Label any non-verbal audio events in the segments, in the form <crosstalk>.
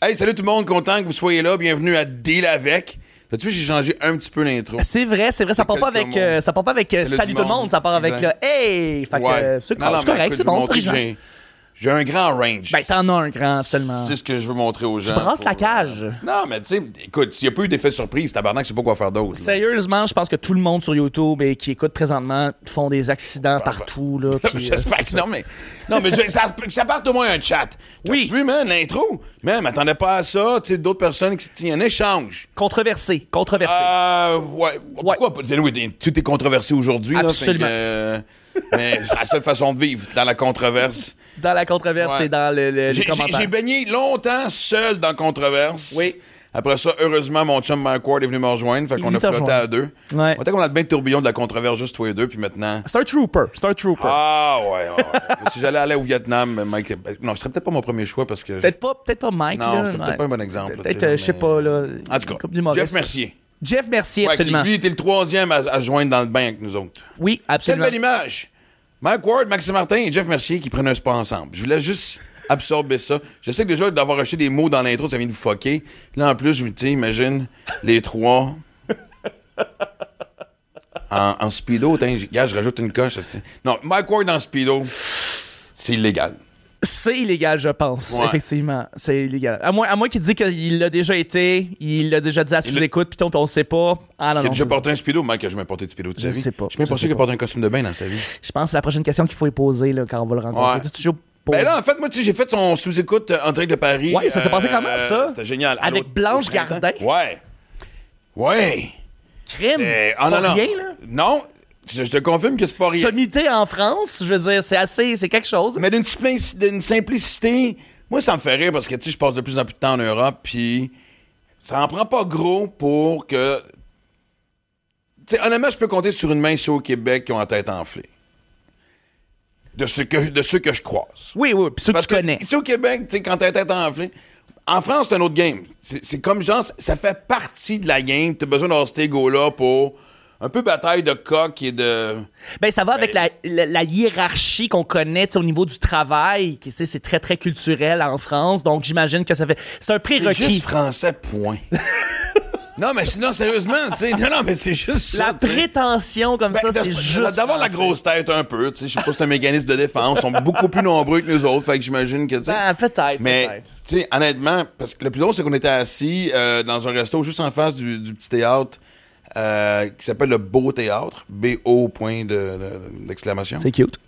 Hey, salut tout le monde, content que vous soyez là. Bienvenue à Deal avec. As-tu vu, j'ai changé un petit peu l'intro. C'est vrai, c'est vrai, ça part pas avec, euh, ça part pas avec euh, Salut tout le monde, ça part avec Exact. hey. Fait que Ouais. euh, c'est correct, c'est bon, j'ai- un grand range. Ben t'en as un grand absolument. C'est ce que je veux montrer aux gens. Tu brasses la pour, euh, cage. Non, mais tu sais, écoute, s'il n'y a pas eu d'effet surprise, tabarnak, je sais pas quoi faire d'autre. Sérieusement, je pense que tout le monde sur YouTube et qui écoute présentement font des accidents partout là. <laughs> euh, J'espère que non, mais. Non, mais je- ça, ça parte au moins un chat. Oui. Tu vu, man, l'intro? Man, m'attendais pas à ça. Tu sais, d'autres personnes qui. A un échange. Controversé, controversé. Euh, ouais. Pourquoi pas? Dis-le, oui, tout est controversé aujourd'hui. Absolument. que, euh, mais c'est la seule façon de vivre, dans la controverse. Dans la controverse ouais. et dans le, le- les commentaires. j'ai baigné longtemps seul dans la controverse. Oui. Après ça, heureusement, mon chum Mike Ward est venu me rejoindre. Fait qu'on a flotté à deux. Ouais. On était qu'on a bien le tourbillon de la controverse juste toi et deux, puis maintenant. C'est un trooper, c'est un trooper. Ah ouais, si j'allais aller au Vietnam, Mike. Non, ce serait peut-être pas mon premier choix parce que. Peut-être pas, peut-être pas Mike Non, c'est peut-être ouais. pas un bon exemple, Peut-être, euh, je sais mais- pas là. En tout cas. Jeff Mercier. Jeff Mercier, qui, absolument. lui était le troisième à, à joindre dans le bain avec nous autres. Oui, Quelle absolument. belle image! Mike Ward, Maxime Martin et Jeff Mercier qui prennent un spa ensemble. Je voulais juste absorber ça. Je sais que déjà d'avoir acheté des mots dans l'intro, ça vient de vous fucker. Là, en plus, je vous dis, imagine les trois <laughs> en, en speedo. Gars, je rajoute une coche. Non, Mike Ward en speedo, c'est illégal. C'est illégal, je pense. Ouais. Effectivement, c'est illégal. À moins, à moins qu'il dise qu'il l'a déjà été, il l'a déjà dit à Il sous l'a- écoute, puis on, on sait pas. Ah non, non. déjà je- porté un speedo, Mike a jamais porté de speedo de sa Je vie. sais pas. Je suis même Je pas sûr qu'il porté un costume de bain dans sa vie. Je pense que c'est la prochaine question qu'il faut y poser là, quand on va le rencontrer. Ouais. Toujours. Ben là, en fait, moi, tu sais, j'ai fait son sous-écoute euh, en direct de Paris. Ouais, ça s'est passé Euh, comment, ça? C'était génial. Avec Blanche. Gardin? Ouais. Ouais. crime. Euh, c'est ah, pas rien, là? Non, je, je te confirme que c'est pas rien. Sommité en France, je veux dire, c'est assez, c'est quelque chose. Mais d'une simpli- d'une simplicité, moi, ça me fait rire parce que, tu sais, je passe de plus en plus de temps en Europe, puis ça en prend pas gros pour que... Tu sais, honnêtement, je peux compter sur une main ici au Québec qui ont la tête enflée. De ceux que, de ceux que je croise. Oui, oui, puis ceux que Parce tu connais. Ici au Québec, tu sais, quand t'as la tête enflée, en France, c'est un autre game. C'est c'est comme genre, ça fait partie de la game. T'as besoin d'avoir cet ego-là pour un peu bataille de coq et de. Ben, ça va avec la, la- la hiérarchie qu'on connaît au niveau du travail, qui tu sais, c'est très, très culturel en France. Donc, j'imagine que ça fait. C'est un prérequis. juste français, point. <laughs> non, mais sinon, sérieusement, tu sais. Non, non, mais c'est juste. La prétention comme Ben, ça, c'est juste. D'avoir la grosse tête un peu, tu sais. Je sais pas si c'est un mécanisme de défense. Ils sont beaucoup plus nombreux que nous autres. Fait que j'imagine que, tu sais. Ben, peut-être. Mais, tu sais, honnêtement, parce que le plus drôle, c'est qu'on était assis euh, dans un resto juste en face du, du petit théâtre euh, qui s'appelle le Beau Théâtre. B-O point de- de- d'exclamation. C'est cute.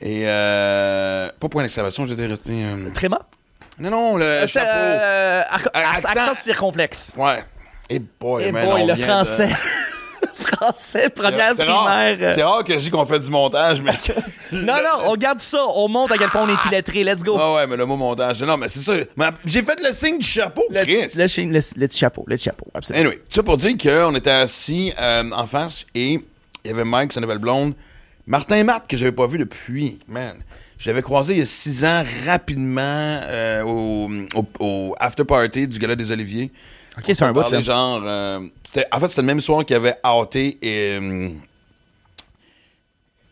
Et, euh, pas point d'exclamation, je veux dire, rester. euh, Tréma? non, non, le C'est, chapeau. euh, accent. accent circonflexe. Ouais. Et boy, Eh man, boy, on le vient de- français. première C'est rare, primaire. c'est rare que je dis qu'on fait du montage, mais. <laughs> Non, non, on garde ça. On monte à quel point on est illettré. Let's go. Ah ouais, mais le mot montage. Non, mais c'est ça. Mais J'ai fait le signe du chapeau, le, Chris. le, chi- le- le petit chapeau. Le petit chapeau, absolument. Anyway, ça pour dire qu'on était assis euh, en face et il y avait Mike, sa nouvelle blonde, Martin Matt, que j'avais pas vu depuis, man. Je l'avais croisé il y a six ans rapidement euh, au, au, au after party du Gala des Oliviers. Ok, c'est un bout, genre. euh, en fait, c'était le même soir qu'il y avait outé et. euh,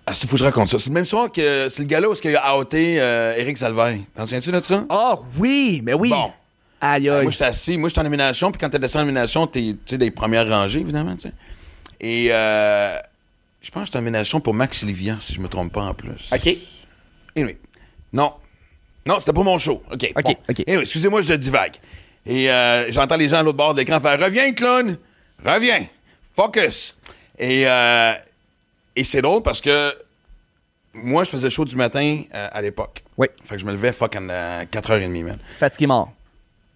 ah, il faut que je raconte ça. C'est le même soir que. C'est le gala où il a outé euh, Éric Salvain. T'en souviens-tu de ça? Oh, oui, mais oui. Bon. Aïe, Euh, aïe. Moi, j'étais assis. Moi, j'étais en nomination. Puis quand t'es descendu en nomination, t'es des premières rangées, évidemment. Et euh, je pense que j'étais en nomination pour Max Livian, si je me trompe pas en plus. OK. Anyway. Non. Non, c'était pour mon show. OK. OK, bon. OK. Anyway, excusez-moi, je divague. Et euh, j'entends les gens à l'autre bord de l'écran faire Reviens, clown! Reviens! Focus! Et, euh, et c'est drôle parce que moi, je faisais show du matin euh, à l'époque. Oui. Fait que je me levais fucking à 4h30, man. Fatigué mort.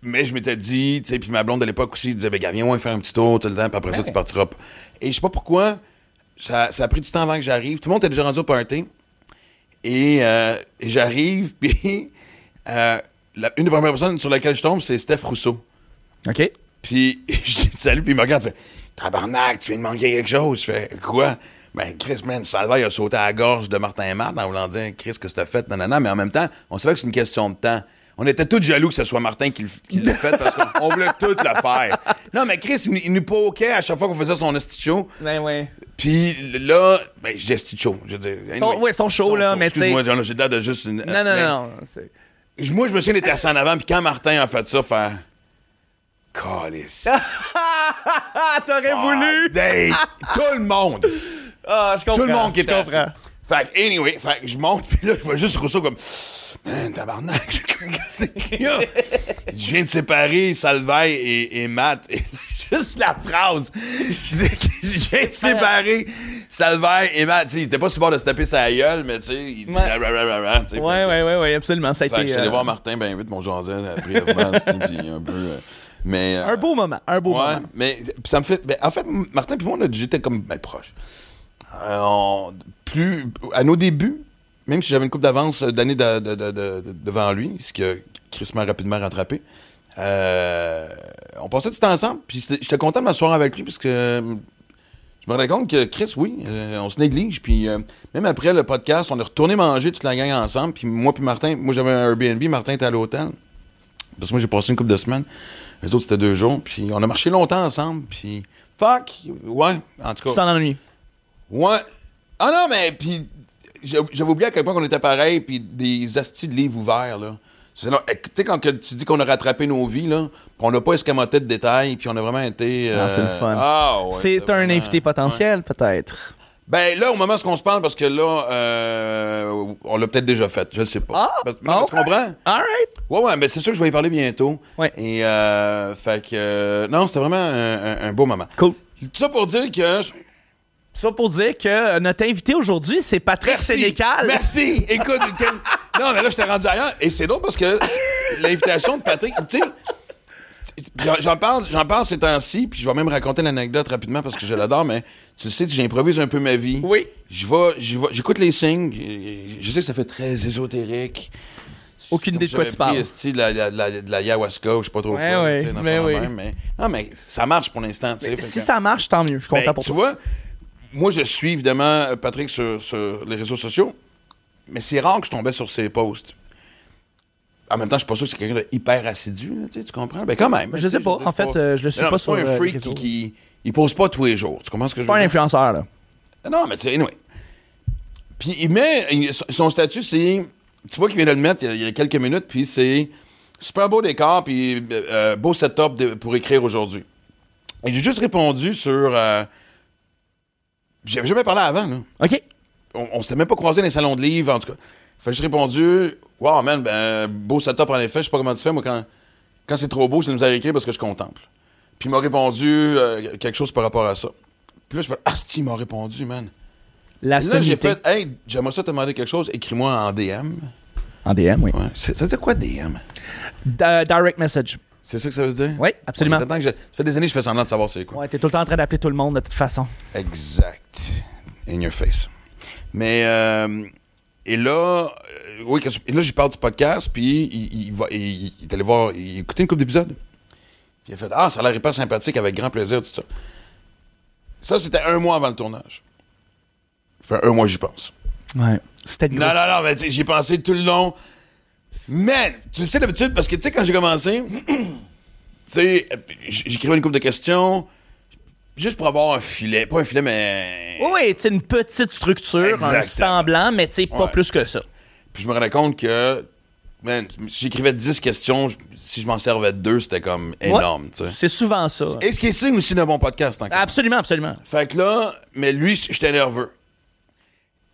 Mais je m'étais dit, tu sais, puis ma blonde de l'époque aussi disait, ben, viens, on va faire un petit tour tout le temps, puis après ça, tu partiras. Et je sais pas pourquoi, ça, ça a pris du temps avant que j'arrive. Tout le monde était déjà rendu au party. Et, euh, et j'arrive, <laughs> puis euh, la- une des premières personnes sur laquelle je tombe, c'est Steph Rousseau. OK. Puis <laughs> je dis salut, puis il me regarde, il fait Tabarnak, tu viens de manquer quelque chose. Je fais quoi? Ben, Chris, man, Salva, il a sauté à la gorge de Martin Martin en voulant dire Chris, que c'était fait, nanana. Mais en même temps, on savait que c'est une question de temps. On était tous jaloux que ce soit Martin qui, le- qui l'a fait parce qu'on on voulait tout le faire. Non, mais Chris, il, il nous poquait à chaque fois qu'on faisait son esti show. Ben, ouais. Puis là, ben, je dis esti show. Je veux dire. Son- ouais, son show, là, mais tu sais- Excuse-moi, j'ai l'air de juste une. Non, non, mais- non. Je- moi, je me souviens d'être assis en avant, puis quand Martin a fait ça, faire. Calice. <laughs> T'aurais voulu! Hey, tout le monde. Ah, je comprends. Tout le monde qui je était assis. Fait que, anyway, fait que je monte, puis là, je vois juste Rousseau comme. Man, tabarnak, <laughs> a? Je viens de séparer Salvaille et, et Matt. Et <laughs> juste la phrase. Je Je viens de séparer Salvaille et Matt. Tu sais, il était pas si bord de se taper sa gueule, mais tu sais, il était. Ouais. Ouais, ouais, ouais, ouais, absolument. Ça a été je suis allé euh, voir Martin bien vite, mon jasait, euh, brièvement, puis un peu. euh, mais. euh, un beau moment. Un beau Ouais, moment. mais puis ça me fait. ben, en fait, Martin et moi, là, j'étais comme ben, proche. On- plus, à nos débuts, même si j'avais une coupe d'avance d'années de- de- de- de- de- devant lui, ce qui a Chris m'a rapidement rattrapé, euh, on passait du temps ensemble, puis j'étais content de m'asseoir avec lui, parce que je me rendais compte que Chris, oui, euh, on se néglige, puis euh, même après le podcast, on est retourné manger toute la gang ensemble, puis moi puis Martin, moi j'avais un Airbnb, Martin était à l'hôtel, parce que moi j'ai passé une couple de semaines, les autres c'était deux jours, puis on a marché longtemps ensemble, puis fuck, ouais, en tout cas. Tu t'en ennuies. Ouais. Ah non, mais puis j'avais oublié à quel point qu'on était pareil, puis des astis de livres ouverts, là. Là- Tu sais, quand que tu dis qu'on a rattrapé nos vies, là, on n'a pas escamoté de détails, puis on a vraiment été... Ah, c'est le euh, fun. Ah, ouais, C'est un invité potentiel, peut-être. Ben là, au moment où on se parle, parce que là, euh, on l'a peut-être déjà fait, je ne sais pas. Ah, Parce- non, ah, Tu comprends? All right. Ouais, ouais, mais c'est sûr que je vais y parler bientôt. Ouais. Et, euh, fait que... euh, non, c'était vraiment un, un- un beau moment. Cool. Tout ça pour dire que... Ça pour dire que euh, notre invité aujourd'hui, c'est Patrick Sénécal. Merci. Écoute, <laughs> quel- non, mais là, je t'ai rendu ailleurs. Et c'est drôle parce que l'invitation de Patrick, tu sais, j'en- parle, j'en parle ces temps-ci, puis je vais même raconter l'anecdote rapidement parce que je l'adore, mais tu le sais, j'improvise un peu ma vie. Oui. Je vais, j'écoute les signes. Je sais que ça fait très ésotérique. Aucune idée de quoi tu parles. de la, de la, de la ayahuasca, ou je sais pas trop Ouais, quoi. ouais, tu mais oui. même, mais, non, mais ça marche pour l'instant. tu Si que- ça marche, tant mieux. Je suis content ben, pour tu toi. vois, moi, je suis évidemment euh, Patrick sur, sur les réseaux sociaux, mais c'est rare que je tombais sur ses posts. En même temps, je suis pas sûr que c'est quelqu'un de hyper assidu, là, tu comprends? Ben, quand même. Je sais pas. En c'est fait, euh, je le suis Non, pas c'est sur, un euh, freak qui, qui il pose pas tous les jours. Tu comprends ce que C'est je pas veux un dire? influenceur, là. Non, mais tu sais, anyway. Puis il met, il- son statut, c'est, tu vois qu'il vient de le mettre il y a, il y a quelques minutes, puis c'est super beau décor, puis euh, beau setup de- pour écrire aujourd'hui. Et j'ai juste répondu sur, euh, j'avais jamais parlé avant, là. OK. On, on s'était même pas croisé dans les salons de livres, en tout cas. Fait que j'ai répondu, wow, man, ben, beau setup en effet, je sais pas comment tu fais, moi, quand, quand c'est trop beau, je nous à écrire parce que je contemple. Puis il m'a répondu euh, quelque chose par rapport à ça. Puis là, je fais, ah, il m'a répondu, man. La Là, j'ai fait, hey, j'aimerais ça te demander quelque chose, écris-moi en DM. En DM, oui. Ouais. Ça veut dire quoi, DM? Direct message. C'est ça que ça veut dire? Oui, absolument. Que je- Ça fait des années que je fais semblant de savoir c'est quoi. Ouais, t'es tout le temps en train d'appeler tout le monde de toute façon. Exact. In your face. Mais, euh, et là, euh, oui, et là, j'y parle du podcast, puis il, il va, il, il est allé voir, il a écouté une couple d'épisodes. Puis il a fait, ah, ça a l'air hyper sympathique, avec grand plaisir, tout ça. Ça, c'était un mois avant le tournage. Fait un mois, j'y pense. Ouais. C'était Non, non, non, mais j'y ai pensé tout le long. Man, tu sais d'habitude, parce que tu sais, quand j'ai commencé, <clears throat> tu sais, j'écrivais une couple de questions, juste pour avoir un filet. Pas un filet, mais. Oui, c'est une petite structure, un Exactement. semblant, mais tu sais, pas Ouais. plus que ça. Puis je me rendais compte que, j'écrivais 10 questions, si je m'en servais de deux, c'était comme énorme, tu sais. C'est souvent ça. Et ce qui est signe aussi d'un bon podcast, encore. Absolument, absolument. Fait que là, mais lui, j'étais nerveux.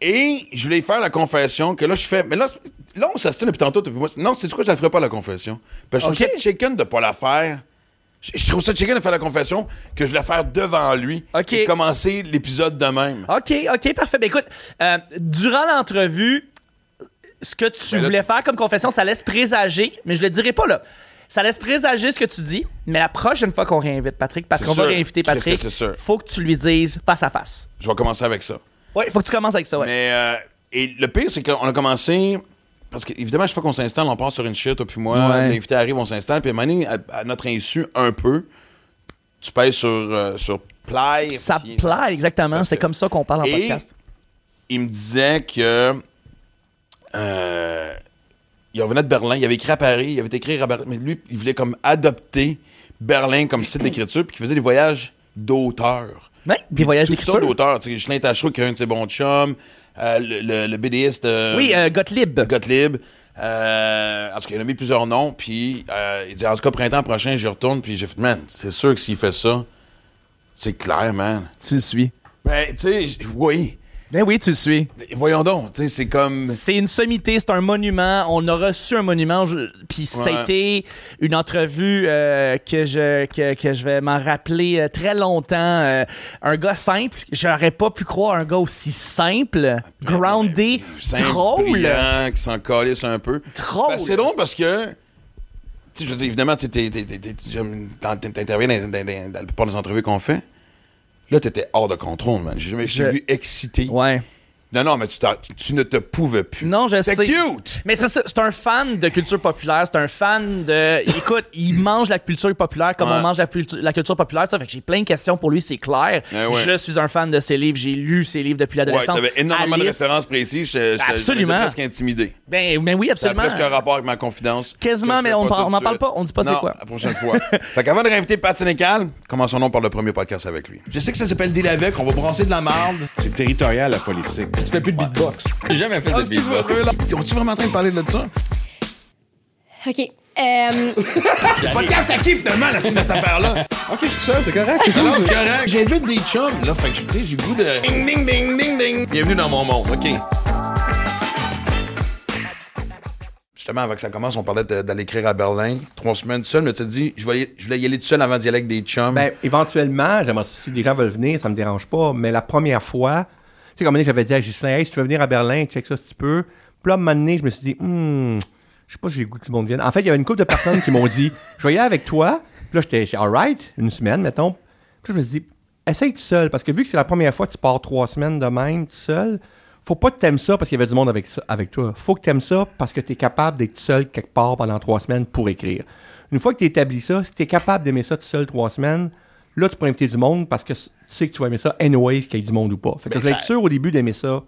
Et je voulais faire la confession que là, je fais. Mais là, là on s'assine depuis tantôt. Depuis moi. Non, c'est quoi, je la ferai pas la confession? Parce que je trouve ça chicken de pas la faire. Je, je trouve ça chicken de faire la confession que je vais la faire devant lui. Ok. Et commencer l'épisode de même. OK, OK, parfait. Ben écoute, euh, durant l'entrevue, ce que tu Ben là- voulais faire comme confession, ça laisse présager, mais je le dirai pas là. Ça laisse présager ce que tu dis, mais la prochaine fois qu'on réinvite Patrick, parce qu'on va réinviter Patrick, sûr? faut que tu lui dises face à face. Je vais commencer avec ça. Ouais, faut que tu commences avec ça, ouais. Mais euh, et le pire, c'est qu'on a commencé. Parce qu'évidemment, chaque fois qu'on s'installe, on part sur une shit, toi puis moi. Ouais. L'invité arrive, on s'installe. Puis à un moment donné, à, à notre insu, un peu, tu pèses sur, euh, sur play. Ça puis- plaît, exactement. Parce C'est que- comme ça qu'on parle en Et- podcast. Il me disait que. euh, il revenait de Berlin. Il avait écrit à Paris. Il avait écrit à Berlin. Mais lui, il voulait comme adopter Berlin comme site d'écriture. Puis qu'il faisait des voyages d'auteur. Ouais, des voyages Toutes sortes d'écriture. d'auteurs. Tu sais, Ghislain Tachereau, qui est un de ses bons chums. Euh, le, le- le BDiste. euh, Oui, euh, Gottlieb. Gottlieb. Euh, en tout cas, il a mis plusieurs noms, puis euh, il dit en tout cas, printemps prochain, j'y retourne, puis j'ai fait, man, c'est sûr que s'il fait ça, c'est clair, man. Tu le suis. Ben, tu sais, oui. Ben oui, tu le suis. Voyons donc, tu sais, c'est comme. C'est une sommité, c'est un monument. On a reçu un monument, puis ça a été une entrevue euh, que, je, que, que je vais m'en rappeler euh, très longtemps. Euh, un gars simple, j'aurais pas pu croire un gars aussi simple, groundé, simple, drôle. brillant, qui s'en calisse un peu. Drôle. Ben, c'est drôle parce que. Je veux dire, évidemment, tu dans, dans- dans- dans la plupart des entrevues qu'on fait. Là, t'étais hors de contrôle, man. J'ai jamais je vu excité. Ouais. Non, non, mais tu, ne te pouvais plus. Non, je C'est sais. cute! Mais c'est c'est un fan de culture populaire, c'est un fan de. Écoute, il mange la culture populaire comme Ouais. on mange la, cultu- la culture populaire. Ça fait que j'ai plein de questions pour lui, c'est clair. Eh ouais. Je suis un fan de ses livres, j'ai lu ses livres depuis Ouais, l'adolescence. t'avais énormément de références précises. Je, je, Absolument. j'étais presque intimidé. Ben, ben oui, Ça a absolument. presque un rapport avec ma confidence. Quasiment, mais on pas par- tout on en de parle pas, on dit pas c'est quoi. la prochaine fois. <laughs> fait qu'avant de réinviter Pat Sénécal, commençons donc par le premier podcast avec lui. Je sais que ça s'appelle Deal avec, on va brasser de la marde. C'est territorial, la politique. Tu fais plus de beatbox. J'ai jamais fait de beatbox. On-tu vraiment en train de parler de ça? OK. Euh, <laughs> Podcast à qui finalement, la style de cette affaire-là? Ok, je suis seul, c'est correct. c'est cool. c'est correct. J'invite des chums, là. Fait que, tu sais, j'ai le goût de. Ding, ding, ding, ding, ding. Bienvenue dans mon monde, OK. Justement, avant que ça commence, on parlait de- d'aller écrire à Berlin. Trois semaines seul, mais tu as dit, je voulais, je voulais y aller tout seul avant d'y aller avec des chums. Ben, éventuellement, j'aimerais si des gens veulent venir, ça me dérange pas, mais la première fois, sais, comme un j'avais dit à Justin, hey, si tu veux venir à Berlin, check ça si tu peux. Puis là, à un moment donné, je me suis dit, hmm, je sais pas si j'ai le goût que tout le monde vienne. En fait, il y avait une couple de personnes qui m'ont dit, <laughs> je vais y aller avec toi. Puis là, j'étais, alright, une semaine, mettons. Puis là, je me suis dit, essaye tout seul, parce que vu que c'est la première fois que tu pars trois semaines de même, tout seul, faut pas que t'aimes ça parce qu'il y avait du monde avec, ça, avec toi. Faut que t'aimes ça parce que t'es capable d'être seul quelque part pendant trois semaines pour écrire. Une fois que tu établi ça, si t'es capable d'aimer ça tout seul trois semaines, là, tu peux inviter du monde parce que tu sais que tu vas aimer ça anyways, qu'il y ait du monde ou pas. Fait que Ben, je vais ça- être sûr au début d'aimer ça.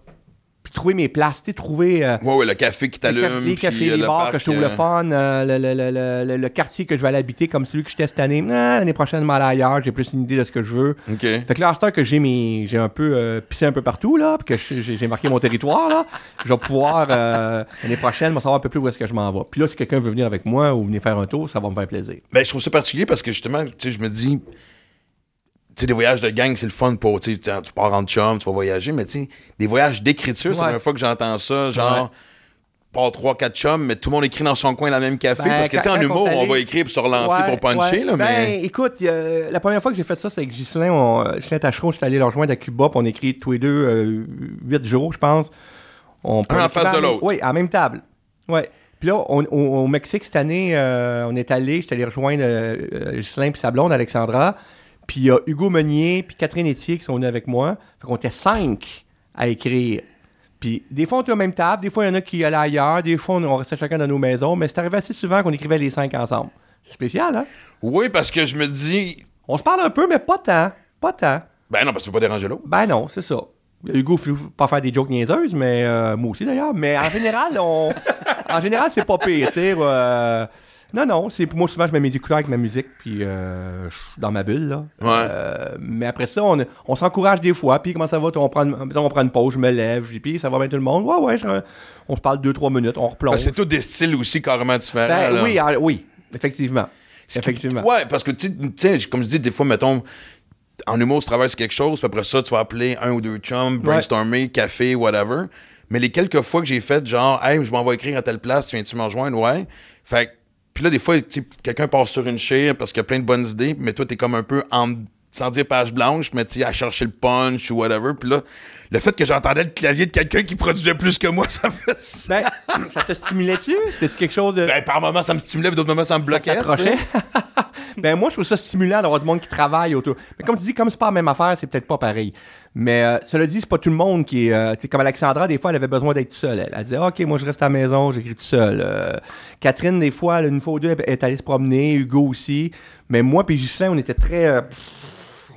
Puis trouver mes places, tu sais, trouver euh, Ouais, ouais, le café qui t'allume. les puis, cafés, euh, les le bars parc, que je trouve euh, le fun, euh, le, le- le- le- le- le quartier que je vais aller habiter comme celui que j'étais cette année. Ah, L'année prochaine, je vais aller ailleurs, j'ai plus une idée de ce que je veux. OK. Fait que là, que j'ai mes, j'ai un peu euh, pissé un peu partout, là, puis que je- j'ai marqué mon territoire, là, je vais pouvoir, euh, l'année prochaine, me savoir un peu plus où est-ce que je m'en vais. Puis là, si quelqu'un veut venir avec moi ou venir faire un tour, ça va me faire plaisir. Ben, je trouve ça particulier parce que justement, tu sais, je me dis, sais, des voyages de gang, c'est le fun pour, tu pars en chum, tu vas voyager, mais tu sais, des voyages d'écriture, c'est la première fois que j'entends ça, genre, pas trois, quatre chums, mais tout le monde écrit dans son coin dans le même café, Ben, parce que, tu sais, en humour, on va écrire pour se relancer, Ouais, pour puncher, ouais. là, ben, écoute, la première fois que j'ai fait ça, c'est avec Ghislain. On, Ghislain Tachereau, j'étais allé le rejoindre à Cuba, puis on écrit tous les deux euh, huit jours, je pense. On, Un en face de la- l'autre. Oui, à la même table. Ouais. Puis là, on- on- au Mexique, cette année, euh, on est allé, j'étais allé rejoindre euh, Ghislain puis sa blonde, Alexandra. Puis il y a Hugo Meunier puis Catherine Etier qui sont venus avec moi. Fait qu'on était cinq à écrire. Puis des fois, on était aux mêmes tables, des fois, il y en a qui allaient ailleurs, des fois, on, on restait chacun dans nos maisons, mais c'est arrivé assez souvent qu'on écrivait les cinq ensemble. C'est spécial, hein? Oui, parce que je me dis, On se parle un peu, mais pas tant. Pas tant. ben non, parce que tu veux pas déranger l'autre. Ben non, c'est ça. Hugo, faut pas faire des jokes niaiseuses, mais euh, moi aussi d'ailleurs. Mais en général, on, en général, c'est pas pire, tu sais. euh, non, non, c'est pour moi souvent je mets mes écouteurs avec ma musique, puis euh, je suis dans ma bulle là. Ouais. Euh, mais après ça, on, on s'encourage des fois. Puis comment ça va On prend, une- on prend une pause, je me lève, puis ça va bien tout le monde? Ouais, ouais. je- on se parle deux trois minutes, on replonge. C'est tous des styles aussi carrément différents. Ben, là. oui, ah, oui, effectivement, Ce qui- effectivement. Ouais, parce que, tu sais- comme je dis, des fois, mettons, en humour, tu sur quelque chose, puis après ça, tu vas appeler un ou deux chums, brainstormer, café, whatever. Mais les quelques fois que j'ai fait, genre, hey, je m'en vais écrire à telle place, tu viens-tu me rejoindre? Ouais. Fait que- puis là, des fois, quelqu'un part sur une chair parce qu'il y a plein de bonnes idées, mais toi, t'es comme un peu en. Sans dire page blanche, mais tu à chercher le punch ou whatever. Puis là, le fait que j'entendais le clavier de quelqu'un qui produisait plus que moi, <laughs> ça fait. Ben, ça te stimulait-tu? C'était quelque chose de Ben, par moments, ça me stimulait, puis d'autres moments, ça me bloquait. t'accrochait? <laughs> ben moi, je trouve ça stimulant d'avoir du monde qui travaille autour. Mais comme tu dis, comme c'est pas la même affaire, c'est peut-être pas pareil. Mais euh, cela dit, c'est pas tout le monde qui est. euh, comme Alexandra, des fois, elle avait besoin d'être seule. Elle, elle disait, OK, moi, je reste à la maison, j'écris tout seul. Euh, Catherine, des fois, elle, une fois ou deux, elle est allée se promener. Hugo aussi. Mais moi, puis Gislain, on était très. euh,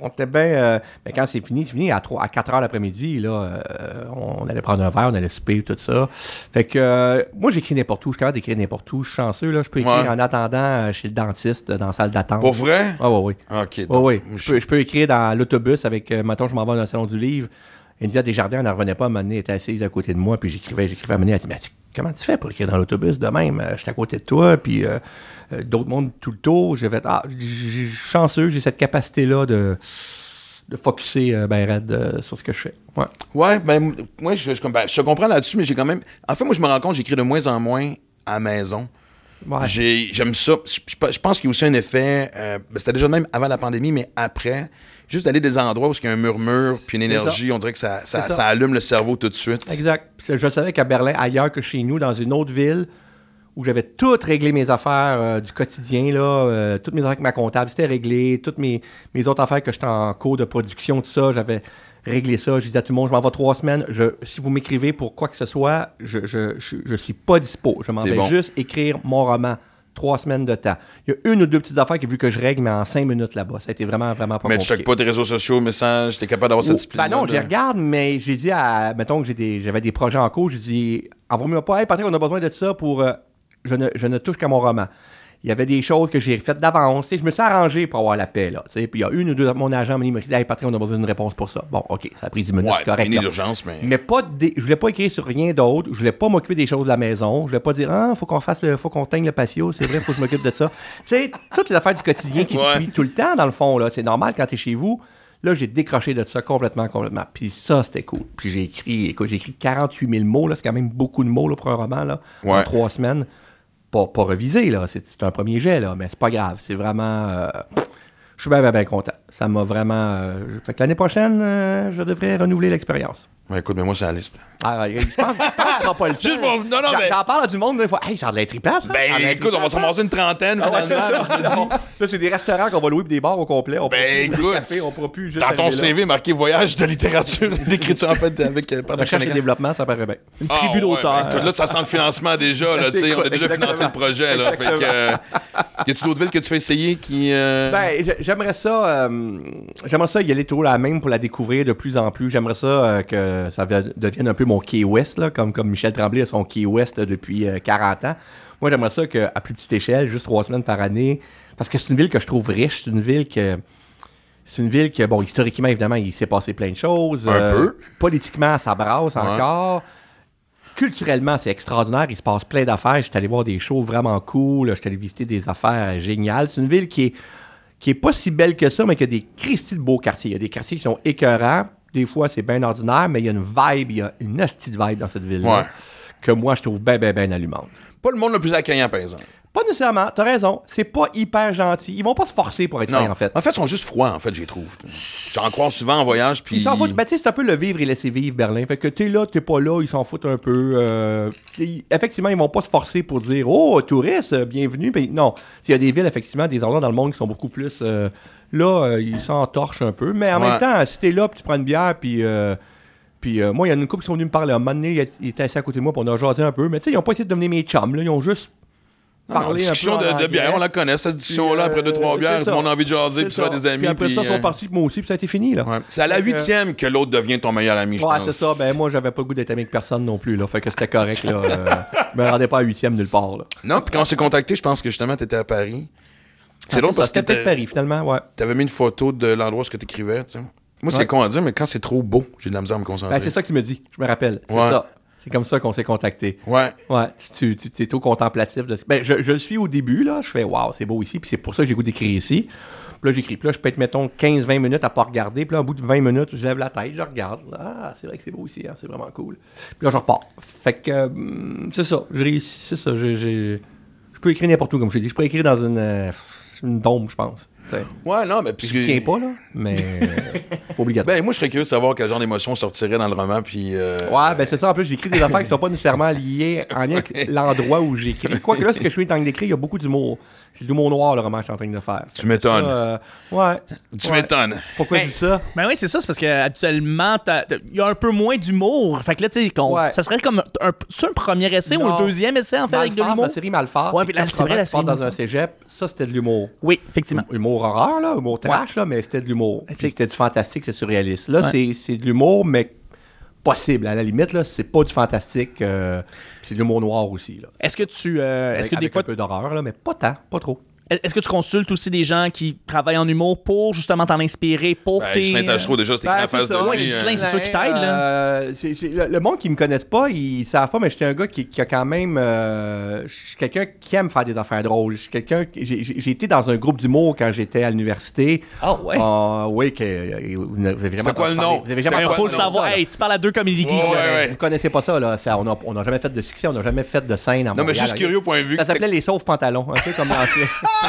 on était bien. euh, mais quand c'est fini, c'est fini. À, 3, à 4 heures l'après-midi, là, euh, on allait prendre un verre, on allait souper, tout ça. Fait que euh, moi, j'écris n'importe où. Je suis capable d'écrire n'importe où. Je suis chanceux, là. Je peux écrire Ouais. en attendant chez le dentiste, dans la salle d'attente. Pour vrai? Ah, ouais, ouais. Ok. Ouais, donc, ouais. je- Je peux, je peux écrire dans l'autobus avec, mettons, je m'en vais dans le salon du livre. India Desjardins, elle n'en revenait pas, à elle était assise à côté de moi, puis j'écrivais, j'écrivais à un moment donné, elle dit, mais comment tu fais pour écrire dans l'autobus de même? J'étais à côté de toi, puis euh, d'autres mondes tout le tour. J'ai fait, ah, j- j- je suis chanceux, j'ai cette capacité-là de, de focusser euh, ben raide euh, sur ce que je fais. Ouais. Ouais, ben, moi, je, je, ben, je comprends là-dessus, mais j'ai quand même. En fait, moi, je me rends compte, j'écris de moins en moins à la maison. Ouais. J'ai- J'aime ça. Je, pense qu'il y a aussi un effet. euh, ben, C'était déjà même avant la pandémie, mais après. Juste d'aller des endroits où il y a un murmure puis une énergie, on dirait que ça, ça, C'est ça. ça allume le cerveau tout de suite. Exact. Je savais qu'à Berlin, ailleurs que chez nous, dans une autre ville, où j'avais tout réglé mes affaires euh, du quotidien, là, euh, toutes mes affaires avec ma comptable, c'était réglé, toutes mes, mes autres affaires que j'étais en cours de production, tout ça, j'avais réglé ça. Je disais à tout le monde, je m'en vais trois semaines. Je, si vous m'écrivez pour quoi que ce soit, je, je, je, je suis pas dispo. Je m'en vais bon. juste écrire mon roman. Trois semaines de temps. Il y a une ou deux petites affaires que vu que je règle, mais en cinq minutes là-bas. Ça a été vraiment, vraiment pas mais tu compliqué. checkes pas tes réseaux sociaux, messages, t'es capable d'avoir cette discipline. Ben non, je les regarde, mais j'ai dit à. Mettons que j'avais des projets en cours, j'ai dit envoie-moi pas, hey Patrick, on a besoin de ça pour. euh, je, ne, je ne touche qu'à mon roman. Il y avait des choses que j'ai faites d'avance. tu Je me suis arrangé pour avoir la paix. Là, tu puis il y a une ou deux, mon agent m'a dit Hey Patrick, on a besoin d'une réponse pour ça. Bon, OK, ça a pris 10 minutes, Ouais, c'est correct. une urgence, mais. Mais pas des- je voulais pas écrire sur rien d'autre. Je voulais pas m'occuper des choses de la maison. Je voulais pas dire ah faut qu'on fasse le, faut qu'on teigne le patio. C'est vrai, faut que je m'occupe de ça. <laughs> tu sais toutes les affaires du quotidien qui Ouais. suivent tout le temps dans le fond là. C'est normal quand t'es chez vous. Là j'ai décroché de ça complètement complètement. Puis ça c'était cool. Puis j'ai écrit écoute j'ai écrit 48 000 mots là. C'est quand même beaucoup de mots là, pour un roman là. En trois semaines. Pas, pas. C'est un premier jet là. Mais c'est pas grave. C'est vraiment. euh, je suis bien, content. Ça m'a vraiment. euh, fait l'année prochaine, euh, je devrais renouveler l'expérience. Ouais, écoute, mais moi, c'est la liste. Ah, je pense, je pense que ce sera pas le <laughs> Juste seul. pour- non, non, mais- J'en parle à du monde, des fois. Hey, ça a de l'air trippant, ça. Ça a de Ben, écoute, on va s'en ramasser une trentaine, Ah finalement. <laughs> Là, c'est des restaurants qu'on va louer pour des bars au complet. On Ben, écoute, café, on pourra plus juste Dans ton. CV, marqué voyage de littérature, <laughs> d'écriture, en fait, avec euh, Recherche et développement, ça paraît bien. Une Ah, tribu ouais, d'auteurs. ben, écoute, là, ça sent le financement déjà, là, tu sais. On a déjà financé le projet, là. Fait que. euh, y a-tu d'autres villes que tu fais essayer qui. euh, Ben, j'ai- j'aimerais ça, euh, j'aimerais ça y aller toujours la même pour la découvrir de plus en plus. J'aimerais ça euh, ça devienne un peu mon Key West, là, comme, comme Michel Tremblay a son Key West là, depuis euh, 40 ans. Moi, j'aimerais ça qu'à plus petite échelle, juste trois semaines par année, parce que c'est une ville que je trouve riche, c'est une ville que... C'est une ville que, bon, historiquement, évidemment, il s'est passé plein de choses. Un peu. Politiquement, ça brasse encore. Culturellement, c'est extraordinaire. Il se passe plein d'affaires. Je suis allé voir des shows vraiment cool. Je suis allé visiter des affaires géniales. C'est une ville qui est, qui est pas si belle que ça, mais qui a des cristis de beaux quartiers. Il y a des quartiers qui sont écœurants. Des fois, c'est bien ordinaire, mais il y a une vibe, il y a une hostie de vibe dans cette ville-là Ouais. Que moi, je trouve bien, bien, bien allumante. Pas le monde le plus accueillant, par exemple. Pas nécessairement, t'as raison. C'est pas hyper gentil. Ils vont pas se forcer pour être fins, en fait. En fait, ils sont juste froids, en fait, j'y trouve. J'en crois souvent en voyage, puis. Ils s'en foutent. Ben, tu sais, c'est un peu le vivre et laisser vivre Berlin. Fait que t'es là, t'es pas là, ils s'en foutent un peu. Euh, effectivement, ils vont pas se forcer pour dire Oh, touriste, euh, bienvenue. Ben, non. Il y a des villes, effectivement, des endroits dans le monde qui sont beaucoup plus. euh, là, euh, ils s'entorchent un peu. Mais en Ouais. même temps, si t'es là, puis tu prends une bière, puis. Euh, puis euh, moi, il y en a une couple qui sont venus me parler. À un moment donné, ils étaient assis à côté de moi, puis on a jasé un peu. Mais tu sais, ils ont pas essayé de devenir mes chums. Là. Ils ont juste peu. discussion de, bière, on la connaît, cette discussion-là, après deux, trois euh, bières, c'est tout le monde ça. a envie de jaser, puis tu ça. des amis. Puis après ça, ils euh, sont partis, puis moi aussi, puis ça a été fini. là. ouais. C'est à la huitième que l'autre devient ton meilleur ami, je Ouais, pense. c'est ça. Ben, moi, j'avais pas le goût d'être ami avec personne non plus, là. Fait que c'était correct, là. Euh, je me rendais pas à huitième nulle part, là. Non, puis quand on s'est contacté, je pense que justement, t'étais à Paris. C'est Ah, drôle ça, parce que C'était peut-être Paris, finalement, ouais. t'avais mis une photo de l'endroit où ce que t'écrivais, tu sais. Moi, c'est con à dire, mais quand c'est trop beau, j'ai de la misère à me concentrer. Ben, c'est ça que tu me dis. Je me rappelle. C'est Ouais. ça. C'est comme ça qu'on s'est contacté. Ouais. Ouais, tu, tu, tu es au contemplatif. De... Ben, je, je le suis au début, là. Je fais, waouh, c'est beau ici. Puis c'est pour ça que j'ai goût d'écrire ici. Puis là, j'écris. Puis là, je peux être, mettons, 15-20 minutes à pas regarder. Puis là, au bout de 20 minutes, je lève la tête, je regarde. Ah, c'est vrai que c'est beau ici, hein, c'est vraiment cool. Puis là, je repars. Fait que, euh, c'est ça. Je réussis, c'est ça. j'ai- j'ai- Je peux écrire n'importe où, comme je t'ai dit. Je peux écrire dans une, euh, une dôme, je pense. T'sais. Ouais, non, mais Je tiens pas, là, mais <laughs> pas obligatoire. Ben, moi, je serais curieux de savoir quel genre d'émotion sortirait dans le roman, puis. euh, Ouais, ben c'est ça. En plus, j'écris des affaires qui sont pas nécessairement liées en lien avec <laughs> l'endroit où j'écris. Quoique là, ce que je suis en train d'écrire, il y a beaucoup d'humour. C'est de l'humour noir, le roman que je suis en train de faire. Tu m'étonnes. Euh, ouais. Tu Ouais. m'étonnes. Pourquoi Ben, je dis ça? Ben oui, c'est ça, c'est parce que habituellement, t'as- t'as- il y a un peu moins d'humour. Fait que là, tu sais, Ouais. ça serait comme un, premier essai ou un deuxième essai, en fait, avec de l'humour? la série Malphas. Ouais, la qui partent série dans un cégep. Ça, c'était de l'humour. Oui, effectivement. Humour horreur, là, humour trash, là, mais c'était de l'humour. C'est- C'était du fantastique, c'est surréaliste. Là, c'est de l'humour, mais possible. À la limite, là, c'est pas du fantastique. euh, c'est de l'humour noir aussi. Là. Est-ce que tu. euh, est-ce que des fois. un peu d'horreur, là, mais pas tant, pas trop. Est-ce que tu consultes aussi des gens qui travaillent en humour pour justement t'en inspirer pour Ben, tes. Ghislain Tachereau, déjà, c'était Ben, en c'est face ça. de Ouais, lui. C'est ça qui t'aide, là. Euh, c'est- c'est- le, le monde qui me connaisse pas, ils savent pas, mais j'étais un gars qui, qui a quand même. euh, je suis quelqu'un qui aime faire des affaires drôles. Je suis quelqu'un. J'ai été dans un groupe d'humour quand j'étais à l'université. Ah ouais? Ah, oui, que, euh, vous avez vraiment C'était quoi le nom? Vous avez jamais quoi faut le savoir. Hey, tu parles à deux comédie geeks. Ouais, ouais. Vous connaissez pas ça, là. Ça, on n'a on a jamais fait de succès, on n'a jamais fait de scène à Non, mais Montréal. juste curieux, point de vue. Ça s'appelait Les Sauves Pantalons, un peu comme l'ancien. <laughs>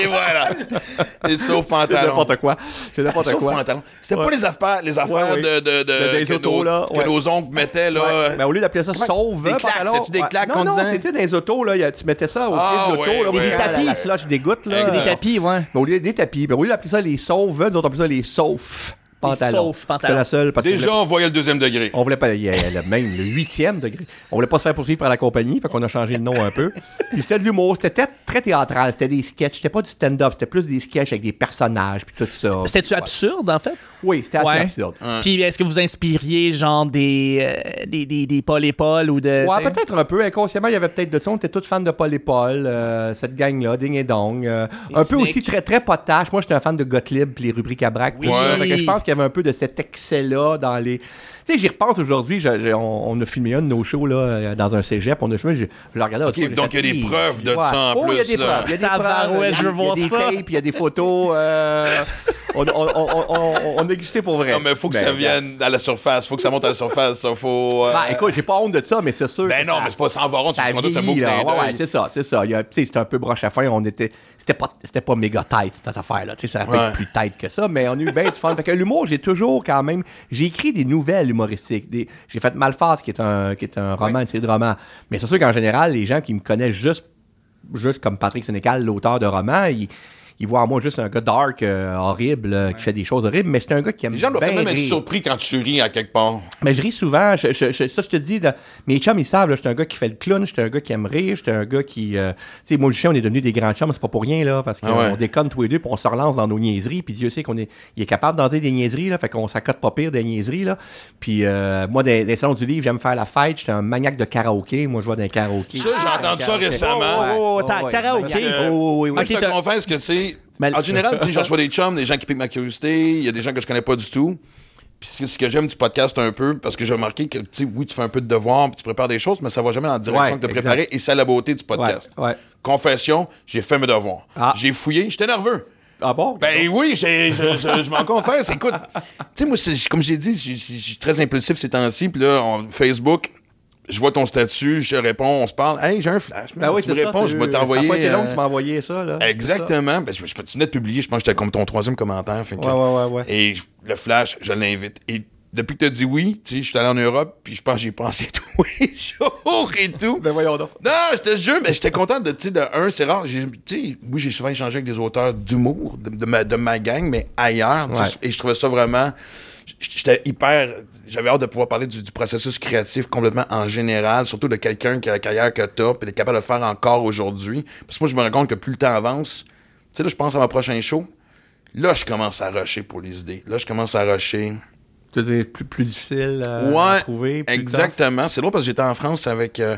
Et voilà. Et sauf C'est pantalon. n'importe quoi. C'est n'importe Sauf quoi. pantalon. C'était Ouais. pas les affaires, les affaires Ouais, ouais. de, de, de, De- des que, autos, nos, là, que nos oncles mettaient, là. Ouais. Mais au lieu d'appeler ça sauve des claques, pantalon, c'est-tu des claques non, qu'on non, disait? c'était les autos là, a- tu mettais ça au Ah, pied de l'auto là, ouais, au lieu de ouais, la, la, ouais. la slush des gouttes là. C'est des tapis, ouais. Mais au lieu des tapis, ben, au lieu d'appeler ça les sauves, nous autres on appelait ça les saufs pantalons. saufs pantalons. C'était la seule parce Déjà, voulait- on voyait le deuxième degré. on voulait pas, il y a le même, le huitième degré. On voulait pas se faire poursuivre par la compagnie, fait qu'on a changé le nom un peu. Puis c'était de l'humour, c'était très, très théâtral, c'était des sketchs, c'était pas du stand-up, c'était plus des sketchs avec des personnages puis tout ça. C'était-tu absurde, en fait? Oui, c'était assez Ouais. absurde. Puis est-ce que vous inspiriez, genre, des, euh, des, des, des Paul et Paul ou de. Ouais, peut-être un peu. Inconsciemment, il y avait peut-être de ça. On était tous fans de Paul et Paul, euh, cette gang-là, Ding et Dong. euh, un peu aussi très, très potache. Moi, j'étais un fan de Gottlieb puis les rubriques à braque. Oui. Ouais. je pense qu'il y avait un peu de cet excès-là dans les. Tu sais, j'y repense aujourd'hui. on, on a filmé un de nos shows là, euh, dans un cégep. On a filmé, je, je le regardais. l'autre Ok, fois, j'ai donc fait, il y a des preuves de ça en Oh, il y a plus, des preuves. Il y a des preuves. je veux Il y a voir des ça. tapes, il y a des photos. euh, on, on, on, on, on a existé pour vrai. Non, mais faut que Ben, ça vienne à la surface. Faut que ça monte à la surface. Ça faut. euh, Ben, écoute, j'ai pas honte de ça, mais c'est sûr. Ben non, ça- mais c'est pas sans varon, ça c'est ce mot Ouais, c'est ça, c'est ça. Il y a- tu sais, C'était un peu broche à fin. On était, c'était pas, c'était pas méga tight, cette affaire-là. Tu sais, Ça Ouais. être plus tight que ça, mais on a eu bien du fun. Fait que l'humour, j'ai toujours quand même. J'ai écrit des nouvelles humoristiques. Des- j'ai fait Malphase, qui est un, qui est un roman, une série de romans. Mais c'est sûr qu'en général, les gens qui me connaissent juste, juste comme Patrick Sénécal, l'auteur de romans, ils, ils voient en moi juste un gars dark, euh, horrible, euh, qui fait des choses horribles, mais c'est un gars qui aime Les gens doivent même être surpris quand tu ris à quelque part. Mais je ris souvent. Je- je- je- ça, je te dis, là, mes chums, ils savent, suis un gars qui fait le clown, je suis un gars qui aime rire, je suis un gars qui. euh, tu sais, moi, le chien, on est devenus des grands chums, c'est pas pour rien, là, parce qu'on Ah ouais. déconne tous les deux, puis on se relance dans nos niaiseries, puis Dieu sait qu'on est, il est capable d'en dire des niaiseries, là, fait qu'on s'accote pas pire des niaiseries, là. Puis euh, moi, des, des salons du livre, j'aime faire la fête, j'étais un maniaque de karaoké, moi, je dans les karaoké. Ça, j'ai entendu ça récemment. Oh, oh, oh, karaoké. Oh, oui, oui, Moi, oui. je Ok, te confesse que, tu sais, Mais- en général, tu sais, je reçois des chums, des gens qui piquent ma curiosité, il y a des gens que je connais pas du tout. Puis c'est ce que j'aime du podcast un peu, parce que j'ai remarqué que, tu sais, oui, tu fais un peu de devoir, puis tu prépares des choses, mais ça va jamais dans la direction Ouais, que tu préparé, et c'est la beauté du podcast. Ouais, ouais. Confession, j'ai fait mes devoirs. Ah. J'ai fouillé, j'étais nerveux. Ah bon? Ben oui, je, je- je m'en confesse. Écoute, <laughs> tu sais, moi, c'est- comme j'ai dit, je suis très impulsif ces temps-ci. Puis là, on- Facebook, je vois ton statut, je te réponds, on se parle. Hey, j'ai un flash. Ben oui, tu me ça. réponds, je vais t'envoyer. Ça a pas été long que euh, tu m'as envoyé ça, là. Ça. Exactement. Ben, je, je, tu venais de publier, je pense que j'étais comme ton troisième commentaire. fait que- Ouais, ouais, ouais. Et le flash, je l'invite. Et depuis que tu as dit oui, tu sais, je suis allé en Europe, puis je pense que j'ai pensé tous <laughs> les jours et tout. Ben voyons donc. Non, je te jure, mais j'étais content de, tu sais, de un, c'est rare. j'ai- Tu sais, oui, j'ai souvent échangé avec des auteurs d'humour de, de ma, de ma gang, mais ailleurs. Et je trouvais ça vraiment. J'étais hyper. J'avais hâte de pouvoir parler du, du processus créatif complètement en général, surtout de quelqu'un qui a la carrière que t'as, puis d'être capable de le faire encore aujourd'hui. Parce que moi, je me rends compte que plus le temps avance, tu sais, là, je pense à ma prochain show. Là, je commence à rusher pour les idées. Là, je commence à rusher. Dire, plus, plus difficile Ouais, à trouver. plus exactement. C'est drôle parce que j'étais en France avec. euh,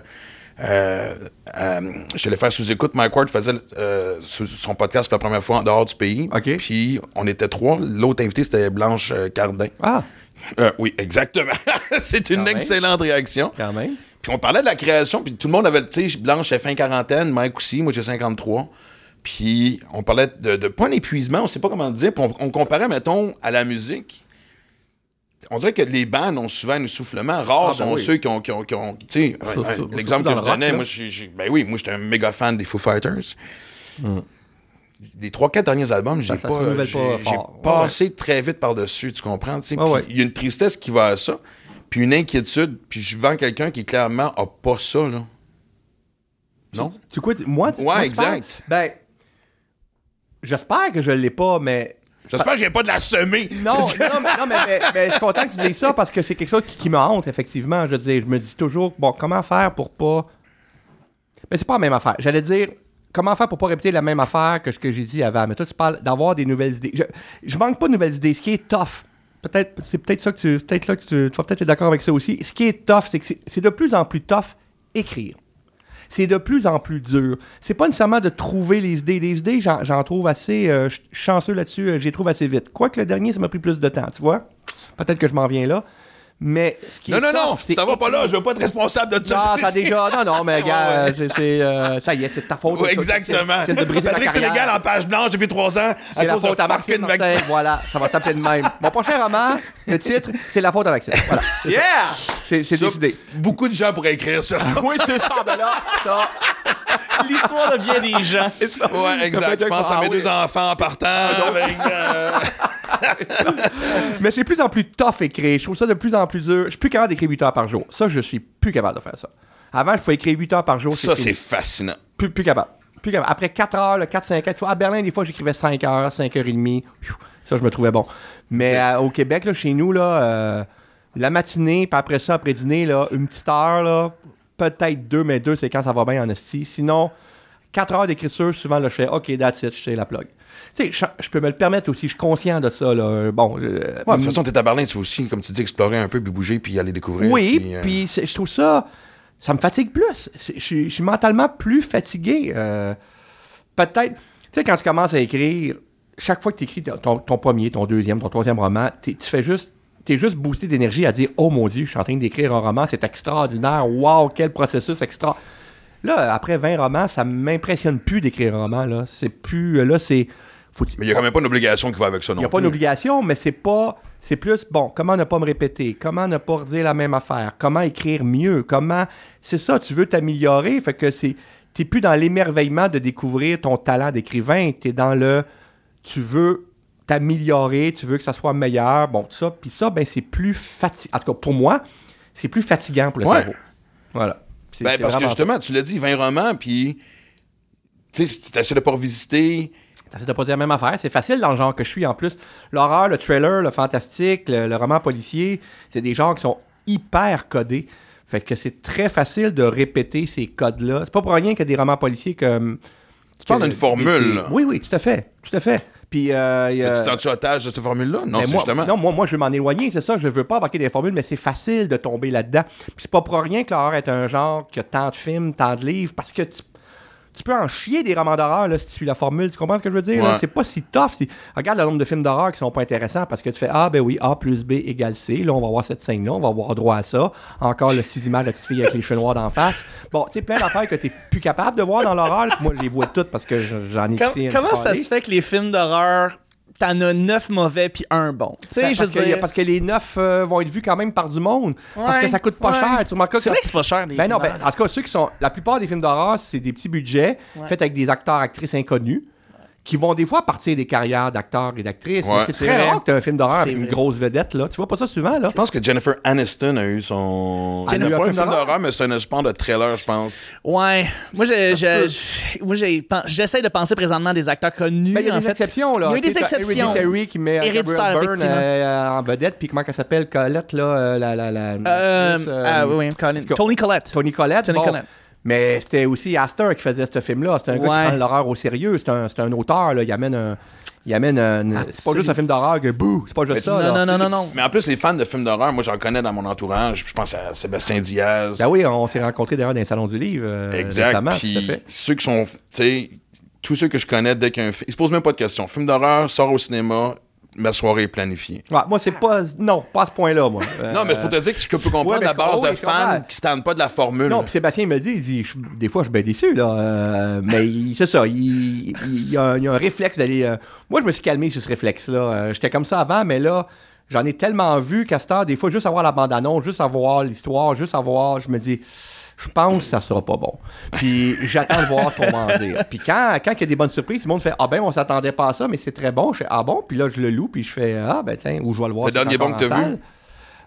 euh, euh, je allais faire sous-écoute. Mike Ward faisait euh, son podcast pour la première fois en dehors du pays. Puis on était trois. L'autre invité, c'était Blanche euh, Cardin. Ah, Euh, oui, exactement. <laughs> C'est une Quand même. excellente réaction. quand même. Puis on parlait de la création, puis tout le monde avait, tu sais, Blanche, elle fin quarantaine, Mike aussi, moi j'ai 53. Puis on parlait de, de pas un épuisement, on sait pas comment dire, puis on, on comparait, mettons, à la musique. On dirait que les bandes ont souvent un essoufflement. Rares Ah, ben sont oui. ceux qui ont, qui ont, qui ont- l'exemple que je donnais, moi, j'ai- j'ai- ben oui, moi j'étais un méga fan des Foo Fighters. Les trois, quatre derniers albums, j'ai pas, pas passé très vite par-dessus, tu comprends? Ouais. Il y a une tristesse qui va à ça, puis une inquiétude, puis je vends quelqu'un qui clairement a pas ça, là. Non? Tu quoi, tu- moi, tu- Ouais, moi, exact. Ben, j'espère que je l'ai pas, mais. J'espère que j'ai pas de la semer. Non, non, mais, non, mais, je suis content que tu dises ça parce que c'est quelque chose qui, me hante, effectivement. Je dire, je me dis toujours, bon, comment faire pour pas. Mais c'est pas la même affaire. J'allais dire, comment faire pour pas répéter la même affaire que ce que j'ai dit avant? Mais toi, tu parles d'avoir des nouvelles idées. Je, je manque pas de nouvelles idées. Ce qui est tough, peut-être, c'est peut-être ça que tu. Peut-être là que tu, tu vas peut-être être d'accord avec ça aussi. Ce qui est tough, c'est que c'est de plus en plus tough écrire. C'est de plus en plus dur. C'est pas nécessairement de trouver les idées. Les idées, j'en, trouve assez euh, ch- chanceux là-dessus, euh, j'y trouve assez vite. Quoique le dernier, ça m'a pris plus de temps, tu vois. Peut-être que je m'en viens là. Mais ce qui Non, est non, non, tough, c'est ça va pas là, je veux pas être responsable de non, ça. t'as déjà. Non, non, mais gars, <laughs> Ouais, ouais. c'est. c'est, euh, ça y est, c'est de ta faute. Ouais, ça. exactement. C'est c'est de briser Patrick. Sénégal en page blanche depuis trois ans. C'est la faute à Maxime Martin. Voilà, ça va s'appeler de même. Mon prochain roman, le titre, c'est la faute à Maxime. Voilà, Yeah! c'est c'est Ça, décidé. Beaucoup de gens pourraient écrire ça. <laughs> Oui, c'est ça, ben là, ça. L'histoire de bien des gens. <laughs> Ouais, exact. Je pense à mes deux enfants en partant. avec, euh, Mais c'est de plus en plus tough écrire. Je trouve ça de plus en plus dur. Je suis plus capable d'écrire 8 heures par jour. Ça, je suis plus capable de faire ça. Avant, je pouvais écrire 8 heures par jour. Ça, c'est fascinant. plus, plus capable. Plus capable. Après 4 heures, 4-5 heures, tu vois, à Berlin, des fois, j'écrivais 5 heures, 5 heures et demie. Ça, je me trouvais bon. Mais euh, au Québec, là, chez nous, là, euh, la matinée, puis après ça, après dîner, là, une petite heure, là, peut-être deux, mais deux, c'est quand ça va bien en esti. Sinon, 4 heures d'écriture, souvent, là, je fais OK, that's it, je la plug. Tu sais, je, je peux me le permettre aussi, je suis conscient de ça. Là. Bon, je- Ouais, de toute façon, t'es à Berlin, tu veux aussi, comme tu dis, explorer un peu, puis bouger, puis aller découvrir. Oui, euh, puis c'est- je trouve ça, ça me fatigue plus. Je suis- mentalement plus fatigué. euh, Peut-être, tu sais, quand tu commences à écrire, chaque fois que tu écris ton, ton premier, ton deuxième, ton troisième roman, tu fais juste, t'es juste boosté d'énergie à dire, oh mon Dieu, je suis en train d'écrire un roman, c'est extraordinaire, wow, quel processus extra. Là, après 20 romans, ça m'impressionne plus d'écrire un roman. Là, c'est plus, là, c'est, faut Mais il y a quand même pas une obligation qui va avec ça il non n'y a pas plus. d'obligation, mais c'est pas. C'est plus, bon, comment ne pas me répéter? Comment ne pas redire la même affaire? Comment écrire mieux? Comment. C'est ça, tu veux t'améliorer, fait que c'est. T'es plus dans l'émerveillement de découvrir ton talent d'écrivain, t'es dans le. Tu veux t'améliorer, tu veux que ça soit meilleur, bon, tout ça. Puis ça, ben, c'est plus fatigant. En tout cas, pour moi, c'est plus fatigant pour le Ouais. cerveau. Voilà. C'est- Ben, parce que justement, tu l'as dit, 20 romans, puis. Tu sais, tu essaies de pas revisiter. Ça de pas dire la même affaire. C'est facile dans le genre que je suis en plus. L'horreur, le thriller, le fantastique, le, le roman policier, c'est des genres qui sont hyper codés. Fait que c'est très facile de répéter ces codes-là. C'est pas pour rien qu'il y a des romans policiers comme. Tu parles d'une formule. Oui, oui, tout à fait. Tout à fait. Puis, euh, y a- Tu sens-tu otage de cette formule-là? Non, c'est moi, justement. non, moi, moi, je veux m'en éloigner, c'est ça. Je veux pas embarquer des formules, mais c'est facile de tomber là-dedans. Puis c'est pas pour rien que l'horreur est un genre qui a tant de films, tant de livres, parce que tu, tu peux en chier des romans d'horreur là, si tu suis la formule. Tu comprends ce que je veux dire? Ouais. C'est pas si tough. Regarde le nombre de films d'horreur qui sont pas intéressants parce que tu fais Ah, ben oui, A plus B égale C. Là, on va voir cette scène-là, on va avoir droit à ça. Encore le six images de la petite fille avec les cheveux noirs d'en face. Bon, tu sais, plein d'affaires que t'es plus capable de voir dans l'horreur. Moi, je les vois toutes parce que je- j'en ai une comment ça se fait que les films d'horreur, t'en as neuf mauvais puis un bon? Tu sais, Ben, je que, dire. parce que les neufs euh, vont être vus quand même par du monde. Parce que ça coûte pas ouais. cher. C'est vrai que c'est pas cher, les Ben non, ben, en tout cas, ceux qui sont. La plupart des films d'horreur, c'est des petits budgets faits avec des acteurs, actrices inconnus. Qui vont des fois partir des carrières d'acteurs et d'actrices. Ouais. C'est très vrai. rare que tu un film d'horreur avec une vrai. grosse vedette. là. Tu vois pas ça souvent, là? Je pense que Jennifer Aniston a eu son. Elle a eu pas un film film d'horreur? mais c'est un genre de trailer, je pense. Ouais. Moi, je- j'essaie de penser présentement à des acteurs connus. Ben, il y a des fait. exceptions, là. Il y a eu des exceptions. Hereditary qui met Héréditaire, effectivement. euh, en vedette. Puis comment elle s'appelle? Colette, là. euh, la, la, la, Euh, euh, ah, oui, Colin- Tony Collette. Tony Collette. Tony bon. Collette. Mais c'était aussi Astor qui faisait ce film-là. C'est un gars qui prend l'horreur au sérieux. C'est un, c'est un auteur. Là. Il amène un. Il amène un. C'est pas juste un film d'horreur que bouh, c'est pas juste ça. Non, là. non, non, non, non. Mais en plus, les fans de films d'horreur, moi, j'en connais dans mon entourage. Je pense à Sébastien Diaz. Ben oui, on s'est rencontrés d'ailleurs dans les salons du livre. euh, Exact. Puis tout à fait. ceux qui sont, tu sais, tous ceux que je connais, dès qu'un film, ils se posent même pas de questions. Film d'horreur sort au cinéma, ma soirée est planifiée. Ouais, moi, c'est pas. Non, pas à ce point-là, moi. Euh, <laughs> Non, mais c'est pour te dire que je peux comprendre ouais, la base comprends, de fans qui se tendent pas de la formule. Non, puis Sébastien il me dit, il dit, je- des fois, je suis bien déçu, là. euh, mais c'est ça, il, y a, un- il y a un réflexe d'aller. euh, moi, je me suis calmé sur ce réflexe-là. Euh, J'étais comme ça avant, mais là, j'en ai tellement vu heure, des fois, juste avoir la bande-annonce, juste avoir l'histoire, juste avoir. Je me dis, je pense que ça sera pas bon. Puis j'attends de voir ce qu'on va en dire. Puis quand, quand il y a des bonnes surprises, tout le monde fait Ah ben, on s'attendait pas à ça, mais c'est très bon. Je fais Ah bon, puis là, je le loue, puis je fais Ah ben, tiens, ou je vais le voir. Le dernier bon que en t'as vu?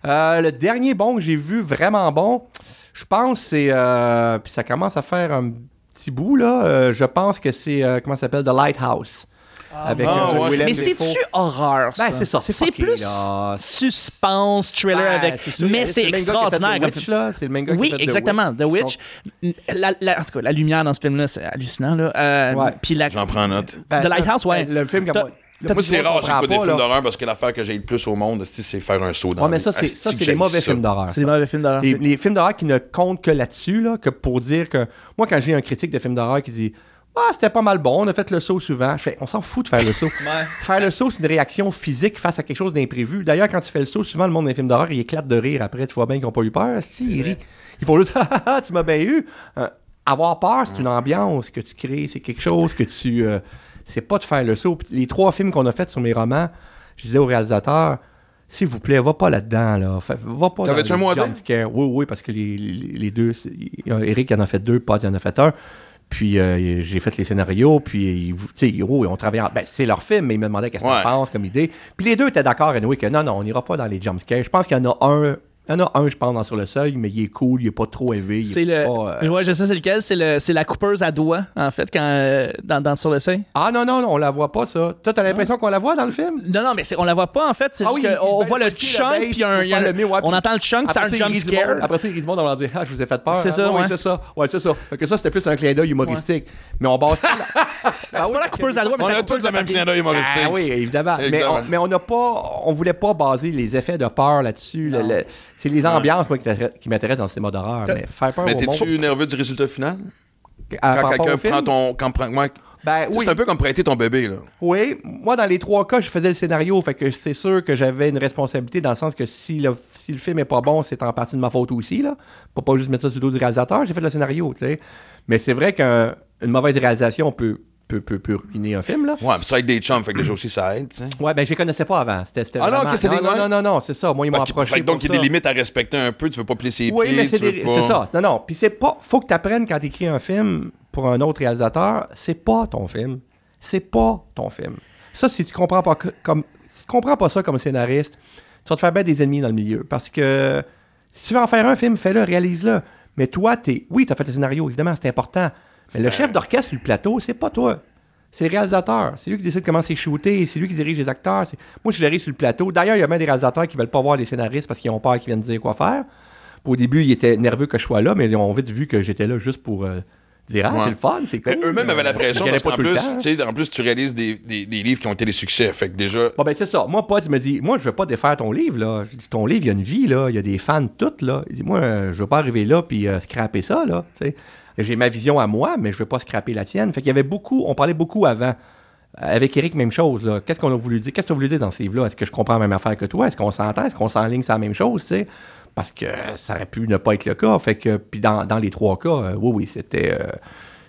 Euh, le dernier bon que j'ai vu vraiment bon, je pense c'est euh, puis ça commence à faire un petit bout là. euh, je pense que c'est euh, comment ça s'appelle? The Lighthouse avec Ah, euh, ouais, Willem Mais c'est-tu horreur, ça? Ben, c'est ça, c'est plus là. suspense, thriller Ben, avec... sûr, mais c'est extraordinaire. The comme Witch, film. là. C'est le même gars qui Oui, fait exactement. The Witch. La, la- en tout cas, la lumière dans ce film-là, c'est hallucinant. Là. Euh, Ouais. Puis la... J'en prends note. Ben, The Lighthouse, ouais. Le film, T'as Moi, c'est rare, j'écoute des films d'horreur parce que l'affaire que j'ai le plus au monde, c'est faire un saut dans Ouais, mais la ça, c'est des mauvais ça. films d'horreur. C'est des mauvais films d'horreur. Les films d'horreur qui ne comptent que là-dessus, là, que pour dire que. Moi, quand j'ai un critique de film d'horreur qui dit Ah, c'était pas mal bon, on a fait le saut souvent, je fais On s'en fout de faire le saut. <laughs> Faire le saut, c'est une réaction physique face à quelque chose d'imprévu. D'ailleurs, quand tu fais le saut, souvent, le monde des films d'horreur, il éclate de rire après. Tu vois bien qu'ils n'ont pas eu peur. Si, ils rient. Ils font juste <laughs> Ah, ah, ah, tu m'as bien eu. Euh, avoir peur, c'est une ambiance que tu crées, c'est quelque chose que tu. euh, c'est pas de faire le saut. Les trois films qu'on a fait sur mes romans, je disais au réalisateur. S'il vous plaît, va pas là-dedans, là. Va pas T'avais-tu un mot à dire? Oui, oui, parce que les, les- les deux, Eric en a fait deux, Pod en a fait un. Puis euh, j'ai fait les scénarios, puis ils- tu sais, ont travaillé. en- Ben, c'est leur film, mais ils me demandaient qu'est-ce Ouais. qu'ils pensent comme idée. Puis les deux étaient d'accord, anyway, que non, non, on n'ira pas dans les jumpscares. Je pense qu'il y en a un. Il y en a un, je pense, dans Sur le Seuil, mais il est cool, il est pas trop élevé. C'est est le. pas, euh, Ouais, je sais c'est lequel. C'est le, c'est la coupeuse à doigts, en fait, quand euh, dans, dans sur le sein. Ah non, non, non, on la voit pas, ça. Toi, t'as l'impression qu'on la voit dans le film? Non, non, mais on la voit pas, en fait. C'est Ah oui, il voit le chunk, puis un- y a le on puis- entend le chunk, c'est un jump scare. Après ça, monde, on va dire Ah, je vous ai fait peur. C'est Ah, ça, oui, ouais. c'est ça. Ouais, c'est ça. Fait que ça, c'était plus un clin d'œil humoristique. Mais on base <laughs> Ah C'est oui, pas la coupeuse à doigts, mais On a tous le même clin d'œil humoristique. Ah oui, évidemment. On, mais on n'a pas, on voulait pas baser les effets de peur là-dessus. C'est les ambiances moi, qui m'intéressent- dans le cinéma d'horreur. Mais faire peur Mais au monde. t'es-tu nerveux du résultat final? Quand quelqu'un prend ton. Quand prend, moi, Ben oui. C'est un peu comme prêter ton bébé, là. Oui, moi dans les trois cas, je faisais le scénario, fait que c'est sûr que j'avais une responsabilité dans le sens que si le, si le film est pas bon, c'est en partie de ma faute aussi là. Pour pas juste mettre ça sur le dos du réalisateur, j'ai fait le scénario, tu sais. Mais c'est vrai qu'une mauvaise réalisation peut, peut, peut, peut ruiner un film là. Ouais, puis ça avec des chums, fait que déjà aussi ça aide, tu sais. Ouais, ben je les connaissais pas avant. C'était, c'était Ah non, vraiment- ok, c'est non, des- non, non, non, non, c'est ça. Moi, ils m'ont approché. fait que donc, il y a des limites à respecter un peu. Tu veux pas plier ses Oui, pieds. mais c'est, des- pas- c'est ça. Non, non. Puis c'est pas. Faut que tu apprennes quand tu écris un film pour un autre réalisateur, c'est pas ton film. C'est pas ton film. Ça, si tu comprends pas que- comme si tu comprends pas ça comme scénariste, tu vas te faire bien des ennemis dans le milieu. Parce que si tu veux en faire un film, fais-le, réalise-le. Mais toi, t'es. Oui, tu as fait le scénario, évidemment, c'est important. Mais le chef d'orchestre sur le plateau, c'est pas toi. C'est le réalisateur. C'est lui qui décide comment c'est shooté. C'est lui qui dirige les acteurs. Moi, je suis sur le plateau. D'ailleurs, il y a même des réalisateurs qui veulent pas voir les scénaristes parce qu'ils ont peur qu'ils viennent dire quoi faire. Puis au début, ils étaient nerveux que je sois là, mais ils ont vite vu que j'étais là juste pour euh, dire Ah, Ouais. c'est le fun, c'est cool. Eux-mêmes avaient la pression parce qu'en plus, sais, en plus, tu réalises des, des, des livres qui ont été des succès. Fait que déjà, Bon, ben, c'est ça. Moi, Pod, il me dit, moi, je veux pas défaire ton livre, là. Je dis, ton livre, il y a une vie, là. Il y a des fans toutes, là. Il dit, moi, euh, je veux pas arriver là puis euh, scraper ça, là. J'ai ma vision à moi, mais je veux pas scraper la tienne. Fait qu'il y avait beaucoup, on parlait beaucoup avant. Avec Eric, même chose. Qu'est-ce qu'on a voulu dire? Qu'est-ce que tu as voulu dire dans ce livre-là? Est-ce que je comprends la même affaire que toi? Est-ce qu'on s'entend? Est-ce qu'on s'enligne sur la même chose, tu sais? Parce que ça aurait pu ne pas être le cas. Fait que, puis dans, dans les trois cas, euh, oui, oui, c'était. euh,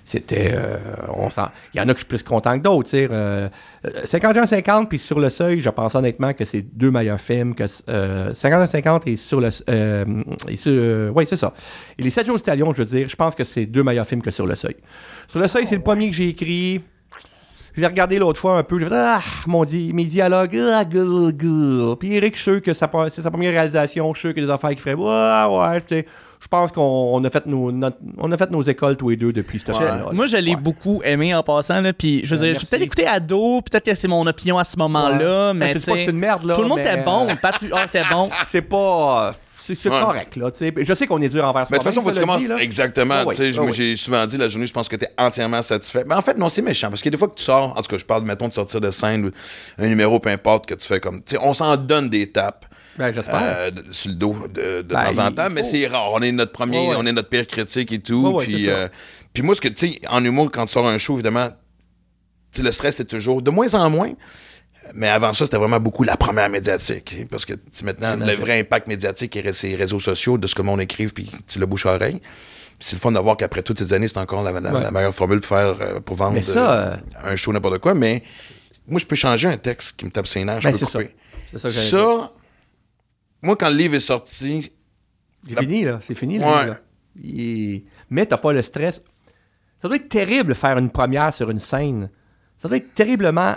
c'était. euh, on Il y en a que je suis plus content que d'autres. euh, euh, 51-50, puis sur le seuil, je pense honnêtement que c'est deux meilleurs films que. Euh, 51-50 et sur le. Euh, et sur, euh, oui, c'est ça. Et les 7 jours du Talion, je veux dire, je pense que c'est deux meilleurs films que sur le seuil. Sur le seuil, c'est le premier que j'ai écrit. Je l'ai regardé l'autre fois un peu. J'ai fait Ah, mon Dieu, mes dialogues. Ah, gueule, gueule. Puis Eric, je suis sûr que c'est sa première réalisation. Je suis sûr a des affaires. Ouais, ouais, tu sais, Je pense qu'on on a, fait nos, notre- on a fait nos écoles tous les deux depuis ce temps-là. Moi, je l'ai Ouais. beaucoup aimé en passant. Là, puis, je veux dire, j'ai merci. peut-être écouté ado, peut-être que c'est mon opinion à ce moment-là, Ouais. mais tu c'est une merde, là. tout le monde mais, était bon. Pat, ah, t'es bon. <laughs> C'est pas. C'est Ouais. correct, là. tu sais. Je sais qu'on est dur envers Mais de toute façon, faut que tu commences. Exactement. Oui, tu sais, moi, oui. j'ai souvent dit la journée, je pense que tu es entièrement satisfait. Mais en fait, non, c'est méchant. Parce que des fois que tu sors, en tout cas, je parle, mettons, de sortir de scène ou un numéro, peu importe, que tu fais comme. Tu sais, on s'en donne des tapes. Ben, euh, sur le dos de, de Ben, temps en temps, mais c'est rare. On est notre premier, Ouais, ouais. on est notre pire critique et tout. Ouais, puis, euh, puis moi, ce que tu sais, en humour, quand tu sors un show, évidemment, le stress c'est toujours de moins en moins. Mais avant ça, c'était vraiment beaucoup la première médiatique. hein, Parce que maintenant, le vrai impact médiatique est les réseaux sociaux, de ce que le monde écrive, puis le bouche-oreille. Puis c'est le fun de voir qu'après toutes ces années, c'est encore la, la- Ouais. la meilleure formule pour faire euh, pour vendre ça, un show n'importe quoi. Mais moi, je peux changer un texte qui me tape ses nerfs, je Ben, peux ça. couper. Ça, moi, quand le livre est sorti, C'est fini, là. C'est fini, le Ouais. livre, là. Il- Mais t'as pas le stress. Ça doit être terrible faire une première sur une scène. Ça doit être terriblement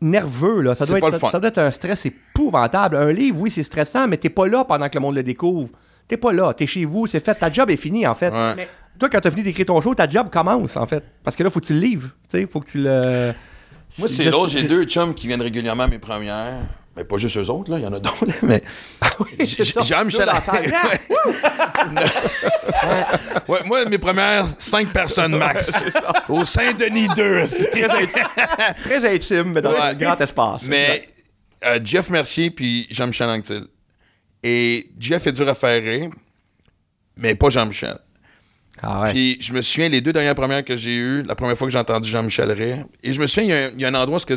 nerveux, là. Ça doit, pas être, le fun. ça doit être un stress épouvantable. Un livre, oui, c'est stressant, mais t'es pas là pendant que le monde le découvre. T'es pas là. T'es chez vous, c'est fait. Ta job est finie, en fait. Ouais. Mais Toi, quand t'as fini d'écrire ton show, ta job commence, en fait. Parce que là, faut que tu le livres. Tu sais, faut que tu le. Moi, c'est l'autre. J'ai deux chums qui viennent régulièrement à mes premières. Mais pas juste eux autres, là, il y en a d'autres, mais. <laughs> ça. Jean-Michel <laughs> Ouais, moi, mes premières cinq personnes max. <laughs> Au Saint-Denis 2. très, int- très intime, mais dans Ouais. un grand espace. Mais euh, Jeff Mercier puis Jean-Michel Anctil. Et Jeff est dur à faire rire, mais pas Jean-Michel. Ah ouais. Puis je me souviens, les deux dernières premières que j'ai eues, la première fois que j'ai entendu Jean-Michel rire, et je me souviens, il y a un, il y a un endroit où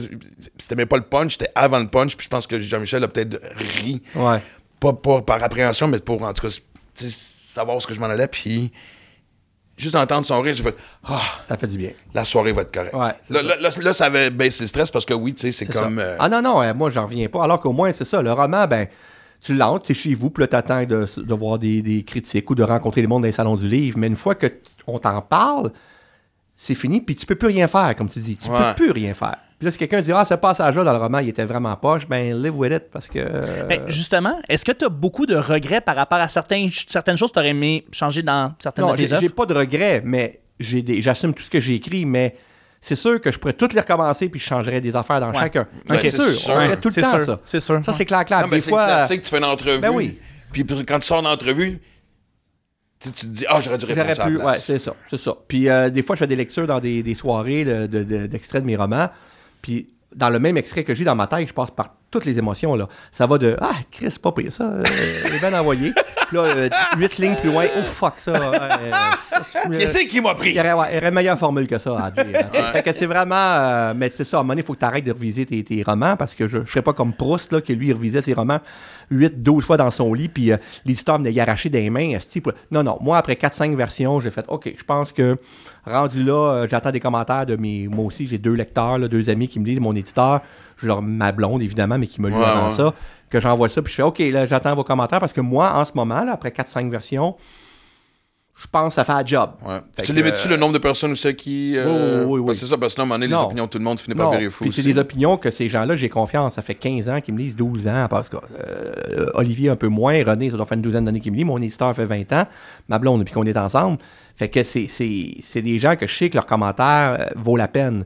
c'était même pas le punch, c'était avant le punch, puis je pense que Jean-Michel a peut-être ri, Ouais. pas, pas par appréhension, mais pour en tout cas savoir où ce que je m'en allais, puis juste entendre son rire, j'ai fait Ah, Ça fait du bien. la soirée va être correcte. Ouais, là, là, là, là, ça avait baissé le stress parce que oui, tu sais, c'est comme. euh, Ah non, non, euh, moi, j'en reviens pas. Alors qu'au moins, c'est ça. Le roman, ben, tu l'entres, tu es chez vous, puis là, t'attends de, de voir des, des critiques ou de rencontrer le monde dans les salons du livre. Mais une fois que on t'en parle, c'est fini, puis tu peux plus rien faire, comme tu dis. Tu Ouais. peux plus rien faire. Puis là, si quelqu'un dit, ah, ce passage-là dans le roman, il était vraiment poche, ben, live with it, parce que. euh, Ben, justement, est-ce que tu as beaucoup de regrets par rapport à certains, certaines choses que tu aurais aimé changer dans certaines non, de j'ai tes œuvres? j'ai pas de regrets, mais j'ai des- j'assume tout ce que j'ai écrit, mais. C'est sûr que je pourrais tout les recommencer puis je changerais des affaires dans Ouais. chacun. Ben, c'est sûr, sûr. on ferait tout le C'est temps sûr, ça. c'est sûr. Ça, c'est clair, clair. Non, mais Des c'est fois, classique, tu fais une entrevue. Ben oui. Puis quand tu sors d'entrevue, tu, tu te dis, ah, j'aurais dû répondre à la pu, ouais, c'est ça, c'est ça. Puis euh, des fois, je fais des lectures dans des, des soirées de- de- de- d'extraits de, mes romans. Puis dans le même extrait que j'ai dans ma tête, je passe par toutes les émotions. Là. Ça va de Ah, Chris, pas pire ça. Euh, <laughs> est bien envoyé. Puis là, euh, huit lignes plus loin, oh fuck ça. euh, ça, Qu'est-ce qui m'a il pris? y aurait, ouais, il y aurait une meilleure formule que ça à dire. <laughs> hein. Fait que c'est vraiment. euh, mais c'est ça, à un moment donné, il faut que tu arrêtes de reviser tes, tes romans parce que je ne serais pas comme Proust, là, que lui, il revisait ses romans 8, 12 fois dans son lit, puis euh, l'éditeur venait y arracher des mains. pour- Non, non. Moi, après 4-5 versions, j'ai fait OK, je pense que rendu là, j'attends des commentaires de mes. Moi aussi, j'ai deux lecteurs, là, deux amis qui me lisent, mon éditeur, leur ma blonde, évidemment, mais qui me Ouais, avant ouais. ça, que j'envoie ça, puis je fais OK, là, j'attends vos commentaires parce que moi, en ce moment, là, après 4-5 versions, je pense que ça fait un job. Ouais. Tu que, limite-tu euh, le nombre de personnes aussi qui. euh, Oui, oui, oui, que oui. c'est ça, parce que là, à un moment donné, les opinions de tout le monde finissent par virer fou. puis c'est des opinions que ces gens-là, j'ai confiance. Ça fait 15 ans qu'ils me lisent, 12 ans. Parce que euh, Olivier un peu moins, René, ça doit faire une douzaine d'années qu'il me lit. Mon éditeur fait 20 ans. Ma blonde, depuis qu'on est ensemble. Fait que c'est, c'est, c'est des gens que je sais que leur commentaire euh, vaut la peine.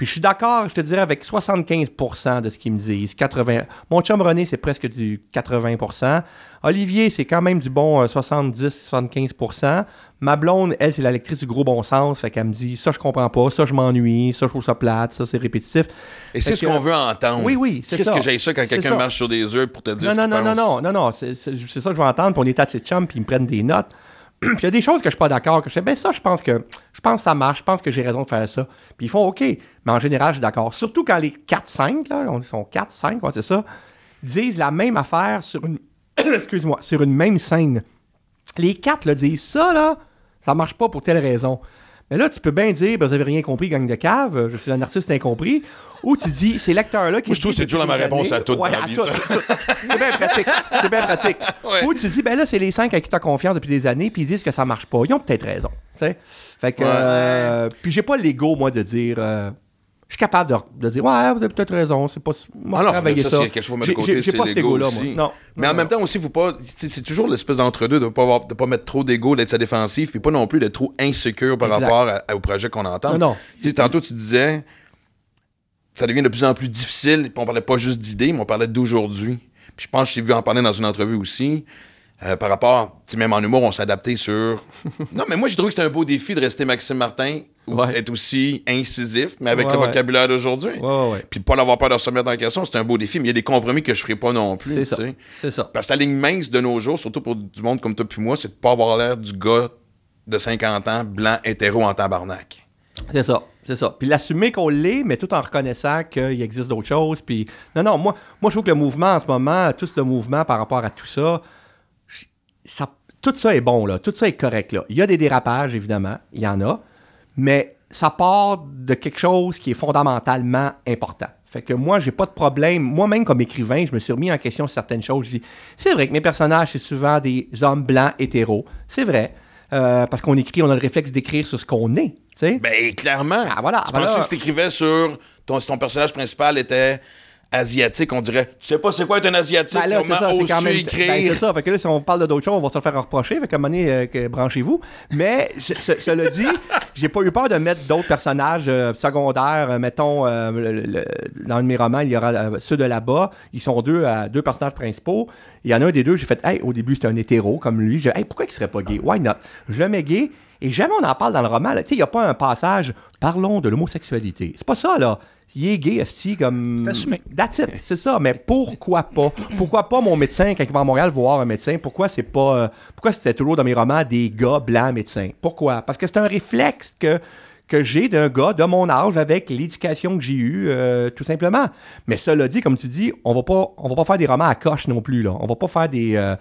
Puis je suis d'accord, je te dirais, avec 75% de ce qu'ils me disent. 80... Mon chum René, c'est presque du 80%. Olivier, c'est quand même du bon euh, 70-75%. Ma blonde, elle, c'est la lectrice du gros bon sens. Fait qu'elle me dit, ça, je comprends pas. Ça, je m'ennuie. Ça, je trouve ça plate. Ça, c'est répétitif. Et c'est ce qu'on veut entendre. Oui, oui, c'est Qu'est-ce ça. que j'ai ça quand quelqu'un marche sur des œufs pour te dire Non, non, non, non, non, non, non, c'est ça que je veux entendre. Puis on est à ses chums, puis ils me prennent des notes. <clears throat> puis il y a des choses que je suis pas d'accord, que je fais, ben ça, je pense que je pense ça marche, je pense que j'ai raison de faire ça. Puis ils font OK. Mais en général, je suis d'accord. Surtout quand les 4-5, là, on sont 4-5, ouais, c'est ça, disent la même affaire sur une. <clears throat> Excuse-moi, sur une même scène. Les quatre là, disent ça, là, ça marche pas pour telle raison. Mais là, tu peux bien dire, ben, vous avez rien compris, gang de cave, je suis un artiste incompris. Ou tu dis, ces lecteurs-là qui. Moi, je trouve que c'est toujours ma réponse à tout Ouais, à tout. C'est bien pratique. C'est bien pratique. Ouais. Ou tu dis, ben là, c'est les cinq à qui tu as confiance depuis des années, puis ils disent que ça marche pas. Ils ont peut-être raison. tu sais. Fait que. Ouais. euh, puis j'ai pas l'ego, moi, de dire. euh, je suis capable de, de dire, ouais, vous avez peut-être raison, c'est pas. Moi, Ah travailler ça, ça. quelque chose mettre de côté, c'est l'ego aussi. Non. Mais en non, même temps aussi, faut pas. C'est toujours l'espèce d'entre-deux de pas avoir, de pas mettre trop d'ego, d'être sa défensive, puis pas non plus d'être trop insécure par Exact. rapport à- au projet qu'on entend. Non, non. Tantôt tu disais, ça devient de plus en plus difficile, puis on parlait pas juste d'idées, mais on parlait d'aujourd'hui. Puis je pense que j'ai vu en parler dans une entrevue aussi. Euh, par rapport, même en humour, on s'est adapté sur. <laughs> non, mais moi, j'ai trouvé que c'était un beau défi de rester Maxime Martin, ou Ouais. être aussi incisif, mais avec Ouais, le ouais. vocabulaire d'aujourd'hui. Puis de pas l'avoir peur de se remettre en question, c'est un beau défi, mais il y a des compromis que je ferai pas non plus. C'est ça. C'est ça. Parce que la ligne mince de nos jours, surtout pour du monde comme toi puis moi, c'est de pas avoir l'air du gars de 50 ans, blanc, hétéro en tabarnak. C'est ça, c'est ça. Puis l'assumer qu'on l'est, mais tout en reconnaissant qu'il existe d'autres choses. Puis non, non, moi, moi je trouve que le mouvement en ce moment, tout ce mouvement par rapport à tout ça, ça tout ça est bon là, tout ça est correct là. Il y a des dérapages évidemment, il y en a, mais ça part de quelque chose qui est fondamentalement important. Fait que moi, j'ai pas de problème. Moi-même, comme écrivain, je me suis remis en question certaines choses. Je dis, c'est vrai que mes personnages, c'est souvent des hommes blancs hétéros. C'est vrai. Euh, parce qu'on écrit, on a le réflexe d'écrire sur ce qu'on est. tu sais. Ben, clairement. Ah, voilà, Tu voilà. pensais que si t'écrivais sur ton, si ton personnage principal était asiatique, on dirait Tu sais pas c'est quoi être un asiatique, Ben là, comment oses-tu écrire? Ben, c'est ça. Fait que là, si on parle de d'autres choses, on va se le faire reprocher. Fait qu'à un moment donné, euh, branchez-vous. Mais, ce- ce- cela dit, <laughs> j'ai pas eu peur de mettre d'autres personnages euh, secondaires. Euh, mettons, euh, le- le- dans un de mes romans, il y aura ceux de là-bas. Ils sont deux, deux personnages principaux. Il y en a un des deux, j'ai fait, hey, au début, c'était un hétéro comme lui. J'ai hey, pourquoi il serait pas gay? Why not? Je le mets gay. Et jamais on en parle dans le roman. Tu sais, il n'y a pas un passage, parlons de l'homosexualité. C'est pas ça, là. Il est gay, esti, comme. C'est assumé. That's it, c'est ça. Mais pourquoi pas? Pourquoi pas mon médecin, quand il va à Montréal voir un médecin, pourquoi c'est pas. euh, pourquoi c'était toujours dans mes romans des gars blancs médecins? Pourquoi? Parce que c'est un réflexe que, que j'ai d'un gars de mon âge avec l'éducation que j'ai eue, euh, tout simplement. Mais cela dit, comme tu dis, on va pas, on va pas faire des romans à coche non plus, là. On va pas faire des. euh,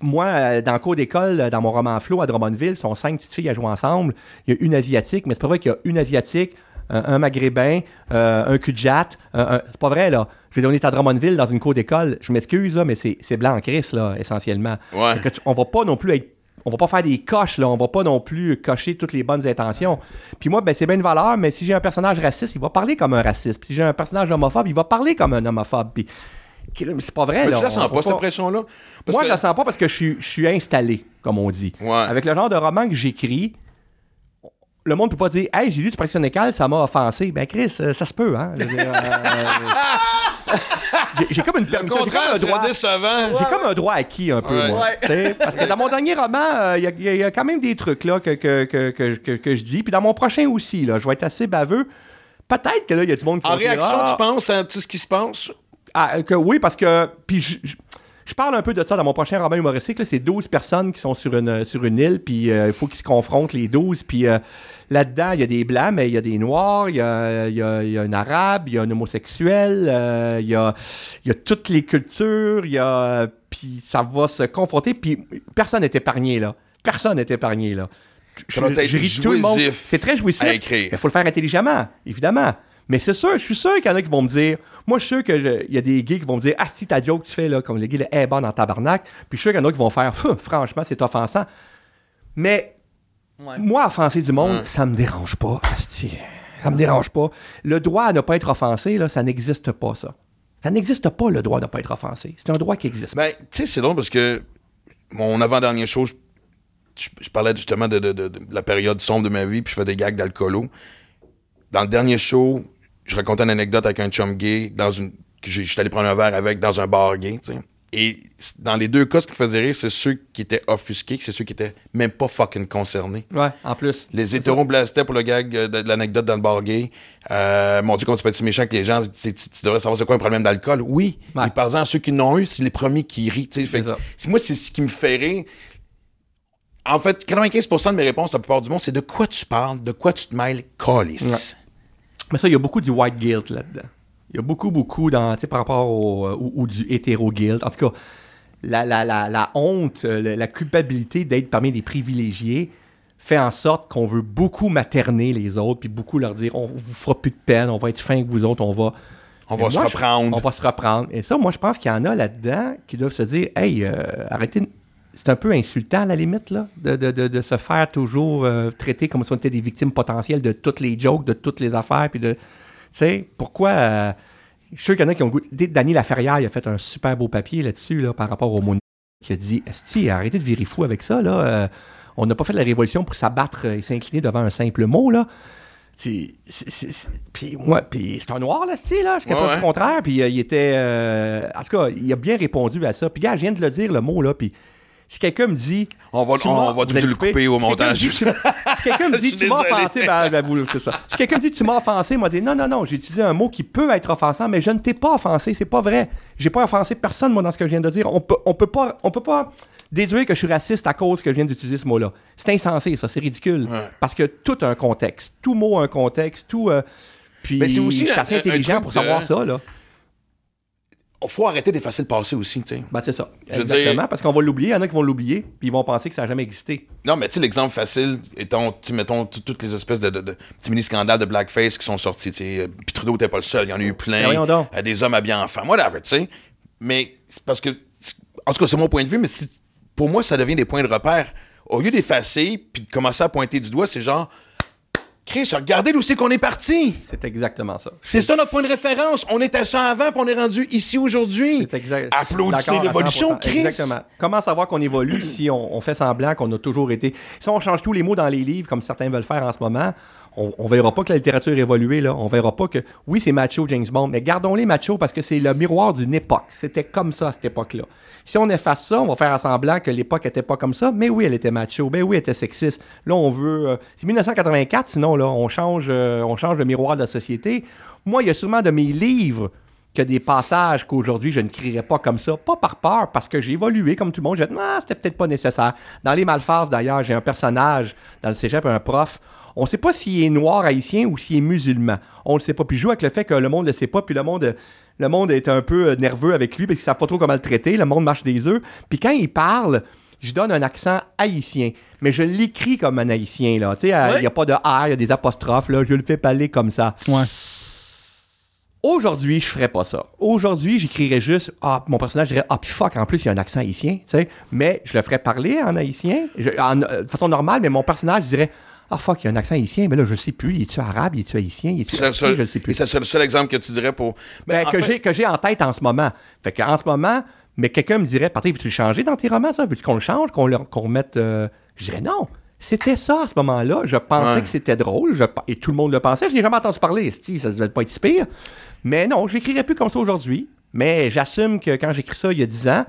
moi, euh, dans le cours d'école, euh, dans mon roman Flo à Drummondville, sont cinq petites filles à jouer ensemble. Il y a une asiatique, mais c'est pas vrai qu'il y a une asiatique, un, un maghrébin, euh, un cul de jatte. un- un- C'est pas vrai, là. Je vais donner à Drummondville dans une cour d'école. Je m'excuse, là, mais c'est blanc en crise, là, essentiellement. Ouais. Fait que tu- on va pas non plus être. On va pas faire des coches, là. On va pas non plus cocher toutes les bonnes intentions. Puis moi, ben, c'est bien une valeur, mais si j'ai un personnage raciste, il va parler comme un raciste. Puis si j'ai un personnage homophobe, il va parler comme un homophobe. Puis c'est pas vrai, Mais là. tu la On sens pas, cette pression-là? Moi, que- je la sens pas parce que je suis, je suis installé, comme on dit. Ouais. Avec le genre de roman que j'écris, le monde peut pas dire Hey, j'ai lu du Pression Écale, ça m'a offensé. Ben, Chris, euh, ça se peut, hein. Euh, j'ai- comme une permission, j'ai contraire comme un droit. décevant. J'ai comme un droit acquis un peu, Ouais. moi. Ouais. Parce que dans mon dernier roman, euh, il y a- y, y quand même des trucs là, que, que, que, que, que- que je dis. Puis dans mon prochain aussi, là, je vais être assez baveux. Peut-être que là, il y a du monde qui En réaction, Ah, tu penses à tout ce qui se passe? ah, que oui, parce que. Puis je, parle un peu de ça dans mon prochain roman humoristique. là. C'est 12 personnes qui sont sur une, sur une île, puis euh, il faut qu'ils se confrontent, les 12. Puis euh, là-dedans, il y a des blancs, mais il y a des noirs, il y a, il y a- il y a un arabe, il y a un homosexuel, euh, il, y a, il y a toutes les cultures, il y a. Puis ça va se confronter, puis personne n'est épargné, là. Personne n'est épargné, là. Je ris de tout le monde. jouissif C'est très jouissif. Il faut le faire intelligemment, évidemment. Mais c'est sûr, je suis sûr qu'il y en a qui vont me dire. Moi, je suis sûr qu'il y a des gays qui vont me dire Ah, si ta joke que tu fais, là, comme le gay, est bon dans tabarnak. Puis je suis sûr qu'il y en a qui vont faire Franchement, c'est offensant. Mais Ouais. moi, offenser du monde, ça me dérange pas. asti. Ça me dérange pas. Le droit à ne pas être offensé, là, ça n'existe pas, ça. Ça n'existe pas, le droit de ne pas être offensé. C'est un droit qui existe. Ben, tu sais, c'est drôle parce que mon avant-dernière chose, je, je parlais justement de, de- de- de la période sombre de ma vie, puis je fais des gags d'alcoolo. Dans le dernier show, je racontais une anecdote avec un chum gay dans une j'étais allé prendre un verre avec dans un bar gay, tu sais. Et dans les deux cas, ce qui faisait rire, c'est ceux qui étaient offusqués, c'est ceux qui étaient même pas fucking concernés. Ouais, en plus. Les hétéros me blastaient pour le gag euh, de, de l'anecdote dans le bar gay. Euh, mon Dieu, comment c'est pas si méchant que les gens, tu, devrais savoir c'est quoi un problème d'alcool. Oui, Ouais. mais par exemple, ceux qui l'ont eu, c'est les premiers qui rient. Fait moi, c'est ce qui me fait rire. En fait, 95% de mes réponses à la plupart du monde, c'est de quoi tu parles, de quoi tu te mêles, calice. Mais ça, il y a beaucoup du white guilt là-dedans. Il y a beaucoup, beaucoup dans, par rapport au, euh, du hétéro guilt. En tout cas, la, la, la, la honte, euh, la, culpabilité d'être parmi les privilégiés fait en sorte qu'on veut beaucoup materner les autres, puis beaucoup leur dire on vous fera plus de peine, on va être fin avec vous autres, on va. On va se je- reprendre. on va se reprendre. Et ça, moi, je pense qu'il y en a là-dedans qui doivent se dire Hey, euh, arrêtez. C'est un peu insultant, à la limite, là, de, de- de- de se faire toujours euh, traiter comme si on était des victimes potentielles de toutes les jokes, de toutes les affaires. Puis de. Tu sais, pourquoi. euh, je suis sûr qu'il y en a qui ont goût. Dès- Danny Laferrière, il a fait un super beau papier là-dessus, là, par rapport au monde qui a dit Esti, arrêtez de virer fou avec ça, là. euh, on n'a pas fait la révolution pour s'abattre et s'incliner devant un simple mot, là. Puis moi, puis c'est un noir, là, ce là. Je pas ouais. du contraire. Puis euh, il était. euh, en tout cas, il a bien répondu à ça. Puis, gars, je viens de le dire, le mot, là. Puis si quelqu'un me dit. On va, Tu on, va vous le couper au montage. Si quelqu'un me dit, tu <laughs> m'as offensé, ben, ben, vous, c'est ça. Si quelqu'un me dit, tu m'as offensé, moi, dit, non, non, non, j'ai utilisé un mot qui peut être offensant, mais je ne t'ai pas offensé, c'est pas vrai. J'ai pas offensé personne, moi, dans ce que je viens de dire. On peut, on peut pas, on peut pas déduire que je suis raciste à cause que je viens d'utiliser ce mot-là. C'est insensé, ça, c'est ridicule. Ouais. Parce que tout a un contexte. Tout mot a un contexte, tout. euh, puis, Mais c'est aussi je suis un- assez un- un intelligent pour de- savoir ça, là. Faut arrêter d'effacer le passé aussi, tu sais. Ben, c'est ça. Je Exactement. dire- Parce qu'on va l'oublier. Il y en a qui vont l'oublier, puis ils vont penser que ça n'a jamais existé. Non, mais tu sais, l'exemple facile, étant, mettons, tout- toutes les espèces de, de- de petits mini-scandales de blackface qui sont sortis, tu sais. euh, Puis Trudeau n'était pas le seul, il y en a eu Ben plein. donc. euh, des hommes habillés en femmes, whatever, tu sais. Mais c'est parce que, en tout cas, c'est mon point de vue, mais si- pour moi, ça devient des points de repère. Au lieu d'effacer puis de commencer à pointer du doigt, c'est genre, Chris, regardez d'où c'est qu'on est parti. C'est exactement ça. C'est ça notre point de référence. On était ça avant, puis on est rendu ici aujourd'hui. C'est exact. Applaudissez l'évolution, 100%. Chris. Exactement. Comment savoir qu'on évolue si on, on fait semblant qu'on a toujours été. Si on change tous les mots dans les livres, comme certains veulent faire en ce moment, on, verra pas que la littérature a évolué, là. On verra pas que. Oui, c'est macho, James Bond, mais gardons-les macho parce que c'est le miroir d'une époque. C'était comme ça cette époque-là. Si on efface ça, on va faire semblant que l'époque était pas comme ça. Mais oui, elle était macho. Ben oui, elle était sexiste. Là, on veut. euh, c'est 1984, sinon, là, on change, euh, on change le miroir de la société. Moi, il y a sûrement de mes livres que des passages qu'aujourd'hui je ne crierais pas comme ça, pas par peur, parce que j'ai évolué comme tout le monde. J'ai dit, ah, c'était peut-être pas nécessaire. Dans Les Malfaces, d'ailleurs, j'ai un personnage dans le cégep, un prof. On ne sait pas s'il est noir haïtien ou s'il est musulman. On ne le sait pas. Puis je joue avec le fait que le monde ne le sait pas, puis le monde, le monde est un peu euh, nerveux avec lui, parce qu'ils ne savent pas trop comment le traiter. Le monde marche des œufs. Puis quand il parle, je donne un accent haïtien. Mais je l'écris comme un haïtien, là. Tu sais, euh, il n'y a pas de R, il y a des apostrophes, là. Je le fais parler comme ça. Ouais. Aujourd'hui, je ferais pas ça. Aujourd'hui, j'écrirais juste ah mon personnage dirait ah puis fuck en plus il y a un accent haïtien, tu sais, mais je le ferais parler en haïtien Je- en, euh, de façon normale, mais mon personnage dirait ah fuck, il y a un accent haïtien, mais là je sais plus, il est-tu arabe, il est-tu haïtien, il est-tu haïtien, seul- je le sais Et plus. ça serait le seul exemple que tu dirais pour. Ben, en que fait- j'ai que j'ai en tête en ce moment. Fait que en ce moment, mais quelqu'un me dirait Patrick, veux-tu le changer dans tes romans ça? Veux-tu qu'on le change, qu'on le qu'on remette euh, Je dirais non. C'était ça à ce moment-là. Je pensais Ouais. que c'était drôle. je et tout le monde le pensait. Je n'ai jamais entendu parler. esti, ça ne devait pas être si pire. Mais non, je l'écrirais plus comme ça aujourd'hui. Mais j'assume que quand j'écris ça il y a 10 ans,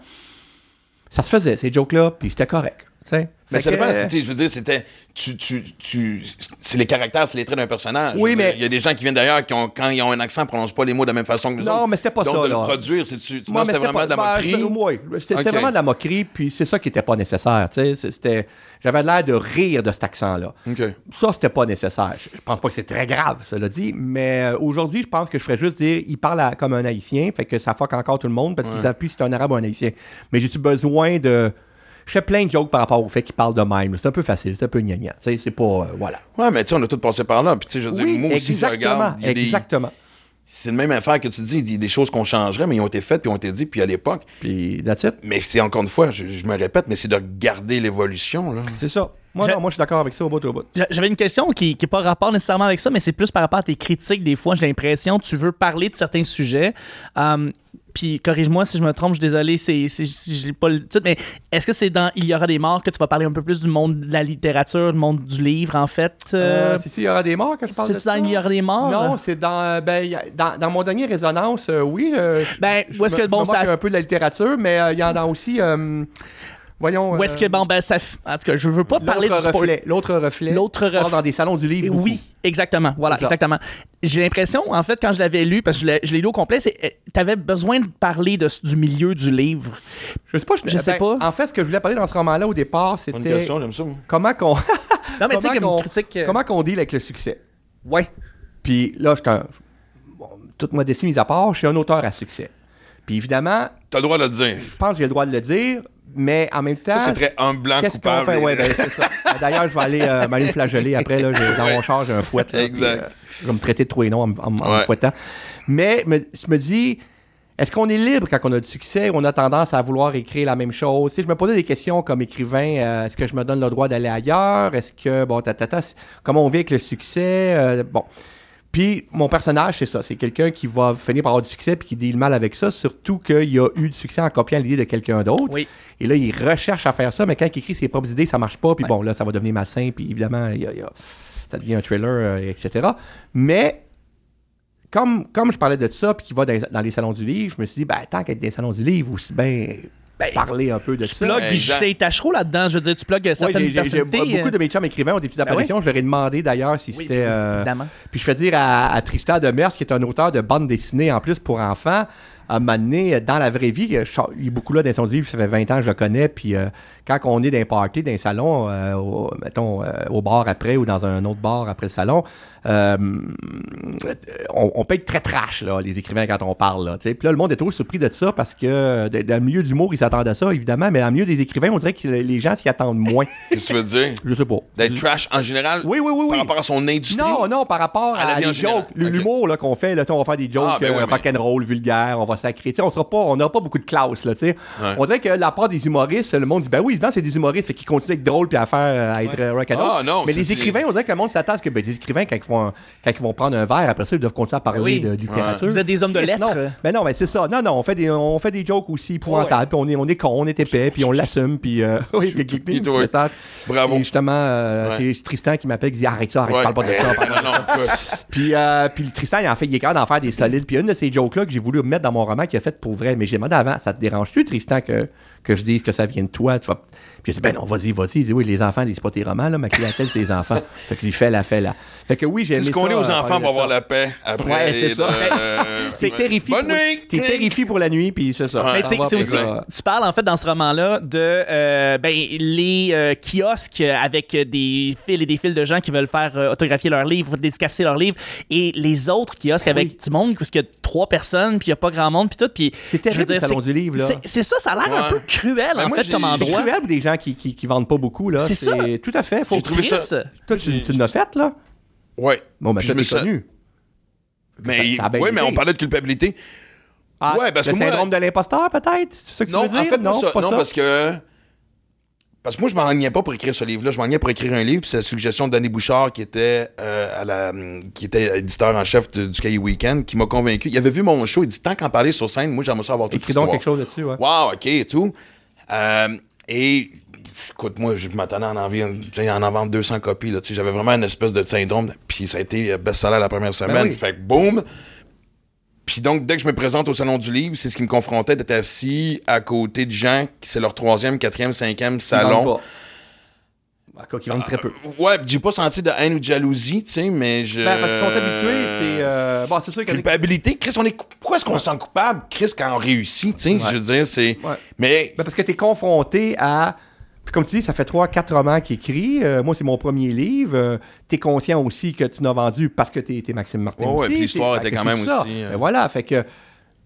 ça se faisait, ces jokes-là, puis c'était correct. tu sais. Mais Fait ça que, dépend, si, je veux dire, c'était. Tu, tu, tu, c'est les caractères, c'est les traits d'un personnage. Oui, mais- Il y a des gens qui viennent d'ailleurs qui, ont, quand ils ont un accent, ne prononcent pas les mots de la même façon que nous Non, autres. mais c'était pas Donc, ça, de là. le produire, c'est, tu, c'était vraiment pas- de la ben, moquerie. c'était- oui, vraiment de la moquerie, puis c'est ça qui était pas nécessaire. tu sais. C'est- C'était, j'avais l'air de rire de cet accent-là. OK. Ça, c'était pas nécessaire. Je pense pas que c'est très grave, cela dit, mais euh, aujourd'hui, je pense que je ferais juste dire il parle à- comme un haïtien, fait que ça fuck encore tout le monde parce qu'ils savent plus si c'est un arabe ou un haïtien. Mais j'ai-tu besoin de. Je fais plein de jokes par rapport au fait qu'il parle de même. C'est un peu facile, c'est un peu sais, c'est pas. euh, voilà. Ouais, mais tu sais, on a tous passé par là. Puis, tu sais, je veux dire, Oui, moi aussi, je exactement. regarde. des- exactement. c'est le même affaire que tu dis. Il y a des choses qu'on changerait, mais ils ont été faites, puis ont été dites, puis à l'époque. Puis, that's it. Mais c'est encore une fois, je, je me répète, mais c'est de garder l'évolution, là. C'est ça. Moi, Je- non, moi, je suis d'accord avec ça au bout au bout. J'a- J'avais une question qui n'est pas rapport nécessairement avec ça, mais c'est plus par rapport à tes critiques. Des fois, j'ai l'impression que tu veux parler de certains sujets. Um, puis, corrige-moi si je me trompe, je suis désolé c'est- c'est- si je n'ai pas le titre, mais est-ce que c'est dans Il y aura des morts que tu vas parler un peu plus du monde de la littérature, du monde du livre, en fait? euh, Euh, c'est-tu, il y aura des morts que je parle de C'est-tu ça? dans Il y aura des morts? Non, c'est dans, ben, dans, dans mon dernier résonance, euh, oui. euh, Ben, où est-ce que, bon, me ça- un peu de la littérature, mais euh, il y en a aussi. Euh, voyons. Où est-ce euh, que, bon, ben, ça. f- En tout cas, je veux pas parler du reflet. L'autre reflet. L'autre reflet. dans des salons du livre. beaucoup. Oui, exactement. Voilà, exactement. J'ai l'impression, en fait, quand je l'avais lu, parce que je l'ai- je lu au complet, c'est tu avais besoin de parler de, du milieu du livre. Je sais pas. Je sais pas. En fait, ce que je voulais parler dans ce roman-là au départ, c'était question, j'aime ça. comment qu'on. <laughs> Non, mais tu sais, comme qu'on- critique. euh, Comment qu'on deal avec le succès. Ouais. Puis là, je suis un- bon, toute modestie mise à part, je suis un auteur à succès. Puis évidemment, T'as le droit de le dire. je pense que j'ai le droit de le dire, mais en même temps. Ça, c'est très un blanc coupable. fait? Ouais, ben, c'est ça. <laughs> Euh, D'ailleurs, je vais aller euh, m'aller me flageller après. Là, dans mon char, j'ai un fouet. là, Exact. puis, euh, je vais me traiter de tous les noms en, en- en me fouettant. Mais me- je me dis, est-ce qu'on est libre quand on a du succès ou on a tendance à vouloir écrire la même chose? Sais, je me posais des questions comme écrivain. euh, est-ce que je me donne le droit d'aller ailleurs? Est-ce que, bon, c'est- comment on vit avec le succès? Euh, bon. Puis mon personnage, c'est ça. C'est quelqu'un qui va finir par avoir du succès puis qui deal mal avec ça, surtout qu'il a eu du succès en copiant l'idée de quelqu'un d'autre. Oui. Et là, il recherche à faire ça, mais quand il écrit ses propres idées, ça marche pas. Puis bon, là, ça va devenir malsain. Puis évidemment, il y a- il y a- ça devient un thriller, euh, etc. Mais comme, comme je parlais de ça, puis qu'il va dans, dans les salons du livre, je me suis dit, ben, tant qu'être dans les salons du livre, aussi bien parler un peu de Tu ça. exact. j'ai Tachereau là-dedans. Je veux dire, tu plugues Ouais, certaines j'ai- personnalités. beaucoup euh, de mes chums écrivains ont des petites Ben oui. apparitions. Je leur ai demandé d'ailleurs si oui, c'était. euh, Évidemment. puis je fais dire à, à Tristan Demers, qui est un auteur de bande dessinée en plus pour enfants, à m'amener dans la vraie vie. je- Il est beaucoup là dans son livre, ça fait 20 ans que je le connais. Puis euh, quand on est dans un party, dans un salon, euh, au, mettons euh, au bar après ou dans un autre bar après le salon, euh, on, on peut être très trash, là, les écrivains, quand on parle. Là, puis là, le monde est toujours surpris de ça parce que dans le milieu d'humour, ils savent s'attendent à ça, évidemment, mais en mieux des écrivains, on dirait que les gens s'y attendent moins. <laughs> Qu'est-ce que tu veux dire? Je sais pas. D'être trash en général? Oui, oui, oui, oui. Par rapport à son industrie? Non, non, par rapport À la à, les jokes, l'humour qu'on fait, là, on va faire des jokes Ah, ben ouais, mais- rock'n'roll, vulgaires, on va sacrer. On sera pas, on n'aura pas beaucoup de classe, là. On dirait que la part des humoristes, le monde dit, ben oui, évidemment, c'est des humoristes, fait qu'ils continuent à être drôles puis à faire, euh, à être euh, rock'n'roll. Ah, non, mais les écrivains, on dirait que le monde s'attend à ce que, ben, les écrivains, quand ils vont, quand ils vont prendre un verre, après ça, ils doivent continuer à parler Oui. de, de littérature. Vous êtes des hommes de lettres. Non. Ben non, mais c'est ça. Non, non, on fait des, on fait des jokes aussi épouvantables, puis on est, on est con, on est épais, puis on <laughs> l'assume, puis euh, <laughs> oui, puis. Bravo. Et justement, euh, Ouais. c'est Tristan qui m'appelle, qui dit arrête ça, arrête, Ouais. parle pas de ça. parle de. <laughs> Puis, euh, puis le Tristan, il en fait, il est capable d'en faire des solides. Puis une de ces jokes-là que j'ai voulu mettre dans mon roman qu'il a fait pour vrai, mais j'ai demandé avant, ça te dérange-tu, Tristan, que, que je dise que ça vient de toi? Tu vas- Puis il dit, ben non, vas-y, vas-y. Il dit, oui, les enfants, c'est pas tes romans, là, ma clientèle, c'est les enfants. <laughs> fait qu'il fait la fait là. Fait que oui, j'ai C'est ce qu'on dit aux enfants pour avoir la paix après. Ouais, c'est ça. euh, <laughs> C'est terrifié. Bonne pour- nuit! T'es terrifié pour la nuit, puis c'est ça. Ouais. Mais tu parles en fait dans ce roman-là de euh, ben, les euh, kiosques avec des fils et des fils de gens qui veulent faire euh, autographier leurs livres, dédicacer leurs livres, et les autres kiosques avec Oui. du monde parce qu'il y a trois personnes, puis il n'y a pas grand monde, puis tout. Puis C'est terrible, je veux le salon c'est- du livre, là. c'est- ça, ça a l'air un peu cruel Ben, en moi, fait comme j'ai C'est endroit. cruel pour des gens qui, qui, qui vendent pas beaucoup, là. C'est ça. Tout à fait. Faut trouvé ça-. Toi, tu, tu l'as fait, là? Ouais. Bon, ben, Puis ça, je me sens- connu. Mais, Ça a bien ouais, mais on parlait de culpabilité. Ah, Ouais, parce le que moi- syndrome de l'imposteur, peut-être? C'est ça que tu Non, veux dire? en fait, non, ça. pas non, ça. parce que. Parce que moi, je m'enlignais pas pour écrire ce livre-là. Je m'enlignais pour écrire un livre. puis C'est la suggestion de Danny Bouchard, qui était, euh, à la, qui était éditeur en chef de- du Cahier Weekend, qui m'a convaincu. Il avait vu mon show. Il dit Tant qu'en parler sur scène, moi, j'aimerais ça avoir toute Écris donc quelque chose là-dessus, ouais. Wow, OK, et tout. Euh, et écoute, moi, je m'attendais à en, sais, en en vendre 200 copies. J'avais vraiment une espèce de syndrome. Puis ça a été best-seller la première semaine. Ben oui. Fait que boum. Puis donc, dès que je me présente au Salon du Livre, c'est ce qui me confrontait d'être assis à côté de gens qui c'est leur troisième, quatrième, cinquième salon. pas. En tout cas, qui vendent très peu. Ouais, puis j'ai pas senti de haine ou de jalousie, tu sais, mais je. Ben, parce qu'ils sont habitués, c'est, euh, bon, c'est sûr Culpabilité. Chris, on est. Pourquoi est-ce qu'on se sent coupable, Chris, quand on réussit, tu sais? Ouais. Je veux dire, c'est. Ouais. Mais. Ben, parce que tu es confronté à. Puis comme tu dis, ça fait trois, quatre romans qu'il écrit. Euh, moi, c'est mon premier livre. tu es conscient aussi que tu n'as vendu parce que tu es, Maxime Martin. Ouais, ouais, puis l'histoire était quand même aussi, euh, Ben, voilà, fait que.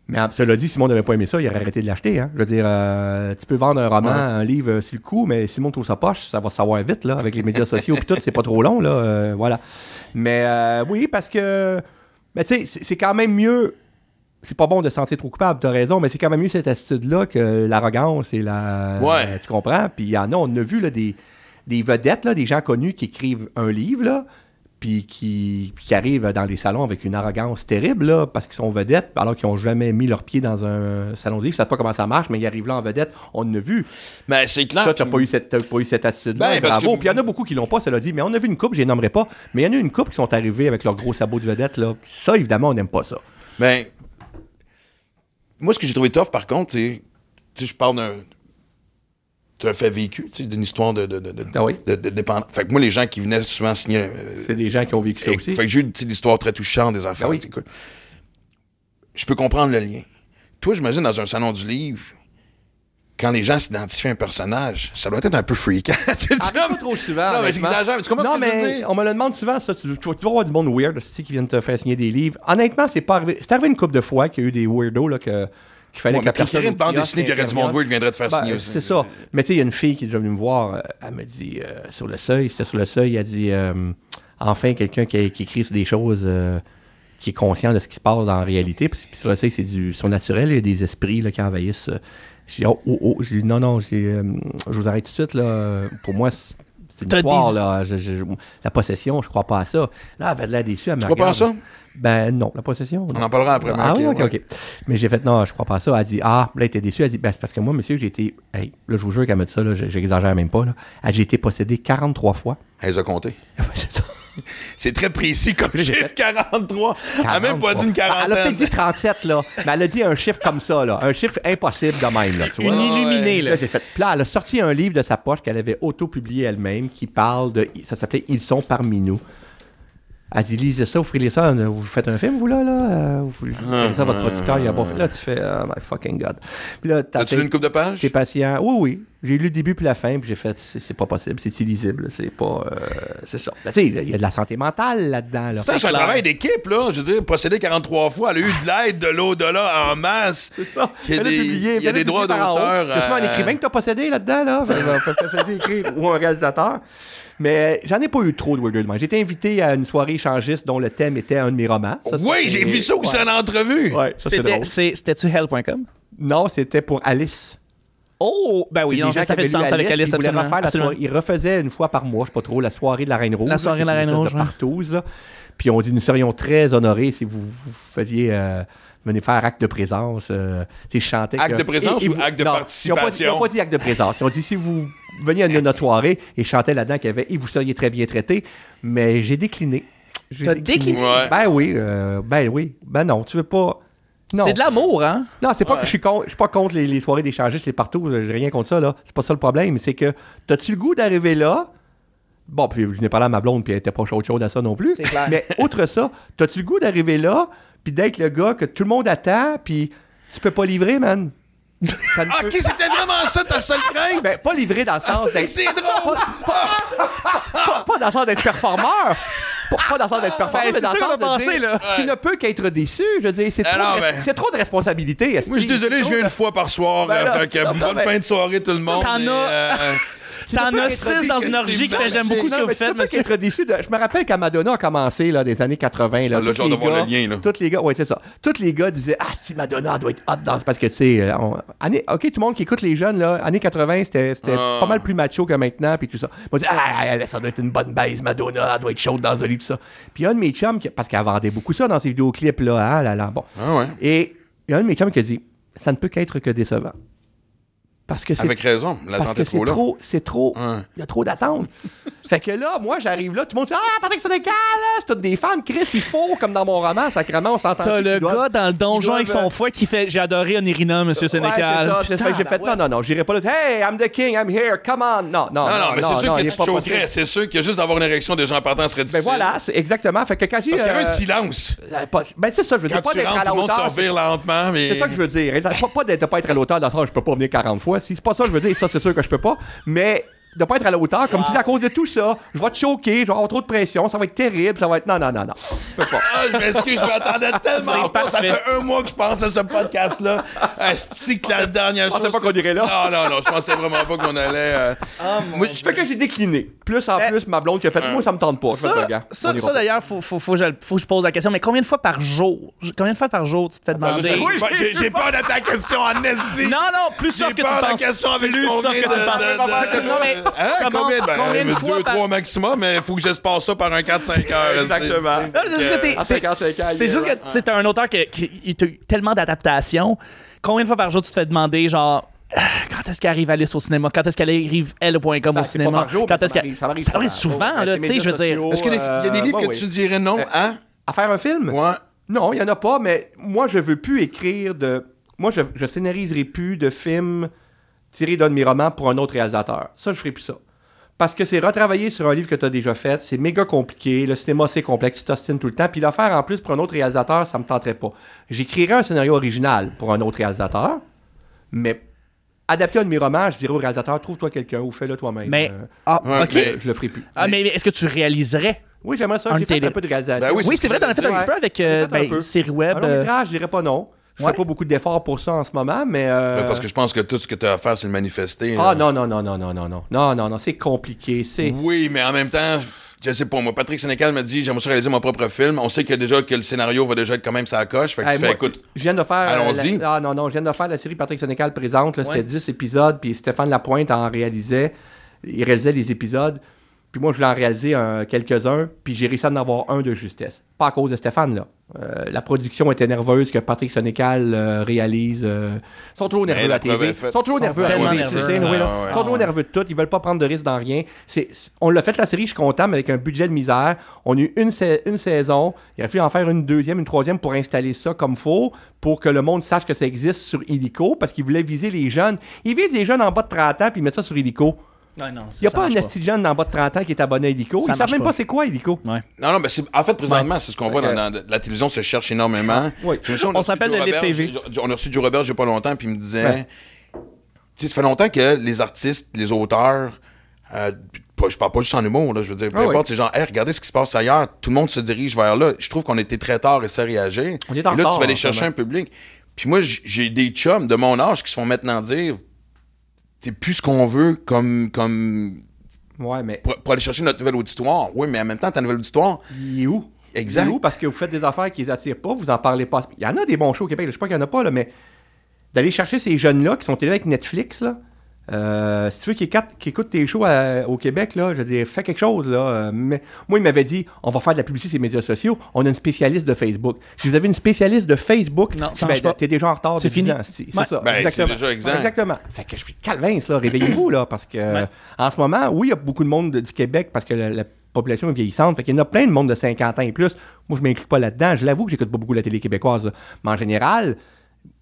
Mais cela dit, Simon n'avait pas aimé ça, il aurait arrêté de l'acheter. Hein. Je veux dire, euh, tu peux vendre un roman, Ouais. un livre euh, sur le coup, mais Simon trouve sa poche, ça va se savoir vite, là, avec les médias sociaux puis tout, c'est pas trop long, là. euh, voilà. Mais euh, oui, parce que. Mais tu sais, c'est quand même mieux c'est pas bon de se sentir trop coupable, t'as raison, mais c'est quand même mieux cette attitude-là que l'arrogance et la. Ouais. tu comprends? Puis il y en a, on a vu là, des, des vedettes, là, des gens connus qui écrivent un livre, là, puis qui, qui arrivent dans les salons avec une arrogance terrible, là, parce qu'ils sont vedettes, alors qu'ils n'ont jamais mis leurs pieds dans un salon de livre. Ils savent pas comment ça marche, mais ils arrivent là en vedette. On en a vu. Mais c'est clair. Toi, t'as puis- pas eu cette, t'as pas eu cette attitude-là. Ben, bravo. que- Puis il y en a beaucoup qui l'ont pas, cela dit. Mais on a vu une couple, je les nommerai pas, mais il y en a une couple qui sont arrivés avec leurs gros sabots de vedette, là. Ça, évidemment, on n'aime pas ça. Ben, moi, ce que j'ai trouvé tough, par contre, c'est. Tu sais, je parle d'un. d'un fait vécu, tu sais, d'une histoire de, de, de, de, Ah oui. de- de dépendance. Fait que moi, les gens qui venaient souvent signer. euh, C'est des gens qui ont vécu ça et- aussi. Fait que j'ai eu une histoire très touchante des enfants. Ben oui. Je peux comprendre le lien. Toi, j'imagine dans un salon du livre, quand les gens s'identifient à un personnage, ça doit être un peu freakant. <laughs> Tu Ah, pas trop souvent. Non, mais j'exagère, tu comprends non, ce que je veux mais dire? on me le demande souvent, ça. Tu, tu vas tu vas voir du monde weird aussi qui viennent te faire signer des livres. Honnêtement, c'est pas arrivé. C'est arrivé une couple de fois qu'il y a eu des weirdos là, que, qu'il fallait Ouais, que la personne. une bande dessinée, puis il y aurait du monde weird qui viendrait te faire Ben, signer aussi. C'est ça. Mais tu sais, il y a une fille qui est déjà venue me voir. euh, elle me dit euh, sur le seuil, c'était sur le seuil, elle dit euh, enfin quelqu'un qui, qui écrit sur des choses. euh, qui est conscient de ce qui se passe dans la réalité. Puis, puis sur le seuil, c'est du surnaturel. Il y a des esprits là, qui envahissent. J'ai dit, oh, oh, oh. J'ai dit, non, non, euh, je vous arrête tout de suite. Là. Pour moi, c'est une histoire. des- Là. Je- je- la possession, je crois pas à ça. Là, elle avait l'air déçue. Elle me Tu crois pas à ça? Ben non, la possession. On non. en parlera après. Ah mais oui, ok, ouais. ok. Mais j'ai fait, non, je crois pas à ça. Elle dit, ah, là, elle était déçue. Elle dit, ben, c'est parce que moi, monsieur, j'ai été, hey, là, je vous jure qu'elle m'a dit ça, là, j'exagère même pas, là. Elle dit, j'ai été possédé 43 fois. Elle les a comptés. <laughs> C'est très précis comme <laughs> Là, chiffre, fait- 43. Elle a même pas dit une Elle a peut-être quarantaine. dit 37, là. Mais elle a dit un chiffre comme ça, là. Un chiffre impossible de même, là. Tu vois? Une illuminée, Là, là. j'ai fait. Elle a sorti un livre de sa poche qu'elle avait auto-publié elle-même qui parle de. Ça s'appelait Ils sont parmi nous. Elle dit, lisez ça, offrez-les ça, vous faites un film, vous, là, là? Euh, Vous faites ça, votre producteur, il a pas fait. Là, tu fais, oh my fucking God. Puis là, t'as As-tu lu une coupe de pages? T'es patient. Oui, oui. J'ai lu le début puis la fin, puis j'ai fait, c'est pas possible, c'est illisible, c'est pas. euh, c'est ça. Ben, tu sais, il y a de la santé mentale là-dedans, là. Ça, c'est un travail d'équipe, là. Je veux dire, procédé 43 fois, elle a eu de l'aide de l'au-delà en masse. C'est ça. Il y a des- publié, il y a des droits d'auteur, C'est un euh, écrivain que t'as possédé là-dedans, là. Écrire, ou un réalisateur. Mais j'en ai pas eu trop de Weird. J'ai été invité à une soirée échangiste dont le thème était un de mes romans. Ça, oui, j'ai vu ça aussi Ouais. en entrevue. Ouais, C'était-tu hell.com? Non, c'était pour Alice. Oh, ben oui, non, des gens ça qui fait du sens avec Alice, ils absolument. refaire la absolument. soirée. Ils refaisaient une fois par mois, je sais pas trop, la soirée de la Reine Rouge. La soirée de la Reine Rouge, de partouze, là. Puis on dit, nous serions très honorés si vous, vous faisiez... euh, venez faire acte de présence. Euh, tu chantais Acte que- de présence ou acte de non, participation? Ils n'ont pas, pas dit acte de présence. Ils ont dit si vous veniez à notre soirée et je chantais là-dedans qu'il y avait et vous seriez très bien traité, mais j'ai décliné. T'as décliné? Ouais. Ben oui, euh, ben oui. Ben non, tu veux pas. Non. C'est de l'amour, hein? Non, c'est pas que je suis con- je suis pas contre les, les soirées d'échangistes, les partout, j'ai rien contre ça, là. C'est pas ça le problème, c'est que t'as-tu le goût d'arriver là? Bon, puis je n'ai pas là à ma blonde, puis elle était pas chaude chaude à ça non plus. C'est clair. Mais outre ça, t'as-tu le goût d'arriver là, puis d'être le gars que tout le monde attend, puis tu peux pas livrer, man? Ça ne Ah, peut- Ok, c'était vraiment ça ta seule crainte? Ben, pas livrer dans le Ah, sens c'est d'être. c'est drôle! Pas, pas dans le sens d'être performeur! Pas, pas dans le sens d'être performeur, Ben, mais dans le sens de a dire, là. tu ne peux qu'être déçu. Je veux dire, c'est Ah trop, non, de ben- trop de responsabilité. Moi, je suis désolé, je viens trop une fois par soir. Ben euh, là, fait que non, bonne ben- fin de soirée, tout le monde. T'en as- euh, T'en as six dans une orgie que j'aime beaucoup ce que vous faites, monsieur. Je me rappelle quand Madonna a commencé là, des années 80. Là, Ah, hâte les de voir le lien, là. Tous les gars, oui, c'est ça. Tous les gars disaient Ah, si Madonna doit être hot dans. Parce que, tu sais, euh, OK, tout le monde qui écoute les jeunes, là, années 80, c'était c'était Ah. pas mal plus macho que maintenant, puis tout ça. Moi, je dis Ah, ça doit être une bonne baise, Madonna, elle doit être chaude dans un lit, tout ça. Puis, un de mes chums, parce qu'elle vendait beaucoup ça dans ses vidéoclips, là, hein, là, là, bon. Ah ouais. Et il y a un de mes chums qui a dit Ça ne peut qu'être que décevant. Parce que c'est Avec raison, l'attente est trop là. c'est trop, il y a trop d'attentes. <laughs> c'est que là, moi, j'arrive là, tout le monde dit Ah, Patrick Sénécal, là, c'est tous des fans. Chris, il faut, comme dans mon roman, sacrément, on s'entend. T'as le doivent- gars dans le donjon avec son foie qui fait J'ai adoré Onirina, monsieur Ouais, c'est Sénécal. ça, c'est ça. J'ai fait Non, non, non, j'irai pas là. Hey, I'm the king, I'm here, come on. Non, non, Non, non, mais c'est sûr non, que tu choquerais. C'est sûr que juste d'avoir une érection des gens en partant serait Ben difficile. voilà, c'est exactement. Fait que quand j'ai. Parce qu'il y a un euh, silence. Ben, c'est ça, je veux dire, pas d'être à la lentement, mais... C'est ça que je veux dire. Pas, d'être- de pas être à l'auteur dans le sens je peux pas venir 40 fois. Si c'est pas ça que je veux dire, ça c'est sûr que je peux pas. Mais de pas être à la hauteur, comme si à cause de tout ça, je vais te choquer, je vais avoir trop de pression, ça va être terrible, ça va être. Non, non, non, non. Je peux pas. Ah, je m'excuse, je m'attendais <laughs> tellement pas. Ça fait un mois que je pense à ce podcast-là. <laughs> Asti que la dernière Je pensais chose... pas qu'on irait là. Non, non, non, je pensais vraiment pas qu'on allait... euh, Moi, je Fait que j'ai décliné. Plus en Eh, plus, ma blonde qui a fait moi, ça me tente pas. Je fais, Ça, ça, ça, d'ailleurs, faut, faut, faut, que je- faut que je pose la question. Mais combien de fois par jour Combien de fois par jour tu te fais demander? Oui, j'ai- peur de ta question en esti. Non, non, plus sûr J'ai que tu peur de la penses. question avec plus sûr que tu penses. Non, mais Hein, combien? Ben, combien de euh, fois deux, par- trois maximum, mais il faut que j'espace ça par un 4-5 heures. Exactement. c'est juste que t'es- À t'es- 55 ans, C'est il- juste que tu sais, t'es un auteur qui, a eu tellement d'adaptations. Combien de fois par jour tu te fais demander, genre, quand est-ce qu'elle arrive Alice au cinéma? Quand est-ce qu'elle arrive elle.com Ben, au pas cinéma? par jour, mais quand ça est-ce qu'elle- ça m'arrive Ça m'arrive souvent. là, tu sais, je veux dire. Est-ce qu'il y a des- Euh, livres que tu dirais non, hein? À? faire un film? Ouais. Non, il n'y en a pas, mais moi, je veux plus écrire de. Moi, je, je scénariserai plus de films tirés d'un de mes romans pour un autre réalisateur. Ça, je ferai plus ça. Parce que c'est retravailler sur un livre que tu as déjà fait, c'est méga compliqué, le cinéma c'est complexe, tu t'ostines tout le temps, puis le faire en plus pour un autre réalisateur, ça me tenterait pas. J'écrirais un scénario original pour un autre réalisateur, mais adapté à un de mes romans, je dirais au réalisateur, trouve-toi quelqu'un ou fais-le toi-même. Mais, Euh, ah, Ouais, ok. mais- je le ferai plus. Ah, mais, mais est-ce que tu réaliserais? Oui, j'aimerais ça, Un j'ai fait télé- un peu de réalisation. Ben oui, Oui, c'est vrai, t'en as fait un petit peu avec euh, ben, peu. série web. Un long euh, métrage, je dirais pas non. Je Ouais. fais pas beaucoup d'efforts pour ça en ce moment, mais. euh, Ben, Parce que je pense que tout ce que tu as à faire, c'est le manifester. Ah non, non, non, non, non, non, non. Non, non, non, c'est compliqué. C'est. Oui, mais en même temps, je sais pas, moi, Patrick Sénécal me dit, j'aimerais réaliser mon propre film. On sait que déjà que le scénario va déjà être quand même sa coche. Fait que Hey, tu fais, moi, écoute, je viens de faire. Allons-y. la- Ah non, non, je viens de faire la série Patrick Sénécal présente. là, C'était Ouais. 10 épisodes, puis Stéphane Lapointe en réalisait. Il réalisait les épisodes. Puis moi, je voulais en réaliser un- quelques-uns, puis j'ai réussi à en avoir un de justesse. Pas à cause de Stéphane, là. Euh, la production était nerveuse que Patrick Sénécal euh, réalise. euh, Ils sont trop nerveux à la TV. Ils sont trop nerveux à la TV. Ils sont trop nerveux de tout. Ils veulent pas prendre de risques dans rien. On l'a fait la série, je suis content, mais avec un budget de misère. On a eu une, sa- une saison. Il a fallu en faire une deuxième, une troisième pour installer ça comme faut, pour que le monde sache que ça existe sur Illico, parce qu'ils voulaient viser les jeunes. Ils visent les jeunes en bas de 30 ans, puis ils mettent ça sur Illico. Ouais, non, Il n'y a pas un esti jeune en bas de 30 ans qui est abonné à Illico. Ça Ils savent marche même pas. pas c'est quoi Illico. Ouais. Non, non, mais c'est, en fait, présentement, c'est ce qu'on voit dans, dans- la télévision se cherche énormément. <laughs> On a reçu s'appelle Robert, TV. j'ai- On a reçu Joe Robert il y a pas longtemps, puis il me disait, Ouais. tu sais, ça fait longtemps que les artistes, les auteurs, euh, pas- je parle pas juste en humour, là, je veux dire, peu Ah oui. importe, c'est genre, hey, regardez ce qui se passe ailleurs, tout le monde se dirige vers là. Je trouve qu'on était très tard et ça réagir. On est en Et là, tu vas aller chercher un public. Puis moi, j'ai des chums de mon âge qui se font maintenant dire, t'es plus ce qu'on veut comme, comme, Ouais, mais pour, pour aller chercher notre nouvelle auditoire. Oui, mais en même temps, ta nouvelle auditoire, il est où? Exact. Il est où? Parce que vous faites des affaires qui les attirent pas, vous en parlez pas. Il y en a des bons shows au Québec, je sais pas qu'il y en a pas, là, mais d'aller chercher ces jeunes-là qui sont élevés avec Netflix, là. Euh, si tu veux qu'ils écoutent, qu'ils écoutent tes shows à- au Québec, là, je veux dire, fais quelque chose. Là, euh, mais, moi, il m'avait dit on va faire de la publicité sur les médias sociaux. On a une spécialiste de Facebook. Si vous avez une spécialiste de Facebook, Non, ça ben, marche pas. t'es déjà en retard. C'est de 10 fini. C'est Ouais. ça. Ben, c'est exactement. déjà exact. Exactement. Fait que je suis calvin, ça. Réveillez-vous, là, parce que Ouais. en ce moment, oui, il y a beaucoup de monde de- du Québec parce que la, la population est vieillissante. Fait qu'il y en a plein de monde de 50 ans et plus. Moi, je m'inclus pas là-dedans. Je l'avoue que j'écoute pas beaucoup la télé québécoise. là. Mais en général,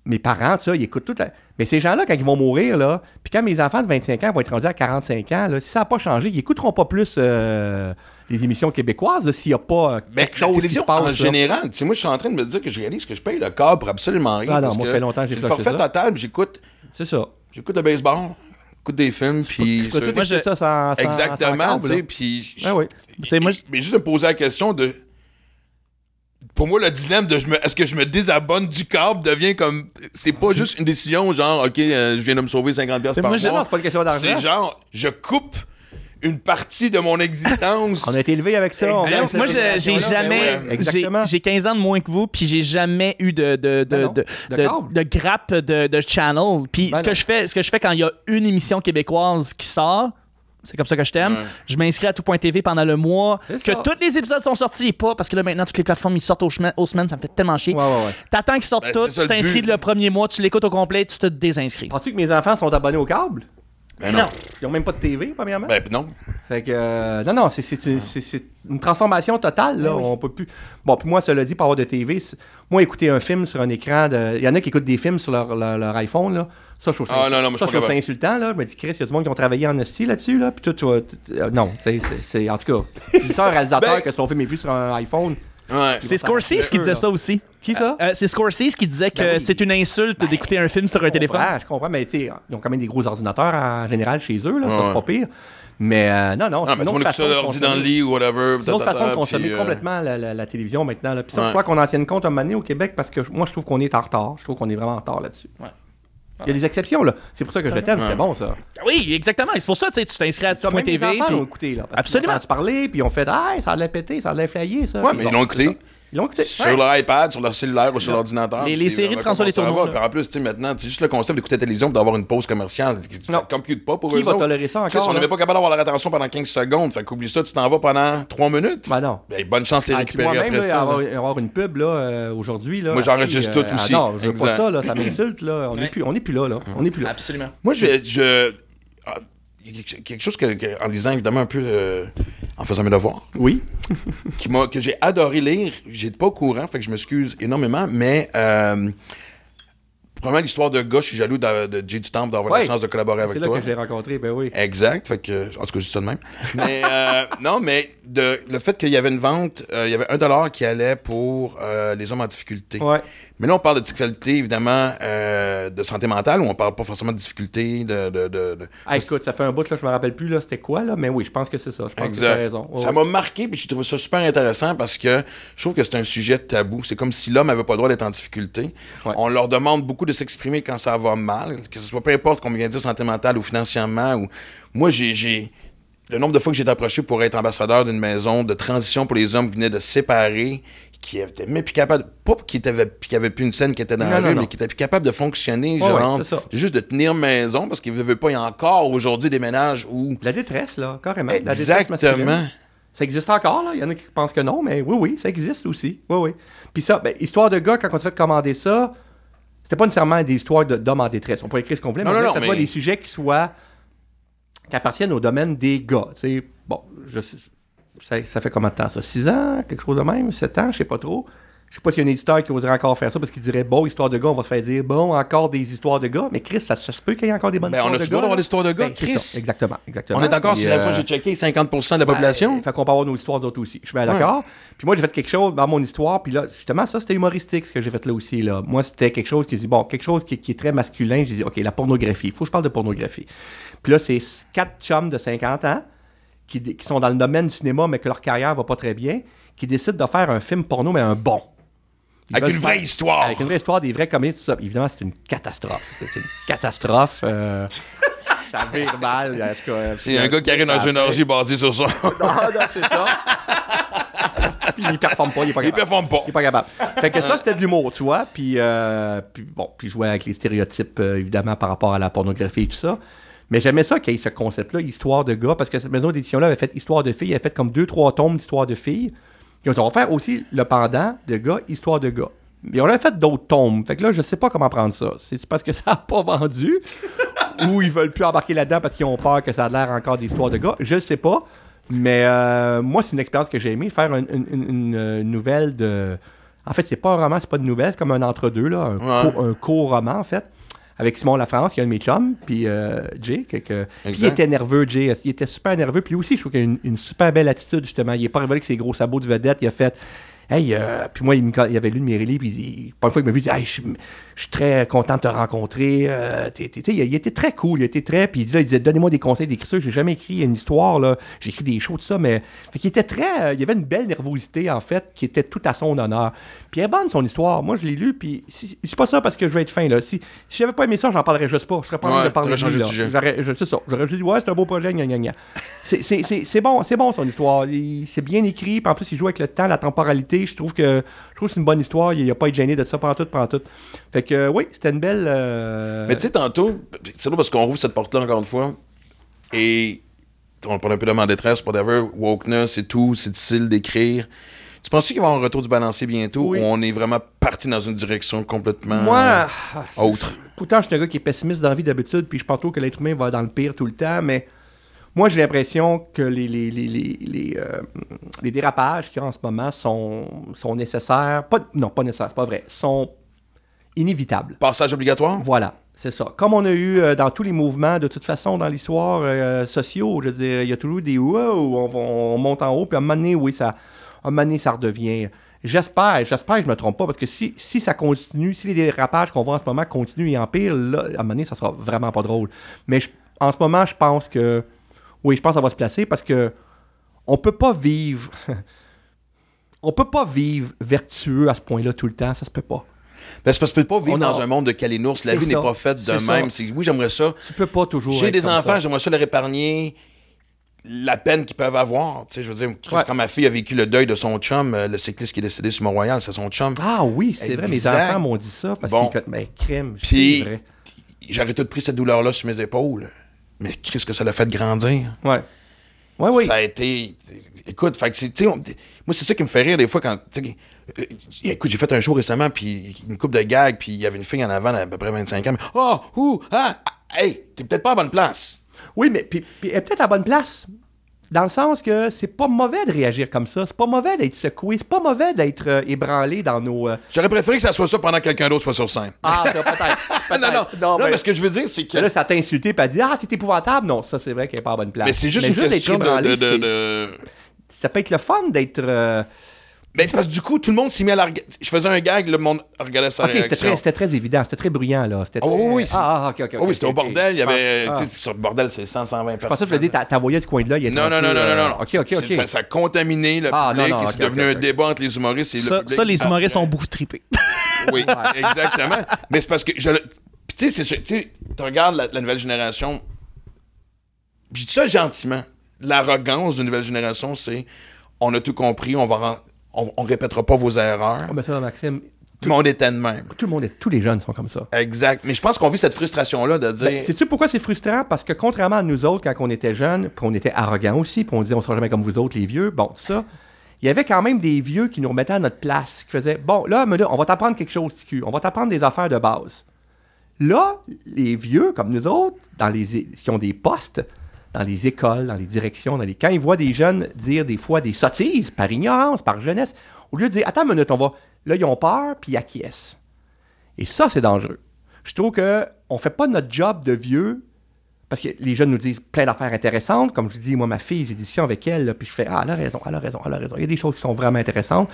mes parents, ça, ils écoutent tout. la- Mais ces gens-là, quand ils vont mourir, là, puis quand mes enfants de 25 ans vont être rendus à 45 ans, là, si ça n'a pas changé, ils écouteront pas plus euh, les émissions québécoises s'il n'y a pas euh, quelque chose qui se passe. en là. général, moi, je suis en train de me dire que je réalise que je paye le câble pour absolument rien. Ah non, parce moi, que ça fait longtemps que j'ai le forfait ça. total, j'écoute, C'est ça. j'écoute le baseball, j'écoute des films, puis... Tout je- ça sans, sans- sans Exactement, tu sais, puis... Ah Mais juste de me poser la question de... Pour moi, le dilemme de je me- est-ce que je me désabonne du câble devient comme... C'est pas juste une décision genre, OK, euh, je viens de me sauver 50$ piastres Mais par moi, mois. C'est pas une question d'argent. C'est genre, je coupe une partie de mon existence. <laughs> On a été élevé avec ça. Exact. moi, je- j'ai jamais. Ben ouais, j'ai- Exactement. J'ai 15 ans de moins que vous, puis j'ai jamais eu de, de, de, Ben non, de, de de- câble. de grappe de, de channel. Puis Ben ce, que je fais, ce que je fais quand il y a une émission québécoise qui sort, c'est comme ça que je t'aime. Je m'inscris à tout.tv pendant le mois. Que tous les épisodes sont sortis et pas, parce que là, maintenant, toutes les plateformes, ils sortent aux, chemin- aux semaines. Ça me fait tellement chier. Ouais, ouais. T'attends qu'ils sortent Ben, tous, tu t'inscris le premier mois, tu l'écoutes au complet, tu te désinscris. Penses-tu que mes enfants sont abonnés au câble? Ben non. Ils ont même pas de TV, premièrement? Ben non. Fait que, euh, non, non, c'est- une transformation totale, là. On peut plus. Bon, puis moi, cela dit, pour avoir de TV, moi, écouter un film sur un écran, de... il y en a qui écoutent des films sur leur, leur- leur iPhone, là. Ça, je trouve ça, Ah, non, non, moi, je ça, je trouve ça insultant, là. Je me dis, Chris, il y a du monde qui ont travaillé en hostie là-dessus, là. Puis toi, euh, non, c'est- c'est c'est- en tout cas, je à un réalisateur Ben- que son film est vu sur un iPhone. Ouais. C'est Scorsese qui disait ça aussi. Qui ça? Euh, c'est Scorsese qui disait que Ben oui. c'est une insulte d'écouter un film sur un téléphone. Ah, je comprends, mais tu sais, ils ont quand même des gros ordinateurs en général chez eux, là. Ça, Ouais. c'est pas pire. Mais euh, non, non, Ah, c'est mais une autre façon ça de l'ordi dans le consommer. lit ou whatever. C'est une autre façon de consommer euh, complètement la, la- la télévision maintenant. Là. Puis ça, Ouais. il faut qu'on en tienne compte un moment donné au Québec parce que moi, je trouve qu'on est en retard. Je trouve qu'on est vraiment en retard là-dessus. Ouais. Il y a des exceptions, là. C'est pour ça que je le t'aime, c'était bon, ça. Oui, exactement. C'est pour ça tu sais, tu t'inscris à tout.tv. enfants puis- l'ont écouté, là. Absolument. entendu parler, puis ils ont fait « Ah, ça a l'air pété, ça a l'air flayé, ça. » Ouais, mais bon, ils l'ont écouté. Ils l'ont écouté. Sur Ouais. l'iPad, sur leur cellulaire ou sur l'ordinateur. Les- les séries de François va. là. Puis en plus, tu sais, maintenant, c'est juste le concept d'écouter la télévision d'avoir une pause commerciale. Ça Non. ne compute pas pour Qui eux va autres. tolérer ça Chris, encore, on n'est là? pas capable d'avoir leur attention pendant 15 secondes. Fait qu'oublie ça, tu t'en vas pendant 3 minutes. Ben non. Ben, bonne chance de les Ah, récupérer moi-même, après là, ça. avoir, avoir une pub là, euh, aujourd'hui. Là, Moi, j'enregistre tout aussi. Ah non, je veux pas ça, là, ça m'insulte. Là. On n'est Ouais. plus, on est plus là. là. On est plus là. Absolument. Moi, je vais. Je... quelque- chose que, que- en lisant évidemment un peu euh, en faisant mes devoirs Oui. <laughs> qui m'a que j'ai adoré lire j'étais pas au courant fait que je m'excuse énormément mais euh, premièrement l'histoire de gars je suis jaloux de, de Jay du Temple d'avoir Ouais. la chance de collaborer avec C'est là toi que je l'ai rencontré, ben oui. Exact, fait que, en tout cas, juste ça de même. Mais, euh, non, mais de, le fait qu'il y avait une vente, euh, il y avait un dollar qui allait pour euh, les hommes en difficulté. Ouais. Mais là, on parle de difficulté, évidemment, euh, de santé mentale, ou on parle pas forcément de difficulté de... de, de- de- Ah, écoute, ça fait un bout, là, je me rappelle plus, là, c'était quoi, là, mais oui, je pense que c'est ça. Je pense que tu as Exact. raison. Ça m'a marqué, puis j'ai trouvé ça super intéressant parce que je trouve que c'est un sujet tabou. C'est comme si l'homme n'avait pas le droit d'être en difficulté. Ouais. On leur demande beaucoup de s'exprimer quand ça va mal, que ce soit peu importe qu'on vient dire santé mentale ou financièrement. Ou... Moi, j'ai. Le nombre de fois que j'ai été approché pour être ambassadeur d'une maison de transition pour les hommes qui venaient de se séparer, qui étaient même plus capables, pas qui étaient, qui avaient plus une scène qui était dans Non, la non, rue, non. mais qui étaient plus capables de fonctionner, Ouais, genre, ça. juste de tenir maison, parce qu'ils ne veulent pas, il y a encore aujourd'hui des ménages où. La détresse, là, carrément. La détresse masculine. Exactement. Ça existe encore, là? Il y en a qui pensent que non, mais oui, oui, ça existe aussi. Oui, oui. Puis ça, ben, histoire de gars, quand on s'est fait commander ça, c'était pas nécessairement des histoires de- d'hommes en détresse. On peut écrire ce qu'on voulait, mais on non, que non, soit mais- des sujets qui soient. Qui appartiennent au domaine des gars. Bon, je ça, ça fait combien de temps, ça? 6 ans, quelque chose de même? 7 ans, je sais pas trop. Je sais pas s'il y a un éditeur qui oserait encore faire ça parce qu'il dirait bon, histoire de gars, on va se faire dire bon, encore des histoires de gars. Mais Chris, ça, ça se peut qu'il y ait encore des bonnes Ben, on histoires a de gars. d'avoir là. des histoires de gars, Ben, Chris. ça, Exactement, exactement. On est encore, si la fois euh, j'ai checké, 50% de la population. ben, fait qu'on peut avoir nos histoires d'autres aussi. Je suis bien d'accord. Puis moi, j'ai fait quelque chose dans mon histoire. Puis là, justement, ça, c'était humoristique, ce que j'ai fait là aussi. Là. Moi, c'était quelque chose qui dit, bon, quelque chose qui, qui est très masculin. J'ai dit, OK, la pornographie. Il faut que je parle de pornographie. Puis là, c'est quatre chums de 50 ans qui, qui sont dans le domaine du cinéma, mais que leur carrière va pas très bien, qui décident de faire un film porno, mais un bon. Ils Avec une vraie faire- histoire. Avec une vraie histoire, des vrais comédies, tout ça. Évidemment, c'est une catastrophe. C'est une catastrophe. euh, <laughs> ça vire mal. cas. C'est un gars qui arrive dans une orgie basée sur ça. <laughs> Ah, non, c'est ça. <laughs> puis il performe pas, il est pas Il capable. performe pas. Il est pas capable. Fait que ça, c'était de l'humour, tu vois. Puis, euh, puis bon, puis jouer avec les stéréotypes, euh, évidemment, par rapport à la pornographie et tout ça. Mais j'aimais ça qu'il y ait ce concept-là, histoire de gars, parce que cette maison d'édition-là avait fait histoire de filles, elle avait fait comme deux, trois tomes d'histoire de filles. Puis on va faire aussi le pendant de gars, histoire de gars. Mais on avait fait d'autres tomes. Fait que là, je sais pas comment prendre ça. C'est parce que <laughs> ça n'a pas vendu <laughs> ou ils veulent plus embarquer là-dedans parce qu'ils ont peur que ça a l'air encore d'histoire de gars. Je ne sais pas. Mais euh, moi, c'est une expérience que j'ai aimé, faire une, une- une- une, euh, nouvelle de. En fait, c'est pas un roman, c'est pas une nouvelle, c'est comme un entre-deux, là, un, Ouais. co- un co-roman, en fait. Avec Simon Lafrance, qui est un de mes chums, puis euh, Jay, que, que- puis il était nerveux, Jay. Il était super nerveux. Puis lui aussi, je trouve qu'il a une, une super belle attitude, justement. Il est pas arrivé avec ses gros sabots de vedette. Il a fait. Hey, euh, puis moi, il, me- il avait lu de mes puis il, pas une fois, il m'a vu, il dit, hey, je suis- je suis très content de te rencontrer. euh, il, il était très cool, il était très. Puis il disait, il disait donnez-moi des conseils d'écriture. J'ai jamais écrit une histoire, là. J'ai écrit des shows, tout ça, mais. Fait qu'il était très. euh, il y avait une belle nervosité, en fait, qui était tout à son honneur. Puis elle est bonne, son histoire. Moi, je l'ai lu, puis si- c'est pas ça parce que je veux être fin, là. Si, si j'avais pas aimé ça, j'en parlerais juste pas. Je serais pas en train Ouais, de parler lui, de. J'aurais- je- C'est ça. J'aurais juste dit, ouais, c'est un beau projet, gna gna gna. C'est- C'est c'est- c'est bon, c'est bon son histoire. Il- C'est bien écrit, puis en plus, il joue avec le temps, la temporalité. Je trouve que trouve que c'est une bonne histoire. Il n'a pas être gêné de ça pendant tout, pendant tout. Fait que, euh, oui, c'était une belle. euh, Mais tu sais, tantôt, c'est là parce qu'on rouvre cette porte-là encore une fois. Et on parle un peu de en détresse, whatever, wokeness et tout, c'est difficile d'écrire. Tu penses qu'il va y avoir un retour du balancier bientôt? Oui. ou on est vraiment parti dans une direction complètement Moi, autre? Pourtant, je suis un gars qui est pessimiste dans la vie d'habitude, puis je pense toujours que l'être humain va dans le pire tout le temps, mais moi, j'ai l'impression que les, les, les, euh, les dérapages qu'il y a en ce moment sont, sont nécessaires. Pas, non, pas nécessaires, c'est pas vrai. Sont inévitables. Passage obligatoire? Voilà, c'est ça. Comme on a eu euh, dans tous les mouvements, de toute façon, dans l'histoire euh, sociaux, je veux dire, il y a toujours des wow, on, on monte en haut, puis à un moment donné, oui, ça, à un moment donné, ça redevient. J'espère, j'espère que je me trompe pas, parce que si, si ça continue, si les dérapages qu'on voit en ce moment continuent et empirent, là, à un moment donné, ça sera vraiment pas drôle. Mais je- en ce moment, je pense que, oui, je pense que ça va se placer, parce que on peut pas vivre, <laughs> on peut pas vivre vertueux à ce point-là tout le temps, ça se peut pas. Ben, que tu peux pas vivre On a- dans un monde de calinours. La vie n'est ça. pas faite de ça. même. Oui, j'aimerais ça. Tu peux pas toujours. J'ai des enfants, ça. j'aimerais ça leur épargner la peine qu'ils peuvent avoir. Tu sais, je veux dire, Ouais. quand ma fille a vécu le deuil de son chum, euh, le cycliste qui est décédé sur Mont-Royal, c'est son chum. Ah oui, c'est vrai, mes enfants m'ont dit ça parce Bon. qu'ils mais crème, Puis- c'est vrai. J'aurais tout pris cette douleur-là sur mes épaules. Mais Chris, que ça l'a fait grandir. Ouais. Ouais, oui. Ça a été. Écoute, fait que on- moi, c'est ça qui me fait rire des fois quand. sais, euh, écoute, j'ai fait un show récemment, puis une coupe de gags, puis il y avait une fille en avant d'à peu près 25 ans. mais, Oh, ouh, ah, ah, hey, t'es peut-être pas à bonne place. Oui, mais puis, puis elle est peut-être à la bonne place. Dans le sens que c'est pas mauvais de réagir comme ça. C'est pas mauvais d'être secoué. C'est pas mauvais d'être euh, ébranlé dans nos. euh, J'aurais préféré que ça soit ça pendant que quelqu'un d'autre soit sur scène. Ah, ça, peut-être. <laughs> non, non, non, non, non, mais ce que je veux dire, c'est que. là, ça t'a insulté, elle dit Ah, c'est épouvantable. Non, ça, c'est vrai qu'elle est pas à bonne place. mais c'est juste une d'être question de. ébranlé, de- de- c'est- de- Ça peut être le fun d'être. euh, Ben, c'est parce que du coup, tout le monde s'est mis à la rega- Je faisais un gag, le monde regardait sa Ok, c'était réaction. très, c'était très évident. C'était très bruyant, là. C'était Ah oui, très- oui, c'est- Ah, ah, ok, ok. Oh ok, oui, c'était ok, au bordel, il y avait. Ah, tu ah. sais, sur le bordel, c'est 100, 120 personnes. Je pensais que tu voulais dire, ta, ta voyait du coin de là, il était Non, un non, peu, non, non, non, euh, non. Ok, ok, C'est- ok. Ça, ça a contaminé le Ah, non, public non, et ok, c'est devenu ok, un ok. débat entre les humoristes et Ça, le public. ça, les Ah, humoristes sont beaucoup trippés. <laughs> Oui, exactement. Mais c'est parce que je. le- Puis tu sais, c'est tu sais, tu regardes la, la nouvelle génération. Puis je dis ça gentiment. L'arrogance d'une nouvelle génération, c'est on a tout compris, on va ren- on, on répétera pas vos erreurs. Ah, ben ça, Maxime, Tout le monde était de même. tout le monde, est, tous les jeunes sont comme ça. Exact. Mais je pense qu'on vit cette frustration-là de dire. Ben, Sais-tu pourquoi c'est frustrant? Parce que contrairement à nous autres, quand on était jeunes, puis on était arrogants aussi, puis on disait on sera jamais comme vous autres, les vieux, bon, ça, il y avait quand même des vieux qui nous remettaient à notre place, qui faisaient bon, là, mais là, on va t'apprendre quelque chose, TQ, on va t'apprendre des affaires de base. Là, les vieux, comme nous autres, dans les, qui ont des postes, dans les écoles, dans les directions, dans les... quand ils voient des jeunes dire des fois des sottises par ignorance, par jeunesse, au lieu de dire Attends une minute, on va Là, ils ont peur, puis ils acquiescent. Et ça, c'est dangereux. Je trouve que on fait pas notre job de vieux parce que les jeunes nous disent plein d'affaires intéressantes. Comme je dis, moi, ma fille, j'ai des discussions avec elle, puis je fais Ah, elle a raison, elle a raison, elle a raison. Il y a des choses qui sont vraiment intéressantes.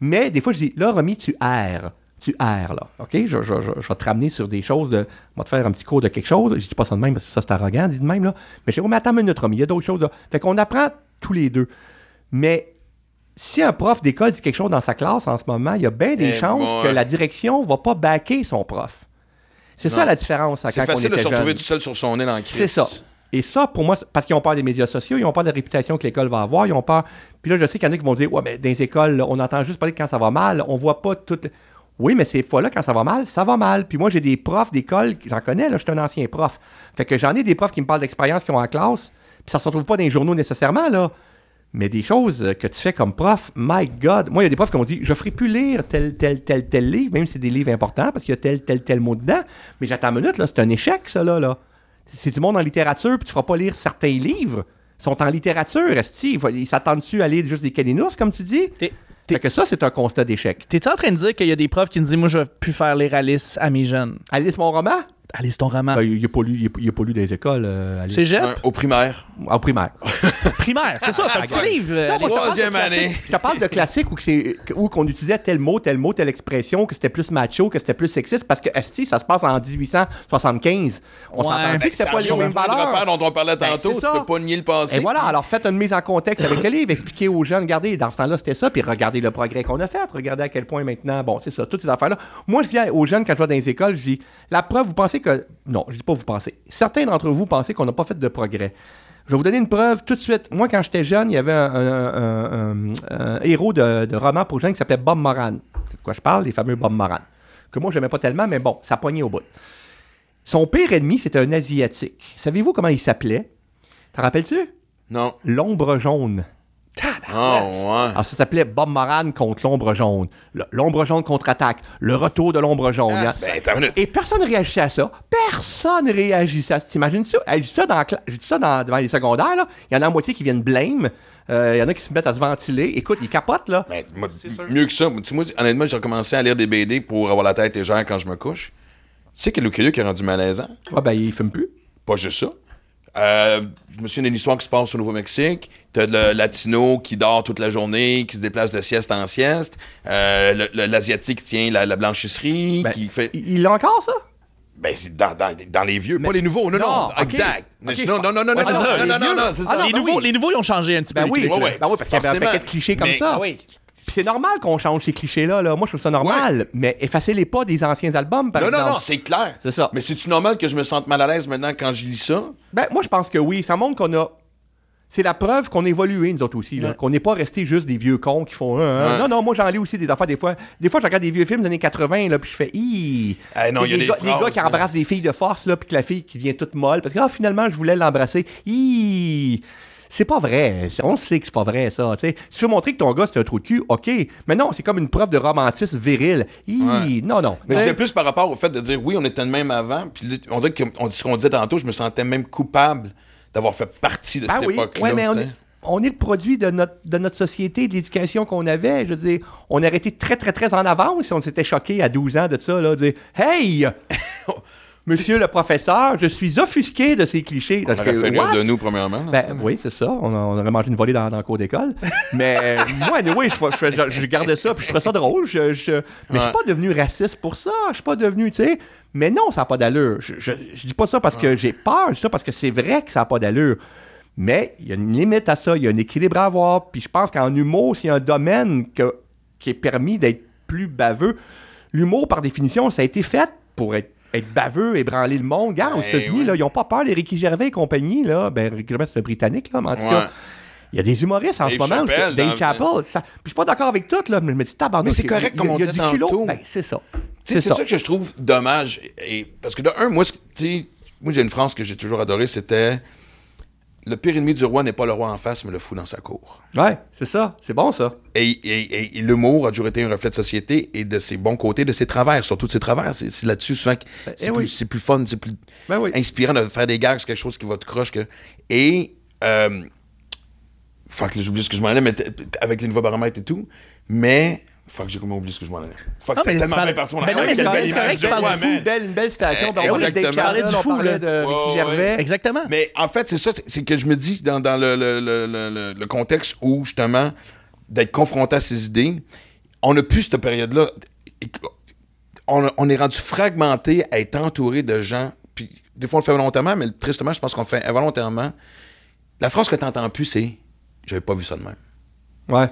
Mais des fois, je dis Là, Romy, tu erres. Tu erres, là. OK? Je, je- je- je vais te ramener sur des choses de. On va te faire un petit cours de quelque chose. Je dis pas ça de même parce que ça, c'est arrogant, dis de même, là. Mais je dis, oh, mais attends une minute, Romy, il y a d'autres choses, là. Fait qu'on apprend tous les deux. Mais si un prof d'école dit quelque chose dans sa classe en ce moment, il y a bien des Eh, chances que la direction va pas backer son prof. C'est ça la différence à C'est quand on facile de se retrouver tout seul sur son île en crise. C'est ça. Et ça, pour moi, parce qu'ils ont peur des médias sociaux, ils ont peur de la réputation que l'école va avoir, ils ont peur. Puis là, je sais qu'il y en a qui vont dire Ouais, mais dans les écoles, on entend juste parler de quand ça va mal, on voit pas tout. Oui, mais ces fois-là, quand ça va mal, ça va mal. Puis moi, j'ai des profs d'école, j'en connais, là, je suis un ancien prof. Fait que j'en ai des profs qui me parlent d'expérience qu'ils ont en classe, puis ça se retrouve pas dans les journaux nécessairement, là. Mais des choses euh, que tu fais comme prof, my God. Moi, il y a des profs qui m'ont dit Je ferai plus lire tel, tel, tel, tel livre, même si c'est des livres importants, parce qu'il y a tel, tel, tel mot dedans. Mais j'attends une minute, là, c'est un échec, ça, là. là. C'est du monde en littérature, puis tu feras pas lire certains livres. Ils sont en littérature, est Ils, s'attendent-tu à lire juste des caninous, comme tu dis? Fait que ça, c'est un constat d'échec. T'es-tu en train de dire qu'il y a des profs qui nous disent Moi, je vais plus faire lire Alice à mes jeunes? Alice, mon roman Ton roman. Ben, Il n'a pas, lu- il a- il a pas lu des écoles, euh, Jep? Ouais, au primaire. En primaire. <laughs> Primaire, c'est ça, c'est un petit livre. euh, Non, Troisième classique. année. Je te parle de classique où, que c'est- où qu'on utilisait tel mot, tel mot, telle expression, que c'était plus macho, que c'était plus sexiste, parce que esti, ça se passe en 1875. On Ouais. s'entend Ben, que c'était pas les mêmes valeurs. dont on parlait Ben, tantôt, c'est tu peux pas nier le passé. Et voilà, alors faites une mise en contexte avec le livre, expliquez aux jeunes, regardez, dans ce temps-là, c'était ça, puis regardez le progrès qu'on a fait, regardez à quel point maintenant, bon, c'est ça, toutes ces affaires-là. Moi, je dis aux jeunes, quand je vais dans les écoles, je dis, la preuve, vous pensez que... Non, je dis pas vous pensez. Certains d'entre vous pensez qu'on n'a pas fait de progrès. Je vais vous donner une preuve tout de suite. Moi, quand j'étais jeune, il y avait un, un- un- un- un héros de, de roman pour jeunes qui s'appelait Bob Moran. C'est de quoi je parle, les fameux Bob Moran. Que moi, je n'aimais pas tellement, mais bon, ça poignait au bout. Son pire ennemi, c'était un Asiatique. Savez-vous comment il s'appelait? T'en rappelles-tu? Non. L'ombre jaune. Oh, ouais. Alors, ça s'appelait Bob Moran contre l'ombre jaune. L'ombre jaune contre-attaque. Le retour de l'ombre jaune. Ben, attends une minute. Et personne ne réagissait à ça. Personne ne réagissait à ça. T'imagines ça? J'ai dit ça, dans, dit ça dans, devant les secondaires. Il y en a la moitié qui viennent blâme. Euh, Il y en a qui se mettent à se ventiler. Écoute, ils capotent, là. Ben, moi, mieux que ça. Moi, honnêtement, j'ai recommencé à lire des BD pour avoir la tête légère quand je me couche. Tu sais que Luke Luke est rendu malaisant? Ouais, ben, ils fument plus. Pas juste ça. Euh, je me souviens d'une histoire qui se passe au Nouveau-Mexique. T'as le latino qui dort toute la journée, qui se déplace de sieste en sieste. Euh, L'asiatique qui tient la, la blanchisserie, Ben, qui fait... Il l'a encore, ça? Ben, c'est dans, dans, dans les vieux, Mais- pas les nouveaux. Non, non, Non, exact. Non, non, non, non, Ouais, non, non, non, les non, non, non, non, les, nouveaux, oui. les nouveaux, ils ont changé un petit peu. Ben les oui, clichés. ouais, ouais. Ben oui, parce qu'il y avait un Forcément. paquet de clichés comme Mais- ça. Ah oui. Puis c'est normal qu'on change ces clichés-là. Là. Moi, je trouve ça normal. Mais effacez-les pas des anciens albums, par Non, exemple. non, non, c'est clair. C'est ça. Mais c'est-tu normal que je me sente mal à l'aise maintenant quand je lis ça? Ben, moi, je pense que oui. Ça montre qu'on a. C'est la preuve qu'on a évolué, nous autres aussi. là. Ouais. Qu'on n'est pas resté juste des vieux cons qui font. un, un. Ouais. Non, non, moi, j'en lis aussi des affaires des fois. Des fois, je regarde des vieux films des années 80, là, puis je fais. Hi! Eh non, il y a des gars, phrases, gars qui là. embrassent des filles de force, là, puis que la fille qui devient toute molle. Parce que, ah, finalement, je voulais l'embrasser. Hi! C'est pas vrai. On sait que c'est pas vrai, ça. tu sais. Si tu veux montrer que ton gars, c'est un trou de cul, OK. Mais non, c'est comme une preuve de romantisme viril. Hi! Ouais. Non, non. Mais c'est plus par rapport au fait de dire oui, on était de même avant. Puis on dirait que on dit ce qu'on disait tantôt, je me sentais même coupable d'avoir fait partie de Ben cette oui, époque-là. ouais, mais est, on est le produit de notre, de notre société, de l'éducation qu'on avait. Je veux dire, on aurait été très, très, très en avance si on s'était choqué à 12 ans de ça, là, de dire Hey! <laughs> Monsieur le professeur, je suis offusqué de ces clichés. On Parce aurait que, fait rire de nous, premièrement. Ben oui, c'est ça. On, a- on aurait mangé une volée dans, dans le cours d'école. Mais moi, oui, je, je, je, je gardais ça, puis je trouvais ça drôle. Je, je- mais je suis Ouais. pas devenu raciste pour ça. Je suis pas devenu, tu sais. Mais non, ça n'a pas d'allure. Je, je, je dis pas ça parce que j'ai peur, je dis ça parce que c'est vrai que ça n'a pas d'allure. Mais il y a une limite à ça, il y a un équilibre à avoir. Puis je pense qu'en humour, s'il y a un domaine que- qui est permis d'être plus baveux, l'humour, par définition, ça a été fait pour être, être baveux, ébranler le monde. Regarde, aux Ben États-Unis, là, ils n'ont pas peur, les Ricky Gervais et compagnie. Là. Ben, Ricky Gervais, c'est Britannique, là, mais en tout Ouais. cas, il y a des humoristes en Dave ce moment. Chappelle, Dave Chappelle. ça- puis je suis pas d'accord avec tout, là, mais je me dis, tabarnak. Mais c'est il y a- correct, comme on tantôt. Ben, c'est ça. C'est ça. ça. que je trouve dommage. Et, parce que de un, moi, ce- tu sais, moi j'ai une phrase que j'ai toujours adorée, c'était le pire ennemi du roi n'est pas le roi en face, mais le fou dans sa cour. Ouais, c'est ça. C'est bon, ça. Et, et- et l'humour a toujours été un reflet de société et de ses bons côtés, de ses travers, surtout de ses travers. C'est c'est là-dessus souvent que c'est eh plus, oui. c'est plus fun, c'est plus Ben oui. inspirant de faire des gags sur quelque chose qui va te croche. Que... Et, euh, fuck, j'oublie ce que je m'en allais, mais avec les nouveaux baromètres et tout, mais Fuck, j'ai comment oublié ce que je m'en allais. Fuck, c'était tellement bien parti Ben non, affaire. mais Quelle c'est correct, tu parles du fou, belle, une belle citation. Eh, Ben, on parlait Du on fou, là. de Ricky ouais. Gervais. Exactement. Mais en fait, c'est ça, c'est- que je me dis dans, dans le, le- le- le- le- le contexte où, justement, d'être confronté à ces idées, on n'a plus cette période-là. On, on est rendu fragmenté à être entouré de gens. Puis, des fois, on le fait volontairement, mais tristement, je pense qu'on le fait involontairement. La phrase que tu n'entends plus, c'est J'avais pas vu ça de même. Ouais.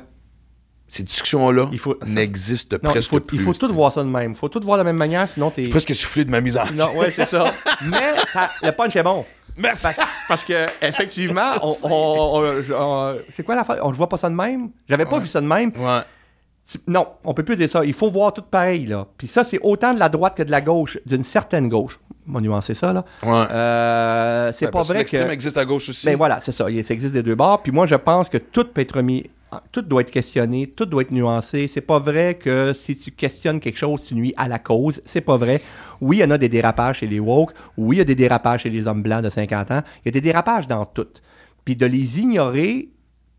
Ces discussions-là n'existent presque faut, plus. il faut tout voir ça de même. Il faut tout voir de la même manière, sinon t'es. Suis presque soufflé de ma mise en Non, ouais, c'est ça. <laughs> Mais ça- le punch est bon. Merci. Parce, parce que, effectivement, on, on- on- on- c'est quoi la? On ne voit pas ça de même? J'avais pas vu ça de même. Ouais. Non, on peut plus dire ça. Il faut voir tout pareil, là. Puis ça, c'est autant de la droite que de la gauche, d'une certaine gauche. On va nuancer ça, là. Ouais. Euh, c'est Ouais, pas parce que vrai l'extrême existe à gauche aussi. Ben voilà, c'est ça. Il- Ça existe des deux bords. Puis moi, je pense que tout peut être remis. Tout doit être questionné, tout doit être nuancé. C'est pas vrai que si tu questionnes quelque chose, tu nuis à la cause. C'est pas vrai. Oui, il y en a des dérapages chez les woke. Oui, il y a des dérapages chez les hommes blancs de 50 ans. Il y a des dérapages dans tout. Puis de les ignorer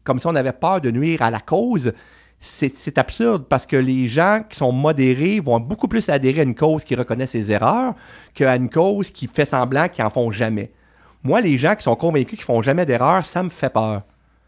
comme si on avait peur de nuire à la cause, c'est absurde parce que les gens qui sont modérés vont beaucoup plus adhérer à une cause qui reconnaît ses erreurs qu'à une cause qui fait semblant qu'ils en font jamais. Moi, les gens qui sont convaincus qu'ils font jamais d'erreur, ça me fait peur.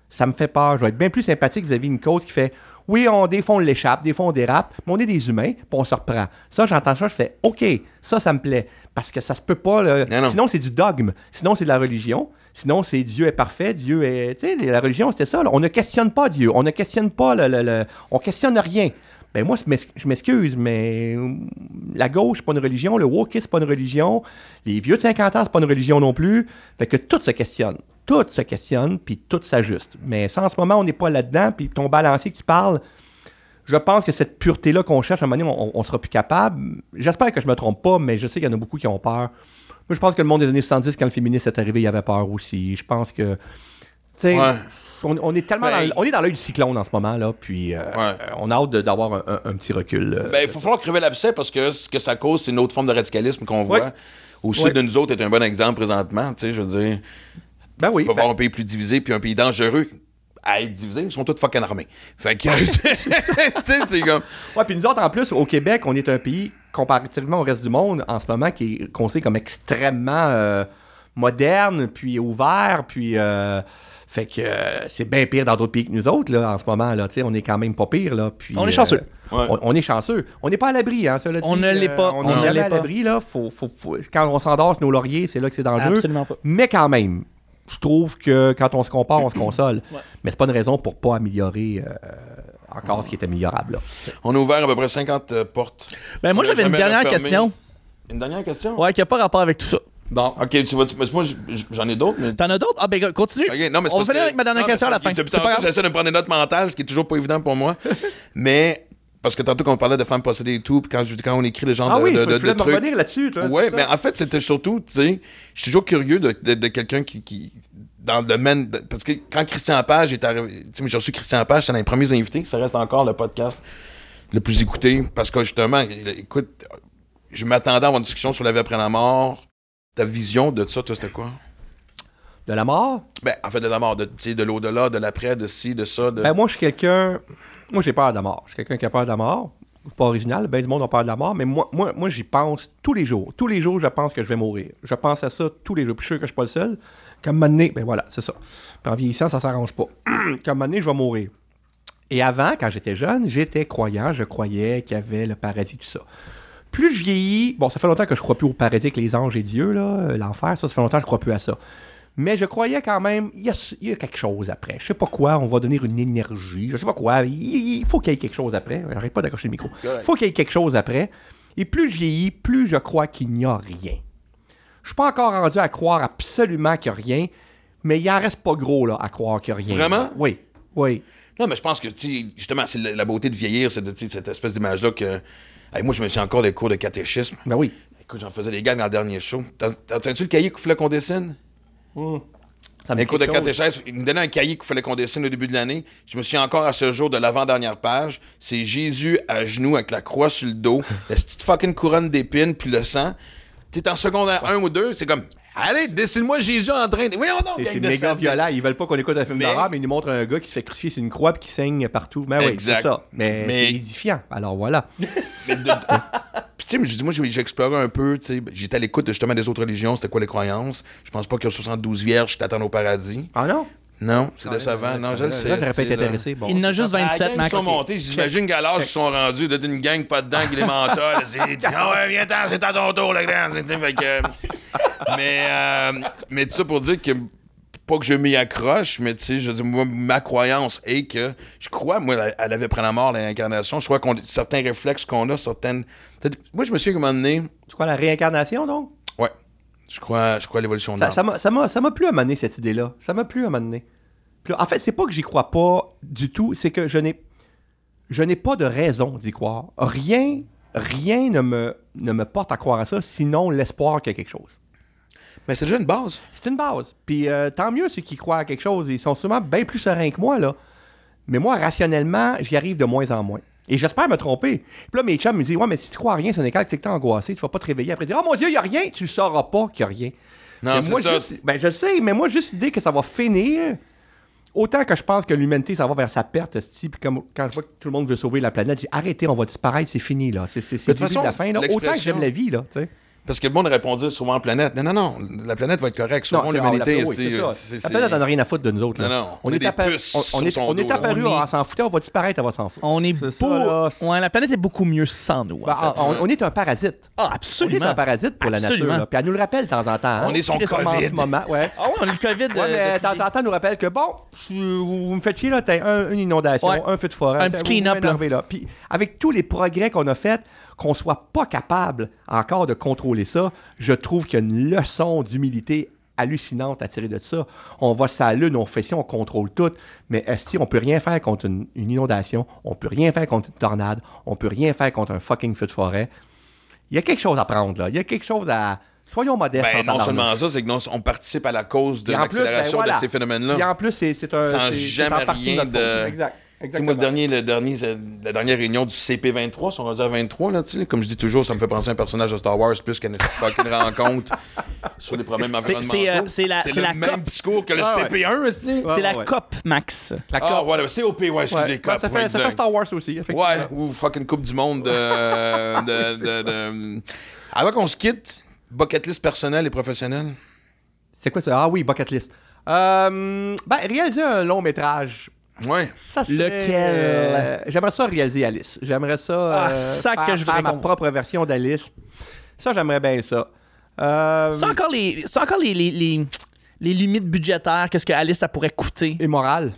Ça me fait peur. Je vais être bien plus sympathique vis-à-vis d'une cause qui fait oui, on, des fois on l'échappe, des fois on dérape, mais on est des humains, puis on se reprend. Ça, j'entends ça, je fais OK, ça, ça me plaît. Parce que ça se peut pas. là. Non, non. Sinon, c'est du dogme. Sinon, c'est de la religion. Sinon, c'est Dieu est parfait, Dieu est. Tu sais, la religion, c'était ça. là. On ne questionne pas Dieu. On ne questionne pas le. le- le- On questionne rien. Ben moi, je m'excuse, mais hum, la gauche, c'est pas une religion. Le wokisme, c'est pas une religion. Les vieux de 50 ans, c'est pas une religion non plus. Fait que tout se questionne. Tout se questionne, puis tout s'ajuste. Mais ça, en ce moment, on n'est pas là-dedans. Puis ton balancier que tu parles, je pense que cette pureté-là qu'on cherche, à un moment donné, on, on sera plus capable. J'espère que je me trompe pas, mais je sais qu'il y en a beaucoup qui ont peur. Moi, je pense que le monde des années 70, quand le féminisme est arrivé, il y avait peur aussi. Je pense que. Tu sais, Ouais. on, on est tellement Ben, dans, on est dans l'œil du cyclone en ce moment, là. Puis, euh, Ouais. on a hâte d'avoir un, un- un petit recul. euh. Ben, il va falloir crever l'abcès parce que ce que ça cause, c'est une autre forme de radicalisme qu'on voit. Au sud de nous autres est un bon exemple présentement. Tu sais, je veux dire, ben oui. tu peux ben- voir un pays plus divisé puis un pays dangereux à être divisé. Ils sont tous fucking armés. Fait que, <laughs> tu sais, c'est comme. Ouais, puis nous autres, en plus, au Québec, on est un pays, comparativement au reste du monde, en ce moment, qui est considéré comme extrêmement euh, moderne, puis ouvert, puis... euh, fait que euh, c'est bien pire dans d'autres pays que nous autres, là, en ce moment, là. Tu sais, on est quand même pas pire, là. Puis, On est chanceux. Ouais. On, on est chanceux. On n'est pas à l'abri, hein, cela dit. On ne l'est pas. On n'est ne jamais à l'abri, là. Faut, faut- faut- quand on s'endort nos lauriers, c'est là que c'est dangereux. Absolument pas. Mais quand même, je trouve que quand on se compare, on se console. Ouais. Mais c'est pas une raison pour pas améliorer euh, encore ce qui est améliorable, là. On a ouvert à peu près 50 euh, portes. Ben, moi, j'avais une dernière refermé. question. Une dernière question? Ouais, qui n'a pas rapport avec tout ça. Bon. Ok, tu vas. mais moi, j'en ai d'autres, mais. T'en as d'autres? Ah, ben, continue. Ok, non, mais c'est On va finir que- avec ma dernière non, question à la fin. j'essaie de me prendre des notes mentales, ce qui est toujours pas évident pour moi. <laughs> mais, parce que tantôt, quand on parlait de femmes possédées et tout, puis quand, je- quand on écrit le genre Ah de, oui, de, de- de trucs. revenir là-dessus, toi. Ouais, mais en fait, c'était surtout, tu sais, je suis toujours curieux de, de- de quelqu'un qui, qui, dans le domaine, de- parce que quand Christian Page est arrivé, tu sais, j'ai reçu Christian Page, c'est un des premiers invités, ça reste encore le podcast le plus écouté, parce que justement, écoute, je m'attendais à avoir une discussion sur la vie après la mort. Ta vision de ça, toi, c'était quoi? De la mort? Ben, en fait, de la mort, de, tu sais, de l'au-delà, de l'après, de ci, de ça. De... Ben, moi, je suis quelqu'un. Moi, j'ai peur de la mort. Je suis quelqu'un qui a peur de la mort. Pas original, ben du monde a peur de la mort, mais moi, moi, moi j'y pense tous les jours. Tous les jours, je pense que je vais mourir. Je pense à ça tous les jours. Puis je suis sûr que je suis pas le seul. Comme donné, ben voilà, c'est ça. Puis en vieillissant, ça s'arrange pas. <clears throat> Comme donné, je vais mourir. Et avant, quand j'étais jeune, j'étais croyant, je croyais qu'il y avait le paradis, tout ça. Plus je vieillis, bon, ça fait longtemps que je crois plus au paradis avec les anges et Dieu, là, euh, l'enfer, ça, ça fait longtemps que je crois plus à ça. Mais je croyais quand même, il y a, il y a quelque chose après. Je sais pas quoi, on va donner une énergie, je sais pas quoi, il, il faut qu'il y ait quelque chose après. J'arrête pas d'accrocher le micro. Il faut qu'il y ait quelque chose après. Et plus je vieillis, plus je crois qu'il n'y a rien. Je suis pas encore rendu à croire absolument qu'il n'y a rien, mais il en reste pas gros, là, à croire qu'il n'y a rien. Vraiment? Oui, oui. Non, mais je pense que, justement, c'est la, la beauté de vieillir, c'est de, cette espèce d'image-là que. Hey, moi, je me suis encore des cours de catéchisme. Ben oui. Écoute, j'en faisais des gars dans le dernier show. T'as- T'as-tu le cahier qu'il fallait qu'on dessine? Ça me Les cours de catéchèse, ils me donnaient un cahier qu'il fallait qu'on dessine au début de l'année. Je me suis encore à ce jour de l'avant-dernière page. C'est Jésus à genoux avec la croix sur le dos, <laughs> la petite fucking couronne d'épines, puis le sang. T'es en secondaire 1 ou 2, c'est comme. Allez, dessine-moi Jésus en train de. Voyons donc, gang C'est de méga violent. Ils veulent pas qu'on écoute un film Mais- d'horreur, mais ils nous montrent un gars qui se fait crucifier sur une croix puis qui saigne partout. Mais oui, Exact. c'est ça. Mais, Mais- c'est édifiant. Alors voilà. <laughs> Mais de- <laughs> Puis, tu sais, mais je dis, moi, exploré un peu, tu sais, j'étais à l'écoute de, justement des autres religions, c'était quoi les croyances? Je pense pas qu'il y a 72 vierges qui t'attendent au paradis. Ah non? Non, c'est Ah, décevant. Non, je le sais. Là, pas été c'est, là. intéressé. Bon. Il en a juste Ah, la 27 gang max. qui sont montés, j'imagine qu'à l'âge qu'ils sont rendus, d'être une gang pas dedans, qui les mentors, là, c'est Ah ouais, viens-t'en, c'est à ton tour, le grand. Tu sais, fait que, mais, euh, mais tout ça pour dire que, pas que je m'y accroche, mais tu sais, je veux dire, moi, ma croyance est que, je crois, moi, elle avait pris la mort, l'incarnation, je crois qu'on certains réflexes qu'on a, certaines. Moi, je me souviens qu'à un moment donné, Tu crois à la réincarnation, donc? Je crois, je crois à l'évolution de l'âme. Ça m'a- ça plu à m'amener cette idée-là. Ça m'a plu à. Puis En fait, c'est pas que j'y crois pas du tout, c'est que je n'ai je n'ai pas de raison d'y croire. Rien, rien ne me, ne me porte à croire à ça, sinon l'espoir qu'il y a quelque chose. Mais c'est déjà une base. C'est une base. Puis euh, tant mieux ceux qui croient à quelque chose. Ils sont sûrement bien plus sereins que moi, là. Mais moi, rationnellement, j'y arrive de moins en moins. Et j'espère me tromper. Puis là, mes chums me disent Ouais, mais si tu crois à rien, ce n'est c'est que t'es angoissé. Tu vas pas te réveiller après dire Oh mon Dieu, il n'y a rien. Tu ne sauras pas qu'il n'y a rien. Non, c'est ça. juste- ben, je sais, mais moi, juste l'idée que ça va finir. Autant que je pense que l'humanité, ça va vers sa perte, puis comme quand je vois que tout le monde veut sauver la planète, j'ai arrêtez, on va disparaître, c'est fini, là. C'est c'est- c'est le début de la façon, fin, là. Autant que j'aime la vie, là, tu sais. Parce que le monde répondait souvent en planète. Non, non, non, la planète va être correcte. Souvent, l'humanité, La planète n'en a rien à foutre de nous autres. Là. Non, non, on est des apparu- puces on, sur on est, on est apparu, On on, est- s'en foutait, on va disparaître, on va s'en foutre. On est C'est ça, beau. ouais, la planète est beaucoup mieux sans nous. en Ben, fait. on, on est un parasite. Ah, On est absolument. un parasite pour la Absolument. nature. Puis elle nous le rappelle de temps en temps. hein. On est son en COVID. ce moment, ouais. Ah ouais, on a le COVID. Euh, de temps en temps, elle nous rappelle que bon, vous me faites chier, là, t'as une inondation, un feu de forêt. Un petit clean-up. Puis avec tous les progrès qu'on a faits, qu'on soit pas capable encore de contrôler ça, je trouve qu'il y a une leçon d'humilité hallucinante à tirer de ça. On va sur la lune, on fait ci, on contrôle tout, mais si on peut rien faire contre une, une inondation, on peut rien faire contre une tornade, on peut rien faire contre un fucking feu de forêt, il y a quelque chose à prendre, là. Il y a quelque chose à... Soyons modestes. Ben, en non seulement ça, c'est que non, on participe à la cause de Et ben, l'accélération voilà. de ces phénomènes-là. Puis en plus, c'est un. Sans jamais rien de- Exact. Tu sais, moi, le Exactement. dernier, le dernier, c'est la dernière réunion du CP23, ils sont rendus à 23, là, tu sais. Comme je dis toujours, ça me fait penser à un personnage de Star Wars plus qu'à une <laughs> fucking rencontre sur les problèmes C'est- environnementaux. c'est, euh, c'est la- c'est le la même COP. discours que le Ah ouais. CP1, est-ce que- C'est Ouais, la ouais. COP, Max. La Ah, COP. voilà, COP, ouais, excusez, Ouais. COP. Ça, ouais, fait, ça fait exact. Star Wars aussi, effectivement. Ouais, ou fucking Coupe du Monde de. de, de- de- Avant qu'on se quitte, bucket list personnel et professionnel. C'est quoi ça? Ah oui, bucket list. Euh, ben, réaliser un long métrage. Ouais. Ça serait, Lequel? euh, J'aimerais ça réaliser Alice. J'aimerais ça. Ah, euh, ça faire, que je voudrais faire ma propre version d'Alice. Ça, j'aimerais bien ça. Euh, C'est encore les, c'est encore les, les, les, les limites budgétaires, qu'est-ce que Alice ça pourrait coûter. Immoral.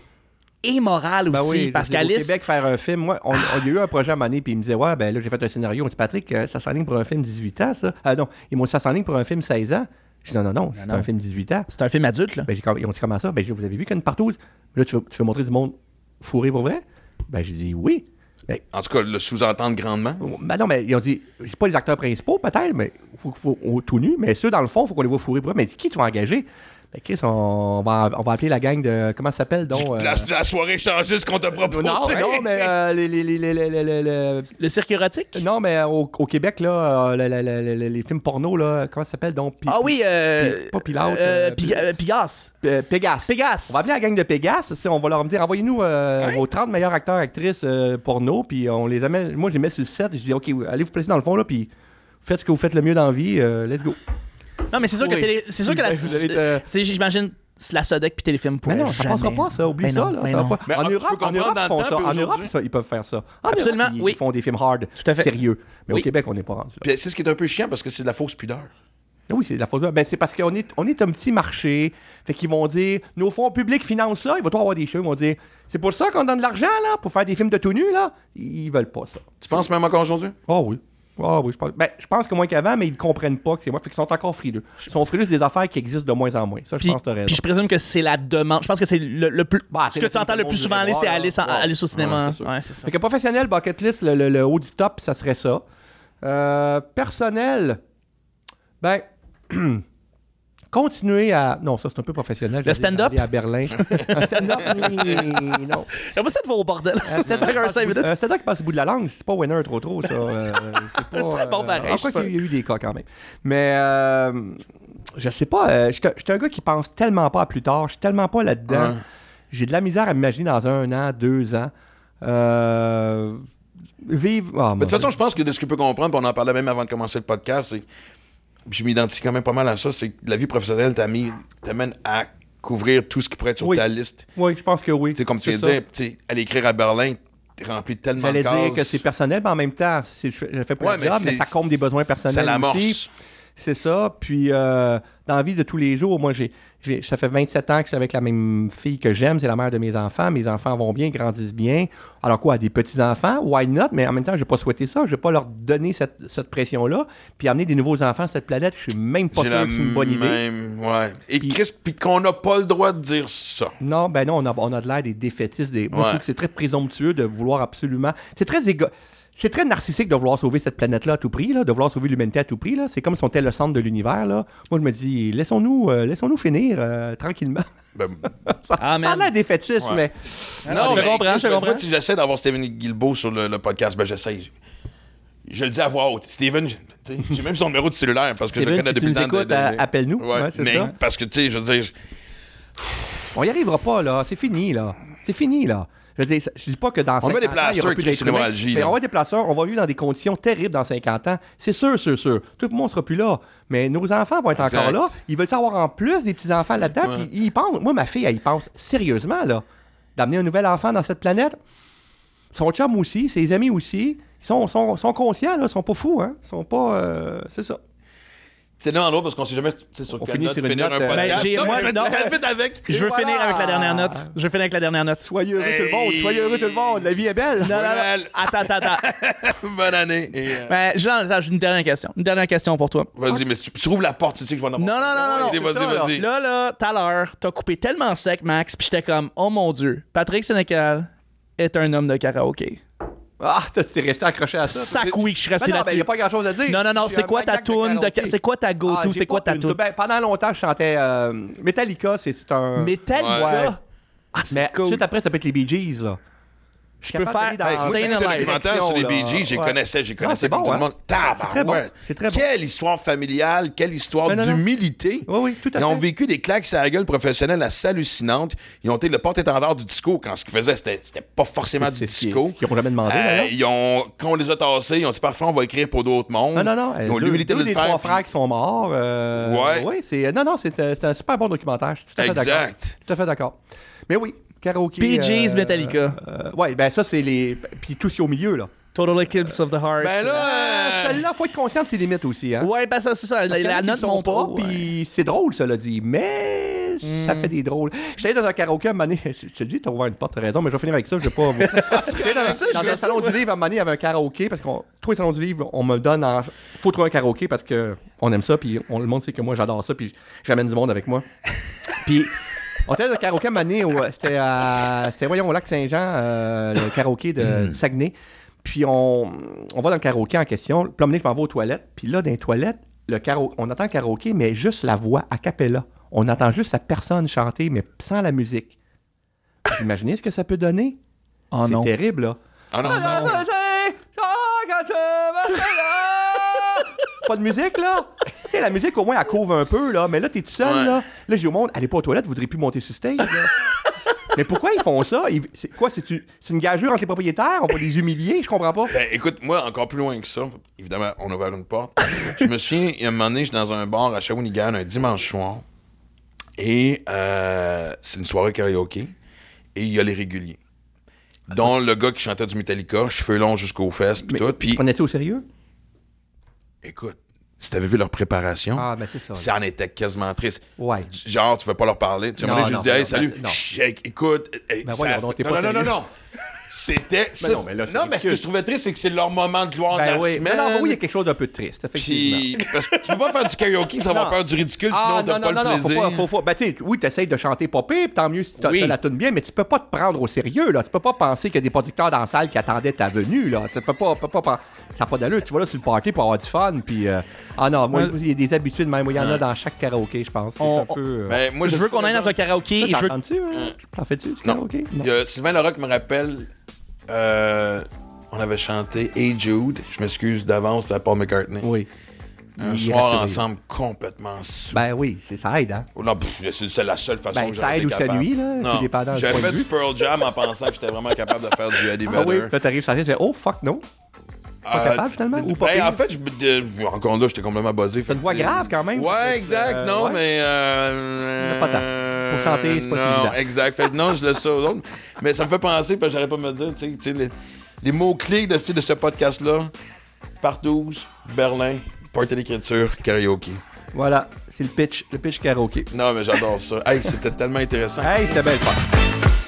Et morale Ben aussi, oui, parce je qu'Alice. Au Québec, faire un film, moi, on, y a eu un projet à donné, puis il me disait, ouais, ben là, j'ai fait un scénario. On me dit, Patrick, euh, ça s'enligne pour un film 18 ans, ça. Ah non, ils m'ont dit, ça s'enligne pour un film 16 ans. Je dis, non, non, non, c'est un film 18 ans. C'est un film adulte, là. Ben, j'ai ils ont dit, comment ça? Ben, vous avez vu qu'il y a une partouze? Là, tu veux, tu veux montrer du monde fourré pour vrai? Ben, j'ai dit, oui. Ben, En tout cas, le sous-entendre grandement. ben non, mais ils ont dit, c'est pas les acteurs principaux, peut-être, mais faut, faut, faut- tout nu, mais ceux dans le fond, il faut qu'on les voit fourrés pour vrai. Mais qui tu vas engager? Ben, Chris, on va, on va appeler la gang de. Comment ça s'appelle donc? euh, La, la soirée échangiste qu'on t'a proposé. non, non, mais euh, les, les, les, les, les- les- les- les- Le cirque érotique? Non, mais au, au Québec, là, euh, le- le- le- le- les films porno, là, comment ça s'appelle donc? Ah oui, euh. Pi- pas Pilote, euh, euh, Pig- euh, Pigas. euh, Pégasse. Pégasse. On va appeler la gang de Pégasse. si On va leur dire envoyez-nous euh, vos 30 meilleurs acteurs, actrices euh, porno, puis on les amène. Moi, je les mets sur le set. Je dis OK, allez vous placer dans le fond, là, puis faites ce que vous faites le mieux dans la vie. euh, let's go. Non, mais c'est sûr que télé- c'est sûr que la. <laughs> C'est- J'imagine c'est la Sodec puis Téléfilm pour Mais non, ça passera pas, ça. Oublie Ben ça, non, là. ben ça non. pas. Mais en ah, Europe, en Europe, font ça. En Europe, ça, ils peuvent faire ça. En Absolument, Europe, ils, oui. ils font des films hard, Tout à fait. sérieux. Mais Oui. au Québec, on n'est pas rendu là. Puis c'est ce qui est un peu chiant parce que c'est de la fausse pudeur. Oui, c'est de la photo. Ben, c'est parce qu'on est, on est un petit marché. Fait qu'ils vont dire, nos fonds publics financent ça. Il va tout avoir des shows. Ils vont dire, c'est pour ça qu'on donne de l'argent, là, pour faire des films de tout nu, là. Ils veulent pas ça. Tu penses même encore aujourd'hui? Ah oui. Ah oui, je pense. Ben, je pense que moins qu'avant, mais ils comprennent pas que c'est moi. Fait qu'ils sont encore frileux. Ils sont frileux des affaires qui existent de moins en moins. Ça, je Puis, pense que raison. puis je présume que c'est la demande. Je pense que c'est le, le plus. Bah, ce que tu entends le plus monde souvent aller, c'est aller, Ouais. aller au cinéma. Ouais, ça. Fait que professionnel, bucket list, le, le- le haut du top, ça serait ça. Euh, personnel, ben, <clears throat> continuer à. Non, ça c'est un peu professionnel. Le Je stand-up? à Berlin. <laughs> un stand-up, non. J'aimerais ça de voir au bordel. Un stand-up qui passe cinq au bout- minutes. un stand-up qui passe au bout de la langue, c'est pas winner trop trop, ça. euh, c'est pas, <laughs> Ce serait bon pareil, En je quoi suis qu'il y a eu des cas quand même. Mais euh, Je sais pas, euh, j'étais j'étais un gars qui pense tellement pas à plus tard, je suis tellement pas là-dedans. J'ai de la misère à m'imaginer dans un an, deux ans. Euh, vivre. ah, Mais de toute façon, je pense que de ce que je peux comprendre, puis on en parlait même avant de commencer le podcast, c'est. Je m'identifie quand même pas mal à ça, c'est que la vie professionnelle t'amène à couvrir tout ce qui pourrait être sur Oui. ta liste. Oui, je pense que oui. Sais, comme tu C'est viens de dire, aller écrire à Berlin, rempli de tellement de J'allais dire que c'est personnel, mais en même temps, c'est- je fais pas Ouais, mais job, mais c'est- ça compte des besoins personnels aussi. C'est ça. Puis, euh, dans la vie de tous les jours, moi, j'ai- ça fait 27 ans que je suis avec la même fille que j'aime. C'est la mère de mes enfants. Mes enfants vont bien, grandissent bien. Alors quoi, des petits-enfants, why not? Mais en même temps, je n'ai pas souhaité ça. Je ne vais pas leur donner cette, cette pression-là. Puis amener des nouveaux enfants sur cette planète, je suis même pas sûr que c'est une bonne idée. même- ouais. Et Puis- Chris, puis qu'on n'a pas le droit de dire ça. Non, ben non, on a, on a de l'air des défaitistes. Des... Moi, je trouve que c'est très présomptueux de vouloir absolument. C'est très égo... C'est très narcissique de vouloir sauver cette planète-là à tout prix, là, de vouloir sauver l'humanité à tout prix. Là. C'est comme si on était le centre de l'univers. Là. Moi, je me dis, laissons-nous euh, laissons-nous finir euh, tranquillement. Ben, Ah, <laughs> Ça a l'air défaitiste, Ouais. mais je te comprends, je comprends. Moi, si j'essaie d'avoir Steven Guilbeault sur le, le podcast, ben j'essaie. Je le dis à voix haute. Steven, j'ai même son numéro de cellulaire parce que je Steven, le connais si depuis le temps. de- appelle-nous. Ouais, Ouais, mais ça. parce que, tu sais, je veux dire, on n'y arrivera pas, là. C'est fini, là. C'est fini, là. Je veux dire, ça- je dis pas que dans On 50 met des ans, il y aura plus Mais on va des on va vivre dans des conditions terribles dans 50 ans. C'est sûr, sûr, sûr. Tout le monde sera plus là. Mais nos enfants vont être Exact. encore là. Ils veulent avoir en plus des petits-enfants là-dedans. Ouais. Puis ils pensent. Moi, ma fille, elle y pense sérieusement, là. D'amener un nouvel enfant dans cette planète. Son chum aussi, ses amis aussi. Ils sont, sont, sont conscients, là. Ils sont pas fous, hein. Ils sont pas. euh, c'est ça. C'est dans l'autre parce qu'on sait jamais sur On quelle finit note sur une finir note, un euh, podcast. Ben, non, moi, non. avec. Je veux voilà. finir avec la dernière note. Je veux finir avec la dernière note. Soyez heureux tout le monde. Soyez heureux tout le monde. La vie est belle. Non, non, non. Noël. Attends, attends, attends. <laughs> Bonne année. Et, euh, Ben, Jean, j'ai une dernière question. Une dernière question pour toi. Vas-y, mais si tu, rouvres la porte, tu sais que je vais en avoir. Non, non, non, non, Vas-y, vas-y, vas-y. Là, là, tout à l'heure, t'as coupé tellement sec, Max, puis j'étais comme, oh mon Dieu, Patrick Sénécal est un homme de karaoké. Ah, t'es t'es resté accroché à ça. Sac oui que je suis resté Ben là-dessus. y a pas grand-chose à dire. Non, non, non, c'est quoi ta tune de karaoké. c'est quoi ta go-to, Ah, j'ai c'est quoi ta une tune? Pendant longtemps, je chantais euh, Metallica, c'est un. Metallica? Ah, c'est Mais cool. suite après, ça peut être les Bee Gees. Là. Je peux faire Stay moi, j'ai documentaire sur les Bee Gees, Ouais. connaissais, j'ai Non, connaissais comme tout le hein. monde. C'est très bon, Tabarouette. c'est très bon. Quelle histoire familiale, quelle histoire d'humilité. Oui, oui, tout à Ils ont fait. vécu des claques sur la gueule professionnelle assez hallucinantes. Ils ont été le porte-étendard du disco quand ce qu'ils faisaient, c'était pas forcément du disco. qu'ils ont jamais demandé, Euh, ils ont, quand on les a tassés, ils ont dit parfait, on va écrire pour d'autres mondes. Non, non, non. Ils ont l'humilité de le faire. trois frères qui sont morts. euh, Ouais. Non, non, c'est euh, c'est un super bon documentaire. Je suis tout à fait d'accord. Exact. Tout à fait d'accord. Mais oui, karaoké. Bee Gees, euh, Metallica. euh, ouais, ben ça, c'est les. Puis tout ce qui est au milieu, là. Total Eclipse of the Heart. Ben là, Ah, euh, Celle-là, faut être conscient de ses limites aussi. Hein? Ouais, ben ça, c'est ça. La, la note sont monte pas, puis c'est drôle, cela dit. Mais ça Hmm. fait des drôles. J'étais dans un karaoké à donné. <laughs> Je te dis, t'as ouvert une porte, t'as raison, mais je vais finir avec ça. Je vais pas. <laughs> J'étais dans, ça, dans ça, salon du livre à donné, il y avait un karaoké parce que tous les salons du livre, on me donne. En... Faut trouver un karaoké parce que on aime ça, puis on, le monde sait que moi j'adore ça, puis j'amène du monde avec moi. <laughs> Puis. On était dans un karaoké euh, c'était à- c'était, voyons, au lac Saint-Jean, euh, le karaoké de Saguenay. Puis on, on va dans le karaoké en question. Puis là, je m'en vais aux toilettes. Puis là, dans les toilettes, le karaoké, on entend le karaoké, mais juste la voix a cappella. On entend juste la personne chanter, mais sans la musique. Vous imaginez ce que ça peut donner? Oh c'est terrible, là. Ah non, Pas de musique, là? Tu sais, la musique, au moins, elle couvre un peu, là. Mais là, t'es tout seul, Ouais. là. Là, j'ai au monde, allez pas aux toilettes, vous voudrez plus monter sur stage, là. Mais pourquoi ils font ça? Ils- C'est quoi? C'est une, une gageure entre les propriétaires? On va les humilier? Je comprends pas. Ben, écoute, moi, encore plus loin que ça, évidemment, on a ouvert une porte. je me souviens, il y a un moment donné, j'étais dans un bar à Shawinigan un dimanche soir. Et euh, c'est une soirée karaoké. Et il y a les réguliers. Dont le gars qui chantait du Metallica, cheveux longs jusqu'aux fesses, puis tout. Puis, Prenais-tu au sérieux? Écoute, si t'avais vu leur préparation, Ah, ben ça. en était quasiment triste. Ouais. Genre, tu veux pas leur parler. Tu sais, je lui dis, hey, salut. ben, non. Chut, hey, écoute. hey, Ben ça fait- non, non, non, non, non. <laughs> C'était. ça, non, mais là, c'est non, mais ce que je trouvais triste, c'est que c'est leur moment de gloire de Ben la oui. semaine. Mais non, oui, il y a quelque chose d'un peu triste, effectivement. Puis, parce que tu peux pas faire du karaoké sans avoir peur du ridicule, sinon Ah, t'as non, pas non, le non, plaisir. faut pas, faut, faut- ben, oui, t'essayes de chanter pas pire, tant mieux si t'as Oui. t'as la tune bien, mais tu peux pas te prendre au sérieux, là. Tu peux pas penser qu'il y a des producteurs dans la salle qui attendaient ta venue, là. Ça peut pas, peut pas, ça n'a pas d'allure. Tu vas là sur le party pour avoir du fun, puis... euh, Ah non, moi, Ouais. il y a des habitudes, même. Il y en a dans chaque karaoké, je pense. C'est On- un peu... euh, Ben, moi, Je veux qu'on aille dans un karaoké hein? T'en fais-tu, du karaoké? Il y a Sylvain Larocque me rappelle, euh, on avait chanté Hey Jude, je m'excuse d'avance à Paul McCartney. Oui. Un il soir ensemble complètement sous. Ben oui, c'est- ça aide, hein. Oh non, c'est la seule façon Ben, que ça aide ou ça nuit, là, Non, J'avais fait du Pearl Jam en pensant que j'étais vraiment capable de faire du <laughs> Eddie Ah oui, Vedder. là, t'arrives sur la tu fais, oh fuck, non. Pas Euh, capable, finalement, ou pas ben, en fait, je, de- encore là, j'étais complètement buzzé. T'as une voix grave, quand même. Ouais, exact, Euh, non, ouais. mais. Euh, Pas tant. Pour chanter, c'est pas si évident. exact. Fait non, je laisse ça aux autres. Mais ça me fait penser, parce que j'arrête pas me dire, tu sais, tu sais, les, les mots-clés de, ce- de ce podcast-là Partouze, Berlin, portée d'écriture, karaoke. Voilà, c'est le pitch, le pitch karaoké. Non, mais j'adore ça. Hey, c'était tellement intéressant. Hey, c'était belle fun.